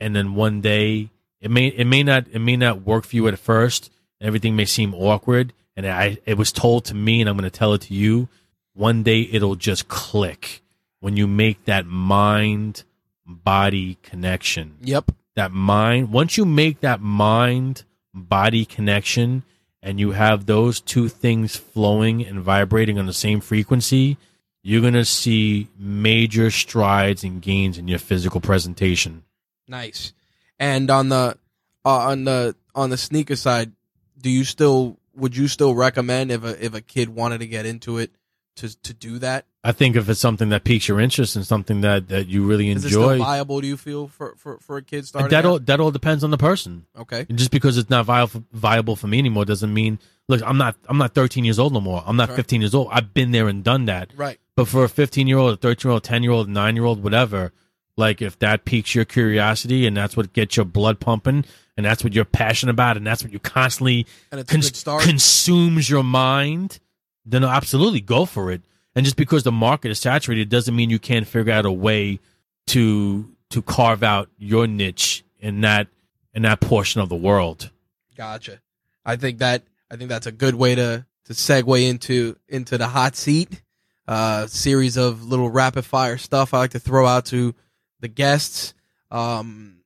and then one day it may it may not it may not work for you at first everything may seem awkward and i it was told to me and i'm going to tell it to you one day it'll just click when you make that mind body connection Yep. that mind once you make that mind body connection and you have those two things flowing and vibrating on the same frequency you're going to see major strides and gains in your physical presentation Nice. And on the uh, on the on the sneaker side, do you still would you still recommend if a if a kid wanted to get into it to to do that? I think if it's something that piques your interest and something that, that you really Is it still enjoy, viable? Do you feel for for, for a kid starting? that all out? that all depends on the person. Okay. And just because it's not viable viable for me anymore doesn't mean look. I'm not I'm not 13 years old no more. I'm not Sure. 15 years old. I've been there and done that. Right. But for a 15 year old, a 13 year old, 10 year old, 9 year old, whatever, like if that piques your curiosity and that's what gets your blood pumping and that's what you're passionate about and that's what you constantly And it's a cons- good start. consumes your mind, then absolutely go for it. And just because the market is saturated doesn't mean you can't figure out a way to to carve out your niche in that in that portion of the world. Gotcha. I think that I think that's a good way to to segue into into the hot seat. Uh, series of little rapid fire stuff I like to throw out to the guests. Um,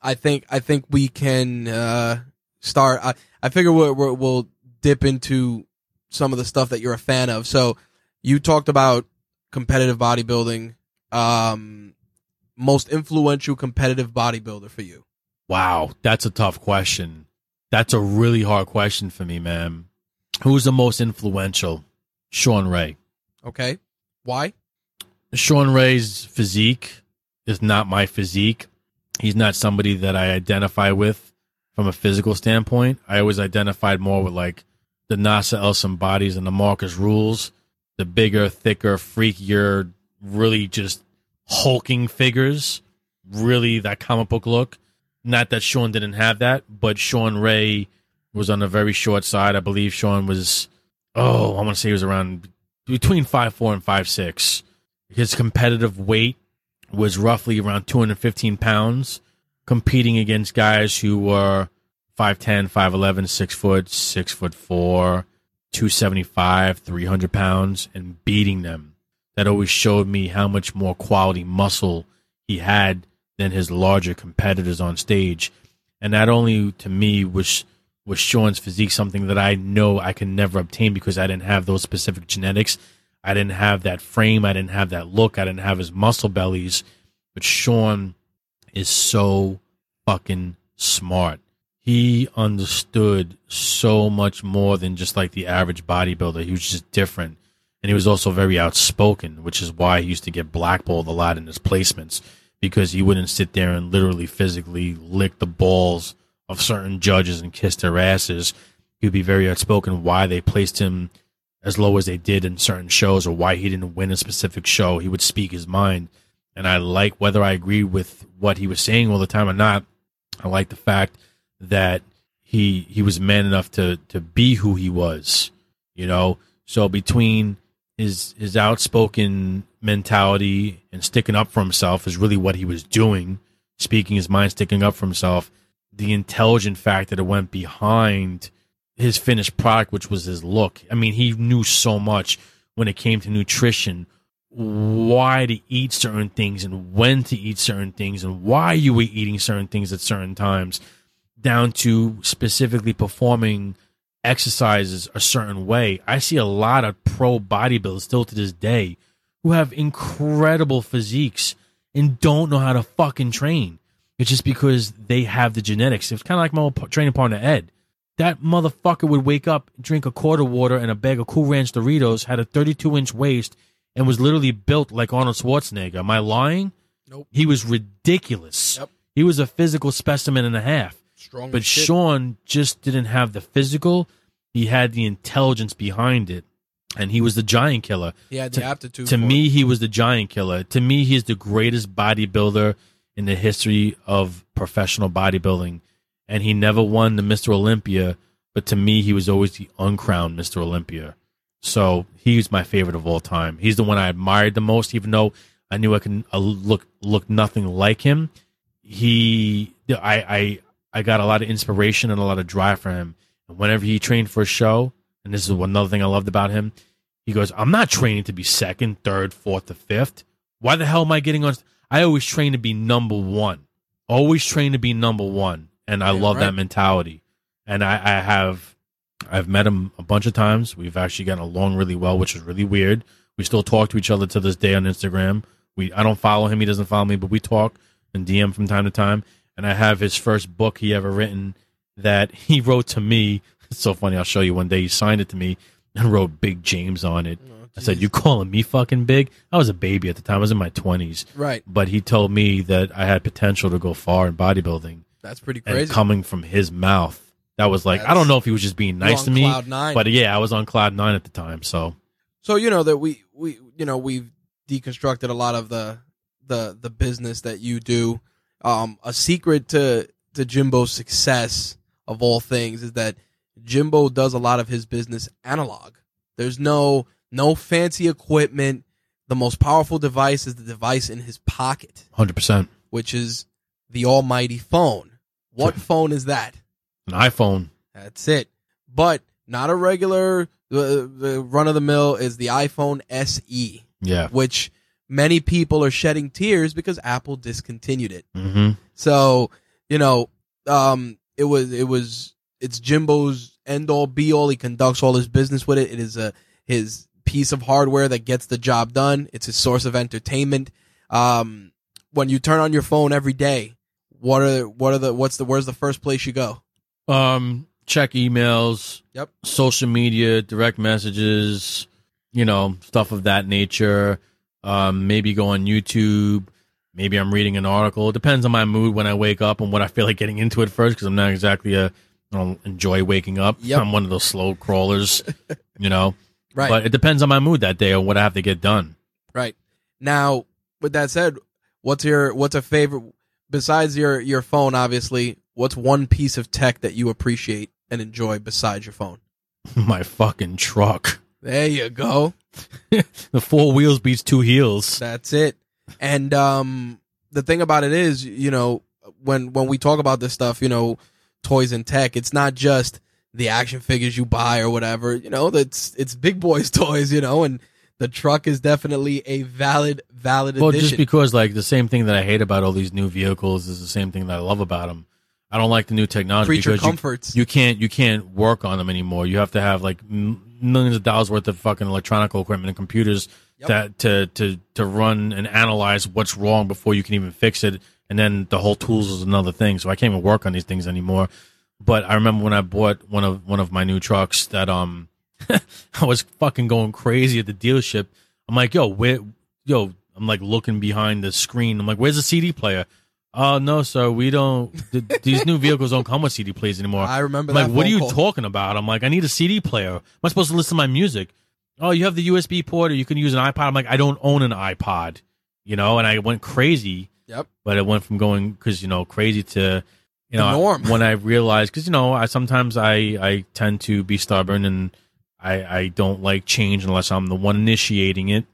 I think I think we can uh, start. I I figure we'll, we'll we'll dip into some of the stuff that you're a fan of. So you talked about competitive bodybuilding. Um, most influential competitive bodybuilder for you. Wow, that's a tough question. That's a really hard question for me, man. Who's the most influential? Shawn Ray. Okay, why? Shawn Ray's physique is not my physique. He's not somebody that I identify with from a physical standpoint. I always identified more with like the Nasser El Sonbatys and the Markus Rühls, the bigger, thicker, freakier, really just hulking figures, really that comic book look. Not that Shawn didn't have that, but Shawn Ray was on the very short side. I believe Shawn was, oh, I want to say he was around between five four and five six. His competitive weight was roughly around 215 pounds, competing against guys who were 5'10, 5'11, 6 foot, 6 foot 4, 275, 300 pounds, and beating them. That always showed me how much more quality muscle he had than his larger competitors on stage. And not only to me was was Shawn's physique something that I know I can never obtain because I didn't have those specific genetics. I didn't have that frame. I didn't have that look. I didn't have his muscle bellies. But Shawn is so fucking smart. He understood so much more than just like the average bodybuilder. He was just different. And he was also very outspoken, which is why he used to get blackballed a lot in his placements because he wouldn't sit there and literally physically lick the balls of certain judges and kiss their asses. He would be very outspoken why they placed him as low as they did in certain shows or why he didn't win a specific show. He would speak his mind. And I like whether I agree with what he was saying all the time or not. I like the fact that he he was man enough to to be who he was, you know. So between his his outspoken mentality and sticking up for himself is really what he was doing, speaking his mind, sticking up for himself. The intelligent fact that it went behind his finished product, which was his look. I mean, he knew so much when it came to nutrition, why to eat certain things and when to eat certain things and why you were eating certain things at certain times, down to specifically performing exercises a certain way. I see a lot of pro bodybuilders still to this day who have incredible physiques and don't know how to fucking train. It's just because they have the genetics. It's kind of like my old training partner Ed. That motherfucker would wake up, drink a quart of water and a bag of Cool Ranch Doritos, had a 32 inch waist, and was literally built like Arnold Schwarzenegger. Am I lying? Nope. He was ridiculous. Yep. He was a physical specimen and a half. Strong But shit. Shawn just didn't have the physical. He had the intelligence behind it. And he was the giant killer. he had the aptitude. To me, it. he was the giant killer. To me, he's the greatest bodybuilder in the history of professional bodybuilding. And he never won the Mr. Olympia, but to me, he was always the uncrowned Mr. Olympia. So he's my favorite of all time. He's the one I admired the most, even though I knew I can uh, look look nothing like him. He, I, I, I got a lot of inspiration and a lot of drive from him. And whenever he trained for a show, and this is another thing I loved about him, he goes, I'm not training to be second, third, fourth, or fifth. Why the hell am I getting on? I always train to be number one. Always train to be number one. And I Yeah, love right. that mentality. And I, I have, I've met him a bunch of times. We've actually gotten along really well, which is really weird. We still talk to each other to this day on Instagram. We, I don't follow him. He doesn't follow me, but we talk and DM from time to time. And I have his first book he ever written that he <laughs> wrote to me. It's so funny. I'll show you one day. He signed it to me and wrote Big James on it. Oh, I said, "You calling me fucking big?" I was a baby at the time. I was in my twenties, right? but he told me that I had potential to go far in bodybuilding. That's pretty And crazy. coming from his mouth, that was like I don't know if he was just being nice to me, cloud nine. but yeah, I was on cloud nine at the time. So So you know that we we you know we've deconstructed a lot of the the the business that you do. Um, a secret to to Jimbo's success of all things is that Jimbo does a lot of his business analog. There's no no fancy equipment. The most powerful device is the device in his pocket, hundred percent which is the almighty phone. What phone is that? an iPhone. That's it. But not a regular the, the run of the mill is the iPhone SE, Yeah. which many people are shedding tears because Apple discontinued it. hmm So, you know, um it was it was it's Jimbo's end all be all. He conducts all his business with it. It is a his piece of hardware that gets the job done. It's his source of entertainment. Um when you turn on your phone every day, what are what are the what's the where's the first place you go? Um, check emails. Yep. Social media, direct messages, you know, stuff of that nature. Um, maybe go on YouTube. Maybe I'm reading an article. It depends on my mood when I wake up and what I feel like getting into it first because I'm not exactly a, I don't enjoy waking up. Yep. I'm one of those slow crawlers, <laughs> you know. Right. But it depends on my mood that day or what I have to get done. Right. Now, with that said, what's your what's a favorite besides your your phone obviously, what's one piece of tech that you appreciate and enjoy besides your phone? <laughs> my fucking truck. There you go. <laughs> The four wheels beats two heels. That's it. And um the thing about it is, you know, when when we talk about this stuff, you know, toys and tech, it's not just the action figures you buy or whatever, you know, that's it's big boys <laughs> toys, you know, and the truck is definitely a valid valid Well, addition. just because like the same thing that I hate about all these new vehicles is the same thing that I love about them. I don't like the new technology creature because you, comforts. you can't you can't work on them anymore. You have to have like m- millions of dollars worth of fucking electronic equipment and computers Yep. that to to to run and analyze what's wrong before you can even fix it. And then the whole tools is another thing. So I can't even work on these things anymore. But I remember when I bought one of one of my new trucks that um <laughs> I was fucking going crazy at the dealership. I'm like, yo, where yo, I'm like looking behind the screen. I'm like, where's the CD player? Oh no, sir, we don't. th- these new vehicles don't come with CD players anymore. I remember I'm that like, what are phone you call. talking about? I'm like, I need a CD player. Am I supposed to listen to my music? Oh, you have the USB port, or you can use an iPod. I'm like, I don't own an iPod, you know. And I went crazy, Yep. but it went from going because you know crazy to you know The norm. when I realized because you know I sometimes I I tend to be stubborn and I I don't like change unless I'm the one initiating it.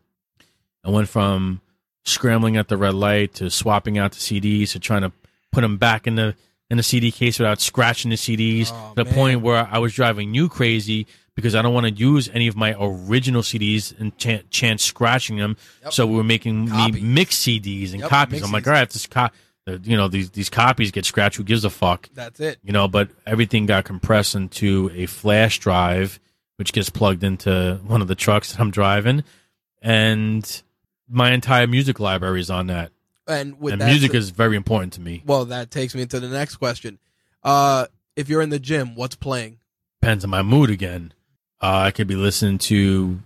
I went from scrambling at the red light to swapping out the CDs to trying to put them back in the in the CD case without scratching the CDs Oh, to the man. point where I was driving you crazy because I don't want to use any of my original CDs and chan- chance scratching them. Yep. So we were making Copies. me mix CDs and Yep, copies. I'm like, all right, this co- the- you know these these copies get scratched. Who gives a fuck? That's it. You know, but everything got compressed into a flash drive, which gets plugged into one of the trucks that I'm driving, and my entire music library is on that. And with and that music is very important to me. well, that takes me into the next question. Uh, if you're in the gym, what's playing? Depends on my mood again. Uh, I could be listening to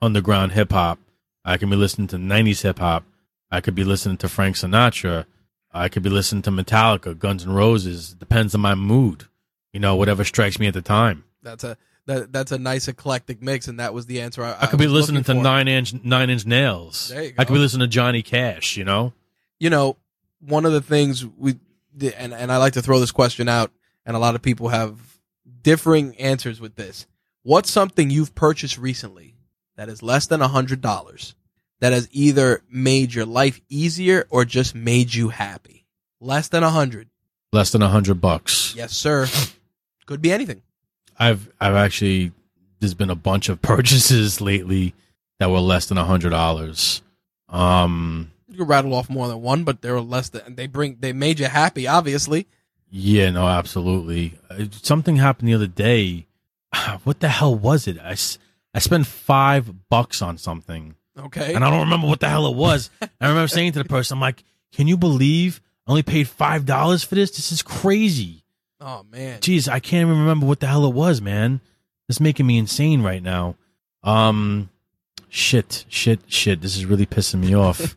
underground hip hop. I could be listening to '90s hip hop. I could be listening to Frank Sinatra. I could be listening to Metallica, Guns N' Roses. Depends on my mood. You know, whatever strikes me at the time. That's a that, that's a nice eclectic mix, and that was the answer. I, I could be was listening to for. Nine Inch Nine Inch Nails. There you I could be listening to Johnny Cash. You know, You know, one of the things we and and I like to throw this question out, and a lot of people have differing answers with this. What's something you've purchased recently that is less than a hundred dollars that has either made your life easier or just made you happy? Less than a hundred. less than a hundred bucks. Yes, sir. Could be anything. I've I've actually there's been a bunch of <laughs> purchases lately that were less than a hundred dollars. Um, You could rattle off more than one, but they're less than they bring. They made you happy, obviously. yeah, no, absolutely. Uh, Something happened the other day. <sighs> What the hell was it? I, I spent five bucks on something, Okay. and I don't remember what the hell it was. <laughs> I remember saying to the person, "I'm like, can you believe I only paid five dollars for this? This is crazy." Oh man. Jeez, I can't even remember what the hell it was, man. It's making me insane right now. Um, shit, shit, shit. This is really pissing me off.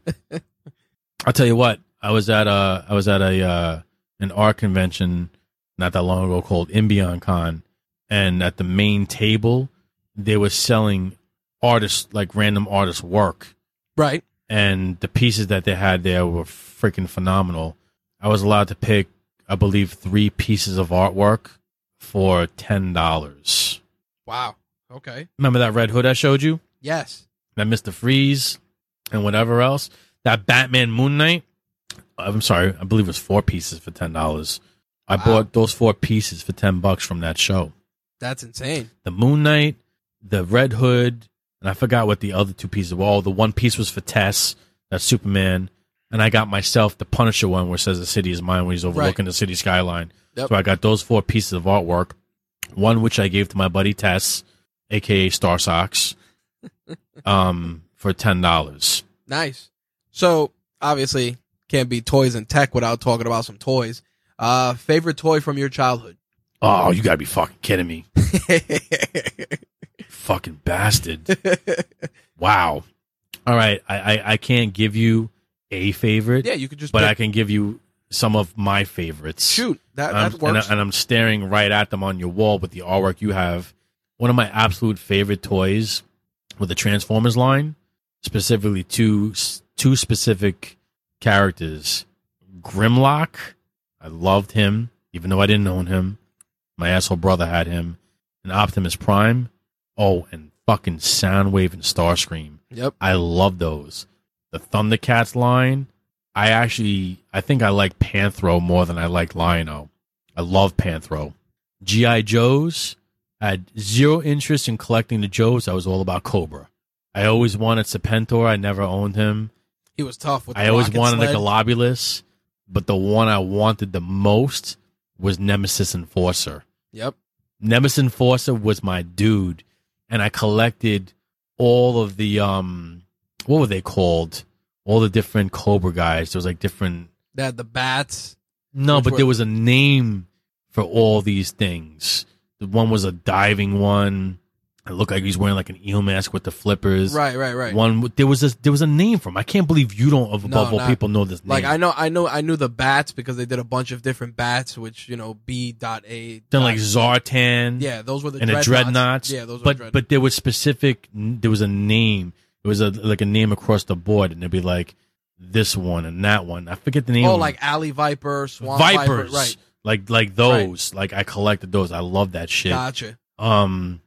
<laughs> I'll tell you what. I was at a I was at a uh, an art convention not that long ago called Inbeon Con, and at the main table they were selling artists like random artist work Right. and the pieces that they had there were freaking phenomenal. I was allowed to pick, I believe, three pieces of artwork for ten dollars. Wow. Okay. Remember that Red Hood I showed you? Yes. That Mister Freeze and whatever else. That Batman Moon Knight. Uh, I'm sorry, I believe it was four pieces for ten dollars. I Wow. bought those four pieces for ten bucks from that show. That's insane. The Moon Knight, the Red Hood, and I forgot what the other two pieces were. Oh, the one piece was for Tess, that's Superman, and I got myself the Punisher one where it says the city is mine when he's overlooking the city skyline. Yep. So I got those four pieces of artwork. One which I gave to my buddy Tess, aka Star Sox, <laughs> um, for ten dollars. Nice. So obviously can't be toys and tech without talking about some toys. Uh, favorite toy from your childhood? Oh, you gotta be fucking kidding me. <laughs> fucking bastard. Wow. All right. I, I, I can't give you a favorite. yeah, you could just. but pick- I can give you some of my favorites. shoot that. Um, That and, works. I, and I'm staring right at them on your wall with the artwork you have. One of my absolute favorite toys with the Transformers line, specifically two two specific characters. Grimlock, I loved him, even though I didn't own him. My asshole brother had him. And Optimus Prime. Oh, and fucking Soundwave and Starscream. yep. I love those. The Thundercats line, I actually I think I like Panthro more than I like Lion-O. I love Panthro. G.I. Joes, had zero interest in collecting the Joes. I was all about Cobra. I always wanted Serpentor. I never owned him. He was tough with. The I always wanted sled. a Globulus, but the one I wanted the most was Nemesis Enforcer. Yep. Nemesis Enforcer was my dude, and I collected all of the um, what were they called? All the different Cobra guys. There was like different. They had the bats. No, Which but were- there was a name for all these things. The one was a diving one. It looked like he's wearing like an eel mask with the flippers. Right. Right. Right. One there was a there was a name for him. I can't believe you don't of above all not- people know this name. Like I know, I know, I knew the bats because they did a bunch of different bats, which you know B dot A. then dot- like Zartan. yeah, those were the and the Dreadnoks. Yeah, those were but dread- but there was specific. There was a name. It was a like a name across the board, and it'd be like this one and that one. I forget the name. oh, like Alley Viper, Swamp Viper, Vipers, right? like like those. Like I collected those. I love that shit. Gotcha. Um,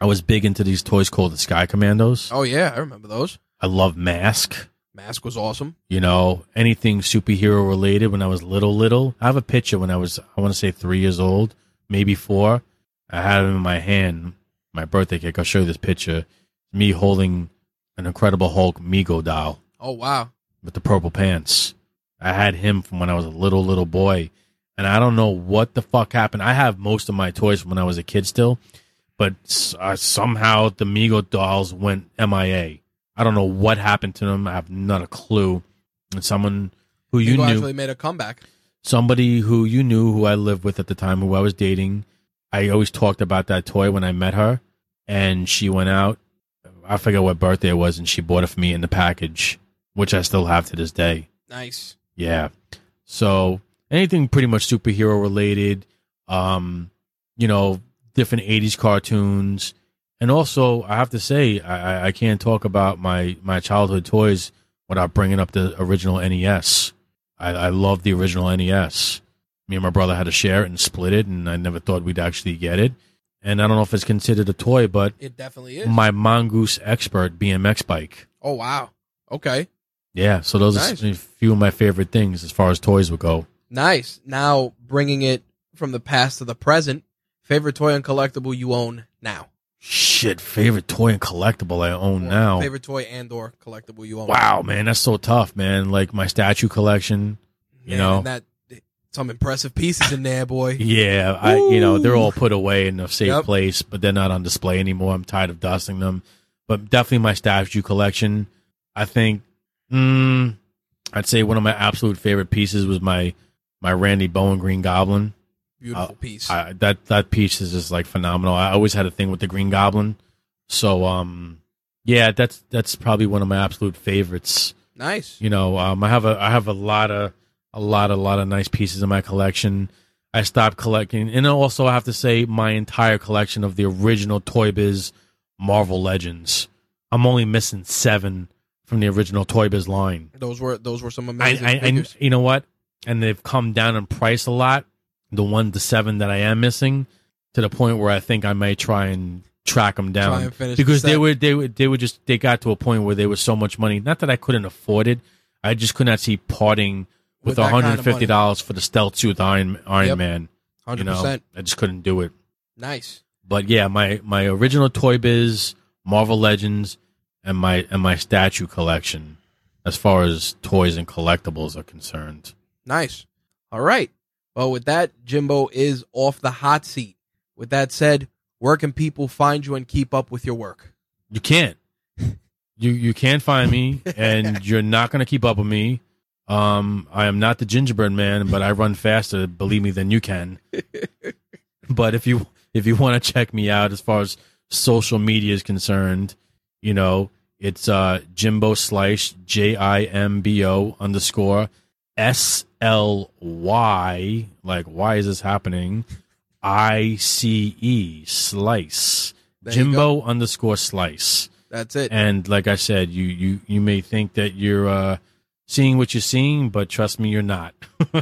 I was big into these toys called the Sky Commandos. Oh yeah, I remember those. I love Mask. Mask was awesome. You know, anything superhero related when I was little, little. I have a picture when I was, I want to say three years old, maybe four. I had him in my hand, my birthday cake. I'll show you this picture. Me holding an Incredible Hulk Mego doll Oh wow. with the purple pants. I had him from when I was a little, little boy. And I don't know what the fuck happened. I have most of my toys from when I was a kid still, but uh, somehow the Mego dolls went MIA. I don't know what happened to them. I have not a clue. And someone who you knew, actually made a comeback. somebody who you knew who I lived with at the time, who I was dating, I always talked about that toy when I met her. And she went out, I forget what birthday it was, and she bought it for me in the package, which I still have to this day. Nice. Yeah. So anything pretty much superhero related, um, you know, different '80s cartoons, and also I have to say I, I- I can't talk about my my childhood toys without bringing up the original NES. I, I love the original NES. Me and my brother had to share it and split it, and I never thought we'd actually get it. And I don't know if it's considered a toy, but It definitely is. my Mongoose Expert BMX bike. oh wow. Okay. Yeah, so those Nice. are a few of my favorite things as far as toys would go. Nice. Now bringing it from the past to the present. Favorite toy and collectible you own now? Shit, favorite toy and collectible I own Or now. Favorite toy and or collectible you own? Wow, man, that's so tough, man. Like my statue collection. you Man, know. and that some impressive pieces in there, boy. <laughs> Yeah, I you know they're all put away in a safe Yep. place, but they're not on display anymore. I'm tired of dusting them. But definitely my statue collection. I think, mm, I'd say one of my absolute favorite pieces was my my Randy Bowen Green Goblin. Beautiful Uh, piece. I, that that piece is just like phenomenal. I always had a thing with the Green Goblin, so um, yeah, that's that's probably one of my absolute favorites. nice. You know, um, I have a I have a lot of a lot a lot of nice pieces in my collection. I stopped collecting, and also I have to say my entire collection of the original Toy Biz Marvel Legends. I'm only missing seven from the original Toy Biz line. Those were those were some I, amazing I, I figures. you know what? And they've come down in price a lot. The one to seven that I am missing, to the point where I think I may try and track them down Try and finish the because they were they were they were just they got to a point where they were so much money. Not that I couldn't afford it, I just could not see parting With with that kind of one hundred and fifty dollars for the stealth suit Iron Iron Yep. Man. You know, percent. I just couldn't do it. Nice. But yeah, my my original Toy Biz, Marvel Legends, and my and my statue collection, as far as toys and collectibles are concerned. Nice. All right. Well, with that, Jimbo is off the hot seat. With that said, where can people find you and keep up with your work? You can't. <laughs> You you can't find me, <laughs> and you're not going to keep up with me. Um, I am not the gingerbread man, but I run faster, believe me, than you can. <laughs> but if you if you want to check me out as far as social media is concerned, you know it's uh Jimbo Slyice J I M B O underscore S L Y like why is this happening? I C E Slyice There Jimbo underscore Slyice. That's it. And like I said, you you you may think that you're uh, seeing what you're seeing, but trust me, you're not. <laughs>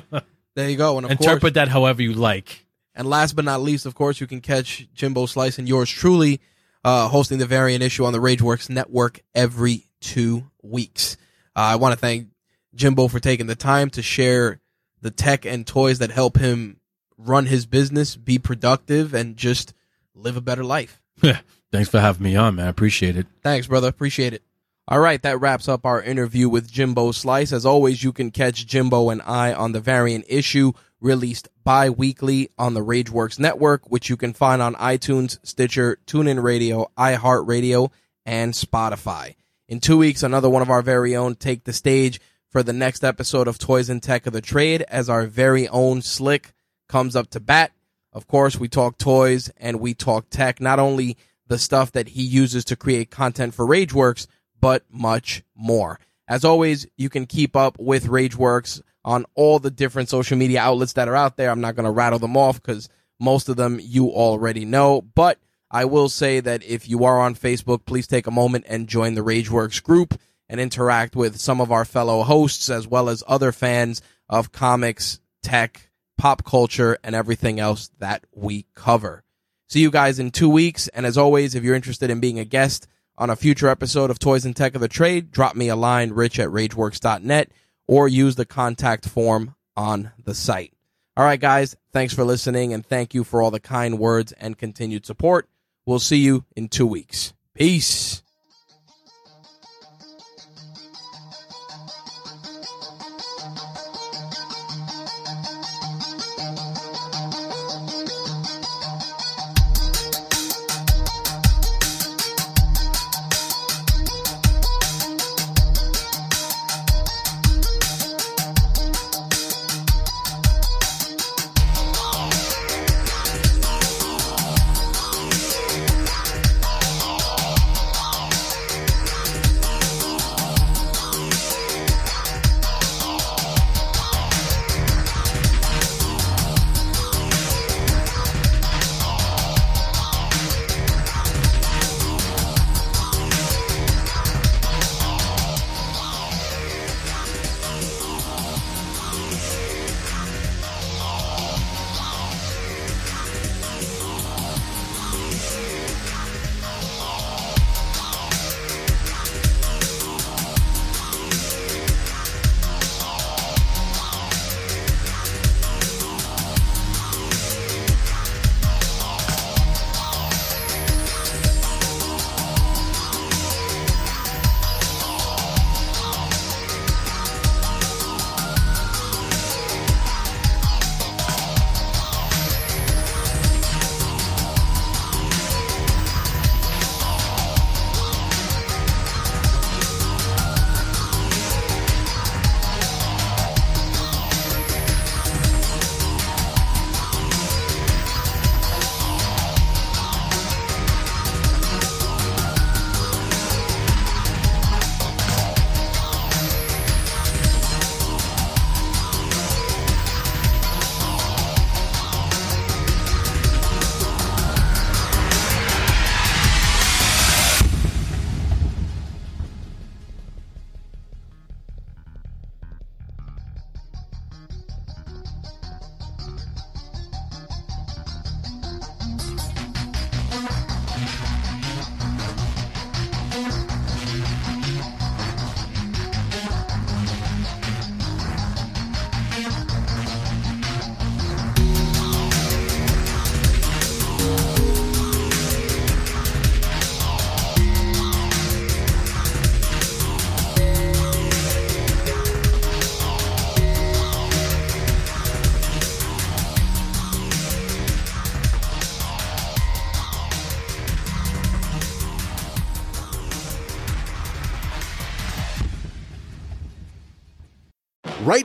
There you go. And of Interpret course, that however you like. and last but not least, of course, you can catch Jimbo Slyice and yours truly uh, hosting the variant issue on the RageWorks network every two weeks. Uh, I want to thank Jimbo for taking the time to share the tech and toys that help him run his business, be productive, and just live a better life. <laughs> Thanks for having me on, man. I appreciate it. Thanks, brother. Appreciate it. All right, that wraps up our interview with Jimbo Slyice. As always, you can catch Jimbo and I on the variant issue released bi-weekly on the Rageworks network, which you can find on iTunes, Stitcher, TuneIn Radio, iHeartRadio, and Spotify. In two weeks, another one of our very own take the stage for the next episode of Toys and Tech of the Trade as our very own Slick comes up to bat. Of course, we talk toys and we talk tech, not only the stuff that he uses to create content for Rageworks, but much more. As always, you can keep up with Rageworks on all the different social media outlets that are out there. I'm not going to rattle them off because most of them you already know, but I will say that if you are on Facebook, please take a moment and join the Rageworks group and interact with some of our fellow hosts as well as other fans of comics, tech, pop culture, and everything else that we cover. See you guys in two weeks. And as always, if you're interested in being a guest on a future episode of Toys and Tech of the Trade, drop me a line, rich at rageworks.net, or use the contact form on the site. All right, guys, thanks for listening and thank you for all the kind words and continued support. We'll see you in two weeks. Peace.